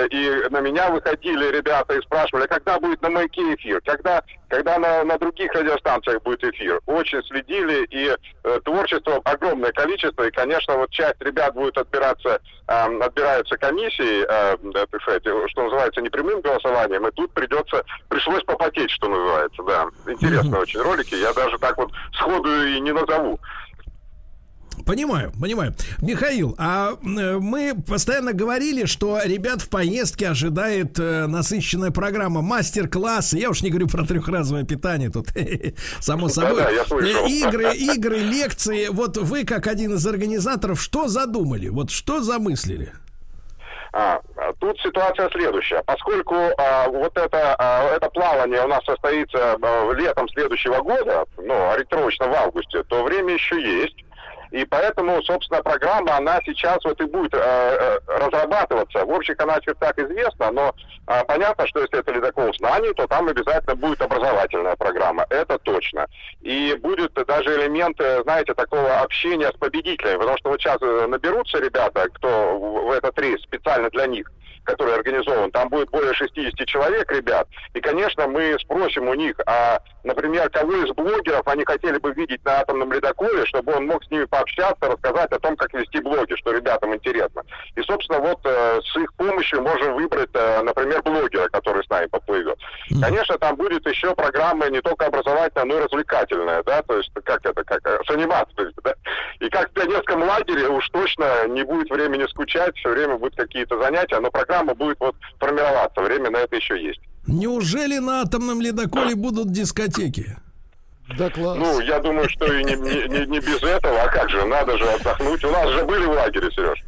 и на меня выходили ребята и спрашивали, когда будет на маяке эфир, когда, когда на, на других радиостанциях будет эфир. Очень следили, и э, творчество огромное количество, и, конечно, вот часть ребят будет отбираться э, отбираются комиссии, э, так сказать, что называется, непрямым голосованием, и тут придется, пришлось попотеть, что называется, да. Интересно очень ролики, я даже так вот сходу и не назову. Понимаю, понимаю. Михаил, а э, мы постоянно говорили, что ребят в поездке ожидает э, насыщенная программа, мастер-классы. Я уж не говорю про трехразовое питание, тут само собой. Да, да. Э, игры, игры, лекции. Вот вы, как один из организаторов, что задумали? Вот что замыслили? А, тут ситуация следующая. Поскольку а, вот это, а, это плавание у нас состоится а, летом следующего года, ну, ориентировочно в августе, то время еще есть. И поэтому, собственно, программа, она сейчас вот и будет э, э, разрабатываться. В общих она чертах известна, но э, понятно, что если это ледокол знаний, то там обязательно будет образовательная программа. Это точно. И будет даже элементы, знаете, такого общения с победителями. Потому что вот сейчас э, наберутся ребята, кто в этот рейс специально для них – который организован, там будет более 60 человек, ребят. И, конечно, мы спросим у них, а, например, кого из блогеров они хотели бы видеть на атомном ледоколе, чтобы он мог с ними пообщаться, рассказать о том, как вести блоги, что ребятам интересно. И, собственно, вот э, с их помощью можем выбрать, э, например, блогера, который с нами поплывет. Конечно, там будет еще программа не только образовательная, но и развлекательная, да, то есть как это, как э, с анимацией, да. И как в пионерском лагере уж точно не будет времени скучать, все время будут какие-то занятия, но программа программа будет вот формироваться. Время на это еще есть. Неужели на атомном ледоколе будут дискотеки? Да, класс. Ну, я думаю, что и не, не, не без этого, а как же, надо же отдохнуть. У нас же были в лагере, Сереж.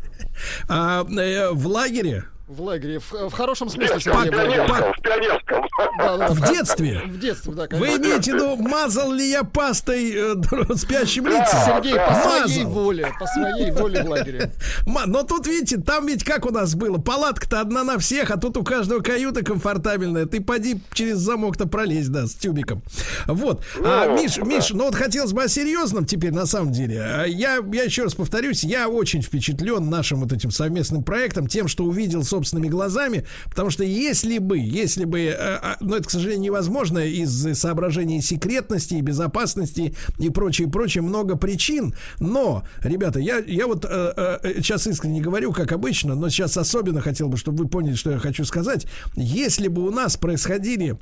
А, э, в лагере? В лагере, в, в хорошем смысле. Нет, в пионерском, в пионерском. Да, да, в детстве? В детстве, да, конечно. Вы имеете в виду, мазал ли я пастой э, спящим да, лицам? Сергей, да. по своей воле, по своей воле в лагере. Но тут, видите, там ведь как у нас было, палатка-то одна на всех, а тут у каждого каюта комфортабельная. Ты поди через замок-то пролезь, да, с тюбиком. Вот. А, ну, Миш, да. Миш, ну вот хотелось бы о серьезном теперь, на самом деле. А я, я еще раз повторюсь, я очень впечатлен нашим вот этим совместным проектом, тем, что увидел, собственно, собственными глазами, потому что если бы, если бы, э, а, но это, к сожалению, невозможно из соображений секретности и безопасности и прочее, прочее, много причин, но, ребята, я, я вот э, э, сейчас искренне говорю, как обычно, но сейчас особенно хотел бы, чтобы вы поняли, что я хочу сказать, если бы у нас происходили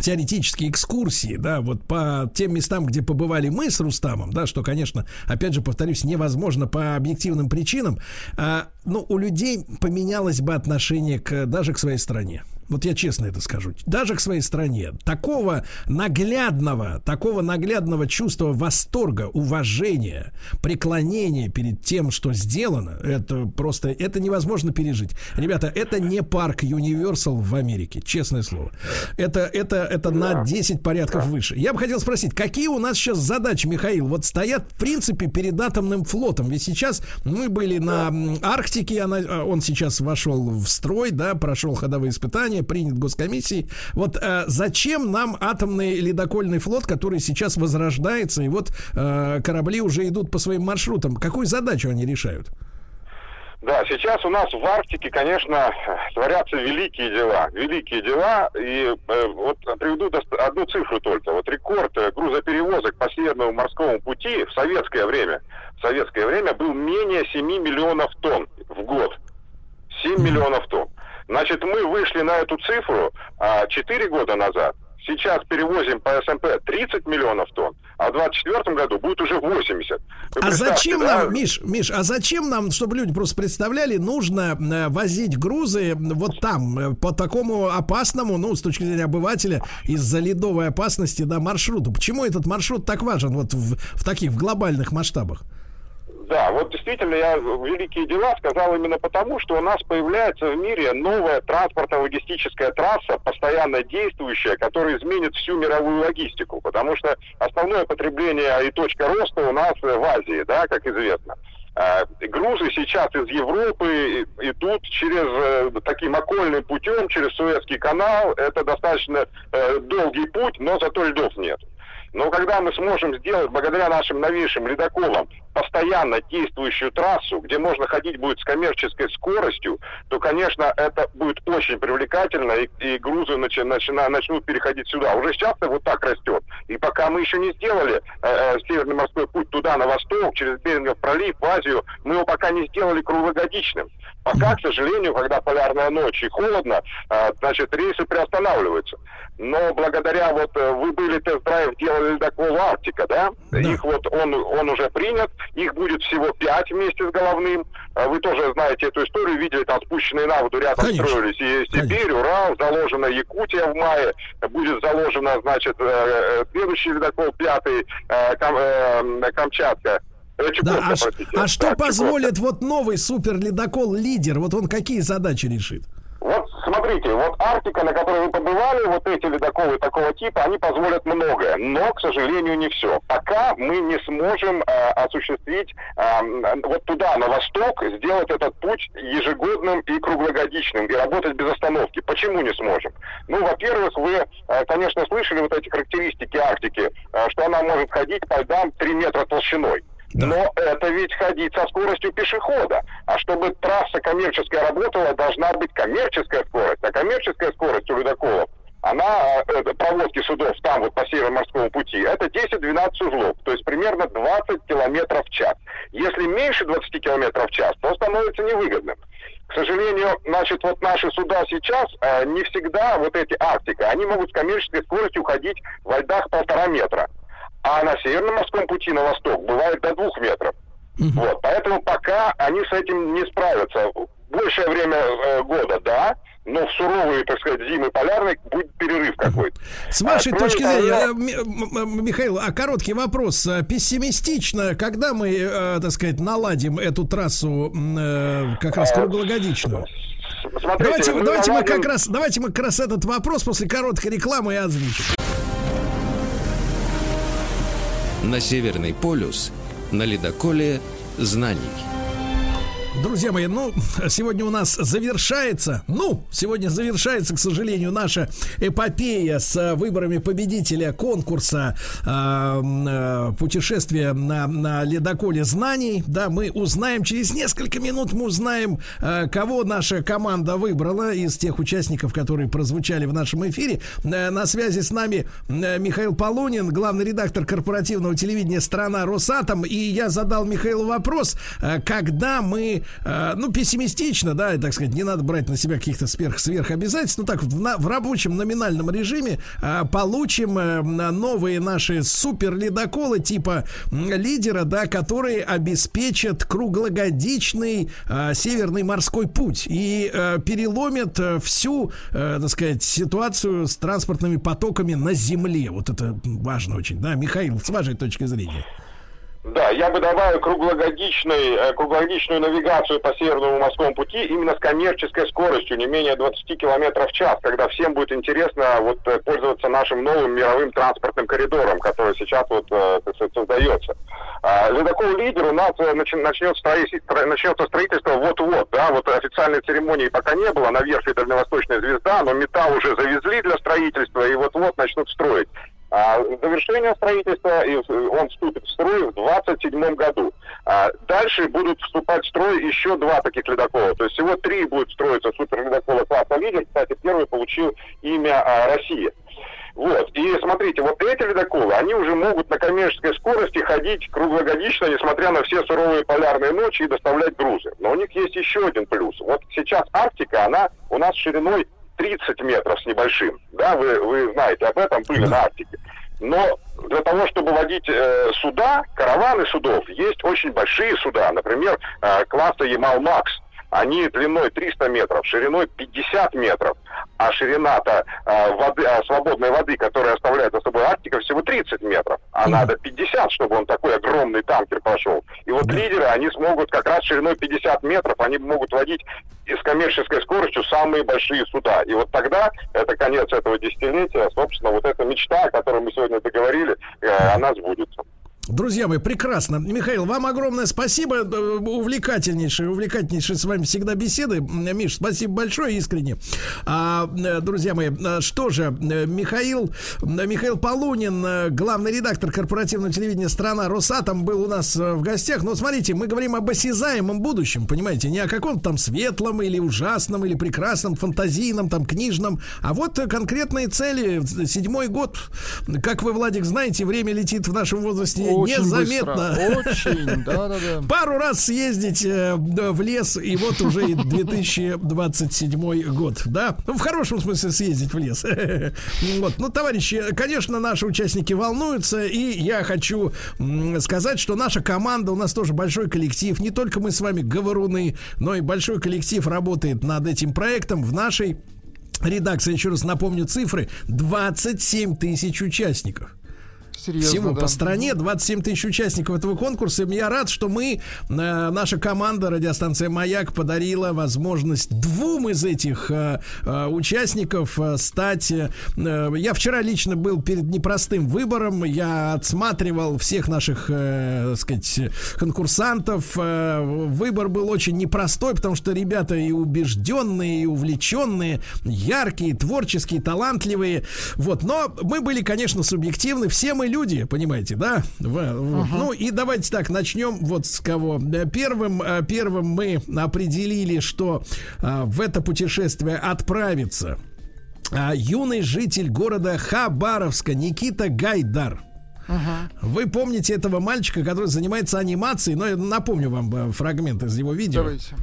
теоретические экскурсии, да, вот по тем местам, где побывали мы с Рустамом, да, что, конечно, опять же, повторюсь, невозможно по объективным причинам, а, ну, у людей поменялось бы отношение к, даже к своей стране. Вот я честно это скажу. Даже к своей стране. Такого наглядного, такого наглядного чувства восторга, уважения, преклонения перед тем, что сделано, это просто, это невозможно пережить. Ребята, это не парк Universal в Америке, честное слово. Это, это, это на 10 порядков выше. Я бы хотел спросить, какие у нас сейчас задачи, Михаил, вот стоят, в принципе, перед атомным флотом? Ведь сейчас мы были на Арктике, она, он сейчас вошел в строй, да, прошел ходовые испытания, решение принят госкомиссией. Вот э, зачем нам атомный ледокольный флот, который сейчас возрождается, и вот э, корабли уже идут по своим маршрутам? Какую задачу они решают? Да, сейчас у нас в Арктике, конечно, творятся великие дела. Великие дела. И э, вот приведу одну цифру только. Вот рекорд э, грузоперевозок по Северному морскому пути в советское время, в советское время был менее 7 миллионов тонн в год. 7 миллионов тонн. Значит, мы вышли на эту цифру а, 4 года назад. сейчас перевозим по СМП 30 миллионов тонн, а в 2024 году будет уже 80. Вы А зачем да, нам, Миш, Миш, а зачем нам, чтобы люди просто представляли, нужно э, возить грузы вот там, э, по такому опасному, ну, с точки зрения обывателя, из-за ледовой опасности, да, маршруту? Почему этот маршрут так важен вот в, в таких, в глобальных масштабах? Да, вот действительно я великие дела сказал именно потому, что у нас появляется в мире новая транспортно-логистическая трасса, постоянно действующая, которая изменит всю мировую логистику, потому что основное потребление и точка роста у нас в Азии, да, как известно. А, Грузы сейчас из Европы идут через э, таким окольным путем, через Суэцкий канал. Это достаточно э, долгий путь, но зато льдов нет. Но когда мы сможем сделать, благодаря нашим новейшим ледоколам, постоянно действующую трассу, где можно ходить будет с коммерческой скоростью, то, конечно, это будет очень привлекательно, и, и грузы начи- начина- начнут переходить сюда. Уже сейчас вот так растет. И пока мы еще не сделали э, э, Северный морской путь туда, на восток, через Берингов пролив, в Азию, мы его пока не сделали круглогодичным. Пока, к сожалению, когда полярная ночь и холодно, э, значит, рейсы приостанавливаются. Но благодаря вот э, вы были тест-драйв, делали ледокол Арктика, да? Их вот он, он уже принят, их будет всего пять вместе с головным. Э, Вы тоже знаете эту историю, видели там спущенные на воду рядом Конечно. строились и Сибирь, Урал, заложена Якутия в мае, будет заложена, значит, э, э, следующий ледокол пятый, э, Кам- э, Камчатка. Э, Чукотка, Да, а, простите. а что Да, Чукотка. позволит вот новый супер ледокол лидер? Вот он какие задачи решит? Вот смотрите, вот Арктика, на которой вы побывали, вот эти ледоколы такого типа, они позволят многое, но, к сожалению, не все. Пока мы не сможем э, осуществить э, вот туда, на восток, сделать этот путь ежегодным и круглогодичным, и работать без остановки. Почему не сможем? Ну, во-первых, вы, э, конечно, слышали вот эти характеристики Арктики, э, что она может ходить по льдам 3 метра толщиной. Но это ведь ходить со скоростью пешехода. А чтобы трасса коммерческая работала, должна быть коммерческая скорость. А коммерческая скорость у ледоколов, она, э, это, проводки судов там вот по Северо-морскому пути, это 10-12 узлов, то есть примерно 20 километров в час. Если меньше 20 километров в час, то становится невыгодным. К сожалению, значит, вот наши суда сейчас э, не всегда, вот эти Арктика, они могут с коммерческой скоростью ходить во льдах полтора метра. А на Северном морском пути на восток бывает метров. Вот, поэтому пока они с этим не справятся. Большее время э, года, да, но в суровые, так сказать, зимы полярной будет перерыв какой-то. С вашей А, точки того, зрения, э, Ми- м- м- Михаил, а короткий вопрос. Э, Пессимистично, когда мы, э, так сказать, наладим эту трассу э, как раз круглогодичную? Смотрите, Давайте, мы давайте мы наладим- как раз, давайте мы как раз этот вопрос после короткой рекламы и озвучим. На Северный полюс на ледоколе знаний. Друзья мои, ну, сегодня у нас завершается, ну, сегодня завершается, к сожалению, наша эпопея с э, выборами победителя конкурса э, э, путешествия на, на ледоколе знаний. Да, мы узнаем, через несколько минут мы узнаем, э, кого наша команда выбрала из тех участников, которые прозвучали в нашем эфире. Э, на связи с нами э, Михаил Полунин, главный редактор корпоративного телевидения «Страна Росатом». И я задал Михаилу вопрос, когда мы, э, ну, пессимистично, да, так сказать, не надо брать на себя каких-то сверх, сверхобязательств, ну, так, в, на- в рабочем номинальном режиме э, получим э, новые наши супер ледоколы типа лидера, да, которые обеспечат круглогодичный э, северный морской путь и э, переломят э, всю, э, так сказать, ситуацию с транспортными потоками на земле. Вот это важно очень, да, Михаил, с вашей точки зрения. Да, я бы добавил круглогодичный, э, круглогодичную навигацию по Северному морскому пути именно с коммерческой скоростью, не менее 20 километров в час, когда всем будет интересно вот э, пользоваться нашим новым мировым транспортным коридором, который сейчас вот э, создается. А, Ледокол «Лидер» у нас э, начи- начнет строи- стро- начнется строительство вот-вот, да, вот официальной церемонии пока не было, на верфи «Дальневосточная звезда», но металл уже завезли для строительства и вот-вот начнут строить. А завершение строительства, и он вступит в строй в 27 году. А дальше будут вступать в строй еще два таких ледокола. То есть всего три будет строиться суперледокола класса «Лидер». Кстати, первый получил имя а, «Россия». Вот. И смотрите, вот эти ледоколы, они уже могут на коммерческой скорости ходить круглогодично, несмотря на все суровые полярные ночи и доставлять грузы. Но у них есть еще один плюс. Вот сейчас Арктика, она у нас шириной 30 метров с небольшим. Да, вы, вы знаете об этом, были на Арктике. Но для того, чтобы водить э, суда, караваны судов, есть очень большие суда, например, э, класса Ямал-Макс. Они длиной 300 метров, шириной 50 метров, а ширина-то э, воды, э, свободной воды, которая оставляет за собой Арктика, всего 30 метров. А надо 50, чтобы он такой огромный танкер пошел. И вот лидеры, они смогут как раз шириной 50 метров, они могут водить с коммерческой скоростью самые большие суда. И вот тогда, это конец этого десятилетия, собственно, вот эта мечта, о которой мы сегодня договорили, э, она сбудется. Друзья мои, прекрасно. Михаил, вам огромное спасибо. Э, Увлекательнейшие, увлекательнейшие с вами всегда беседы. Миш, спасибо большое, искренне. А, э, друзья мои, э, что же, Михаил, Михаил Полунин, главный редактор корпоративного телевидения «Страна Росатом» был у нас в гостях. Но смотрите, мы говорим об осязаемом будущем, понимаете, не о каком-то там светлом или ужасном, или прекрасном, фантазийном, там, книжном, а вот конкретные цели. Седьмой год. Как вы, Владик, знаете, время летит в нашем возрасте Очень незаметно. быстро, очень, да-да-да. Пару раз съездить э, в лес, и вот уже и 2027 год, да? Ну, в хорошем смысле съездить в лес. Вот, ну, товарищи, конечно, наши участники волнуются, и я хочу сказать, что наша команда, у нас тоже большой коллектив, не только мы с вами говоруны, но и большой коллектив работает над этим проектом в нашей редакции, еще раз напомню цифры, 27 тысяч участников. Серьезно, Всего да. по стране 27 тысяч участников этого конкурса. И Я рад, что мы, э, наша команда радиостанция Маяк подарила возможность двум из этих э, э, участников стать. э, я вчера лично был перед непростым выбором. Я отсматривал всех наших, э, сказать, конкурсантов. Выбор был очень непростой, потому что ребята и убежденные, и увлеченные, яркие, творческие, талантливые. Вот, но мы были, конечно, субъективны. Все мы люди, понимаете, да? В- в- Ну и давайте так начнем вот с кого. Э, Первым, э, первым мы определили, что э, в это путешествие отправится а, юный житель города Хабаровска Никита Гайдар. Вы помните этого мальчика, который занимается анимацией, но я напомню вам фрагмент из его видео. Давайте.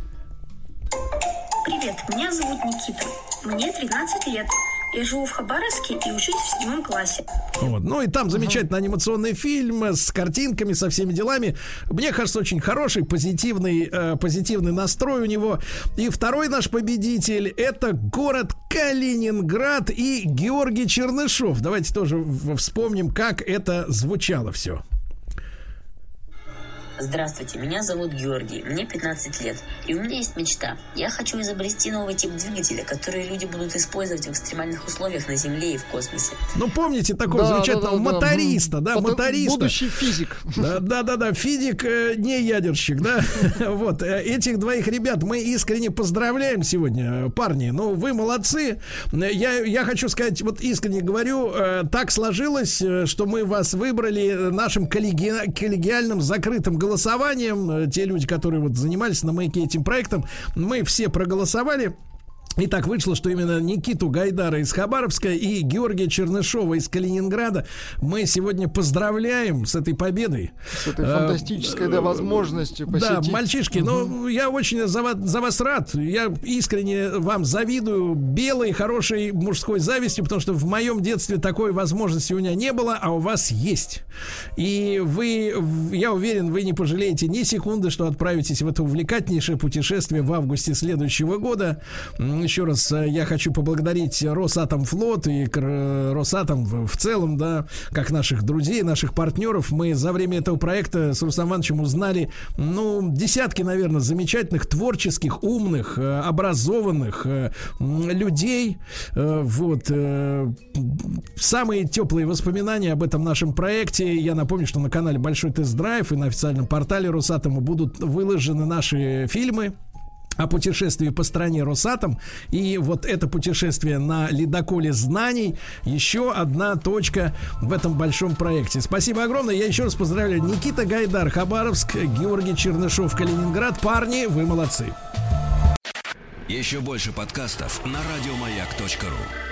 Привет, меня зовут Никита. Мне 13 лет. Я живу в Хабаровске и учусь в седьмом классе. Вот. Ну и там замечательный анимационный фильм с картинками, со всеми делами. Мне кажется, очень хороший, позитивный, э, позитивный настрой у него. И второй наш победитель это город Калининград и Георгий Чернышов. Давайте тоже вспомним, как это звучало все. Здравствуйте, меня зовут Георгий, мне 15 лет, и у меня есть мечта. Я хочу изобрести новый тип двигателя, который люди будут использовать в экстремальных условиях на Земле и в космосе. Ну, помните такого Да, замечательного да, да, да. моториста, да, Потом моториста. Будущий физик. Да, да, да, да, физик, э, не ядерщик, да. Вот, э, этих двоих ребят мы искренне поздравляем сегодня, э, парни. Ну, вы молодцы. Э, Я, я хочу сказать, вот искренне говорю, э, так сложилось, что мы вас выбрали нашим коллеги- коллегиальным закрытым голосованием. Э, Те люди, которые вот занимались на маяке этим проектом, мы все проголосовали. И так вышло, что именно Никиту Гайдара из Хабаровска и Георгия Чернышова из Калининграда мы сегодня поздравляем с этой победой. С этой фантастической, да, возможностью Да, посетить. мальчишки, ну, я очень за вас, за вас рад. Я искренне вам завидую белой, хорошей мужской завистью, потому что в моем детстве такой возможности у меня не было, а у вас есть. И вы, я уверен, вы не пожалеете ни секунды, что отправитесь в это увлекательнейшее путешествие в августе следующего года. Еще раз э, я хочу поблагодарить Росатомфлот и Кр- Росатом в целом, да, как наших друзей, наших партнеров. Мы за время этого проекта с Рустам Ивановичем узнали, ну, десятки, наверное, замечательных, творческих, умных, э, образованных э, людей. Э, Вот. э, Самые теплые воспоминания об этом нашем проекте. Я напомню, что на канале Большой тест-драйв и на официальном портале Росатома будут выложены наши фильмы о путешествии по стране Росатом. И вот это путешествие на ледоколе знаний еще одна точка в этом большом проекте. Спасибо огромное. Я еще раз поздравляю Никита Гайдар, Хабаровск, Георгий Чернышов, Калининград. Парни, вы молодцы. Еще больше подкастов на радиомаяк.ру.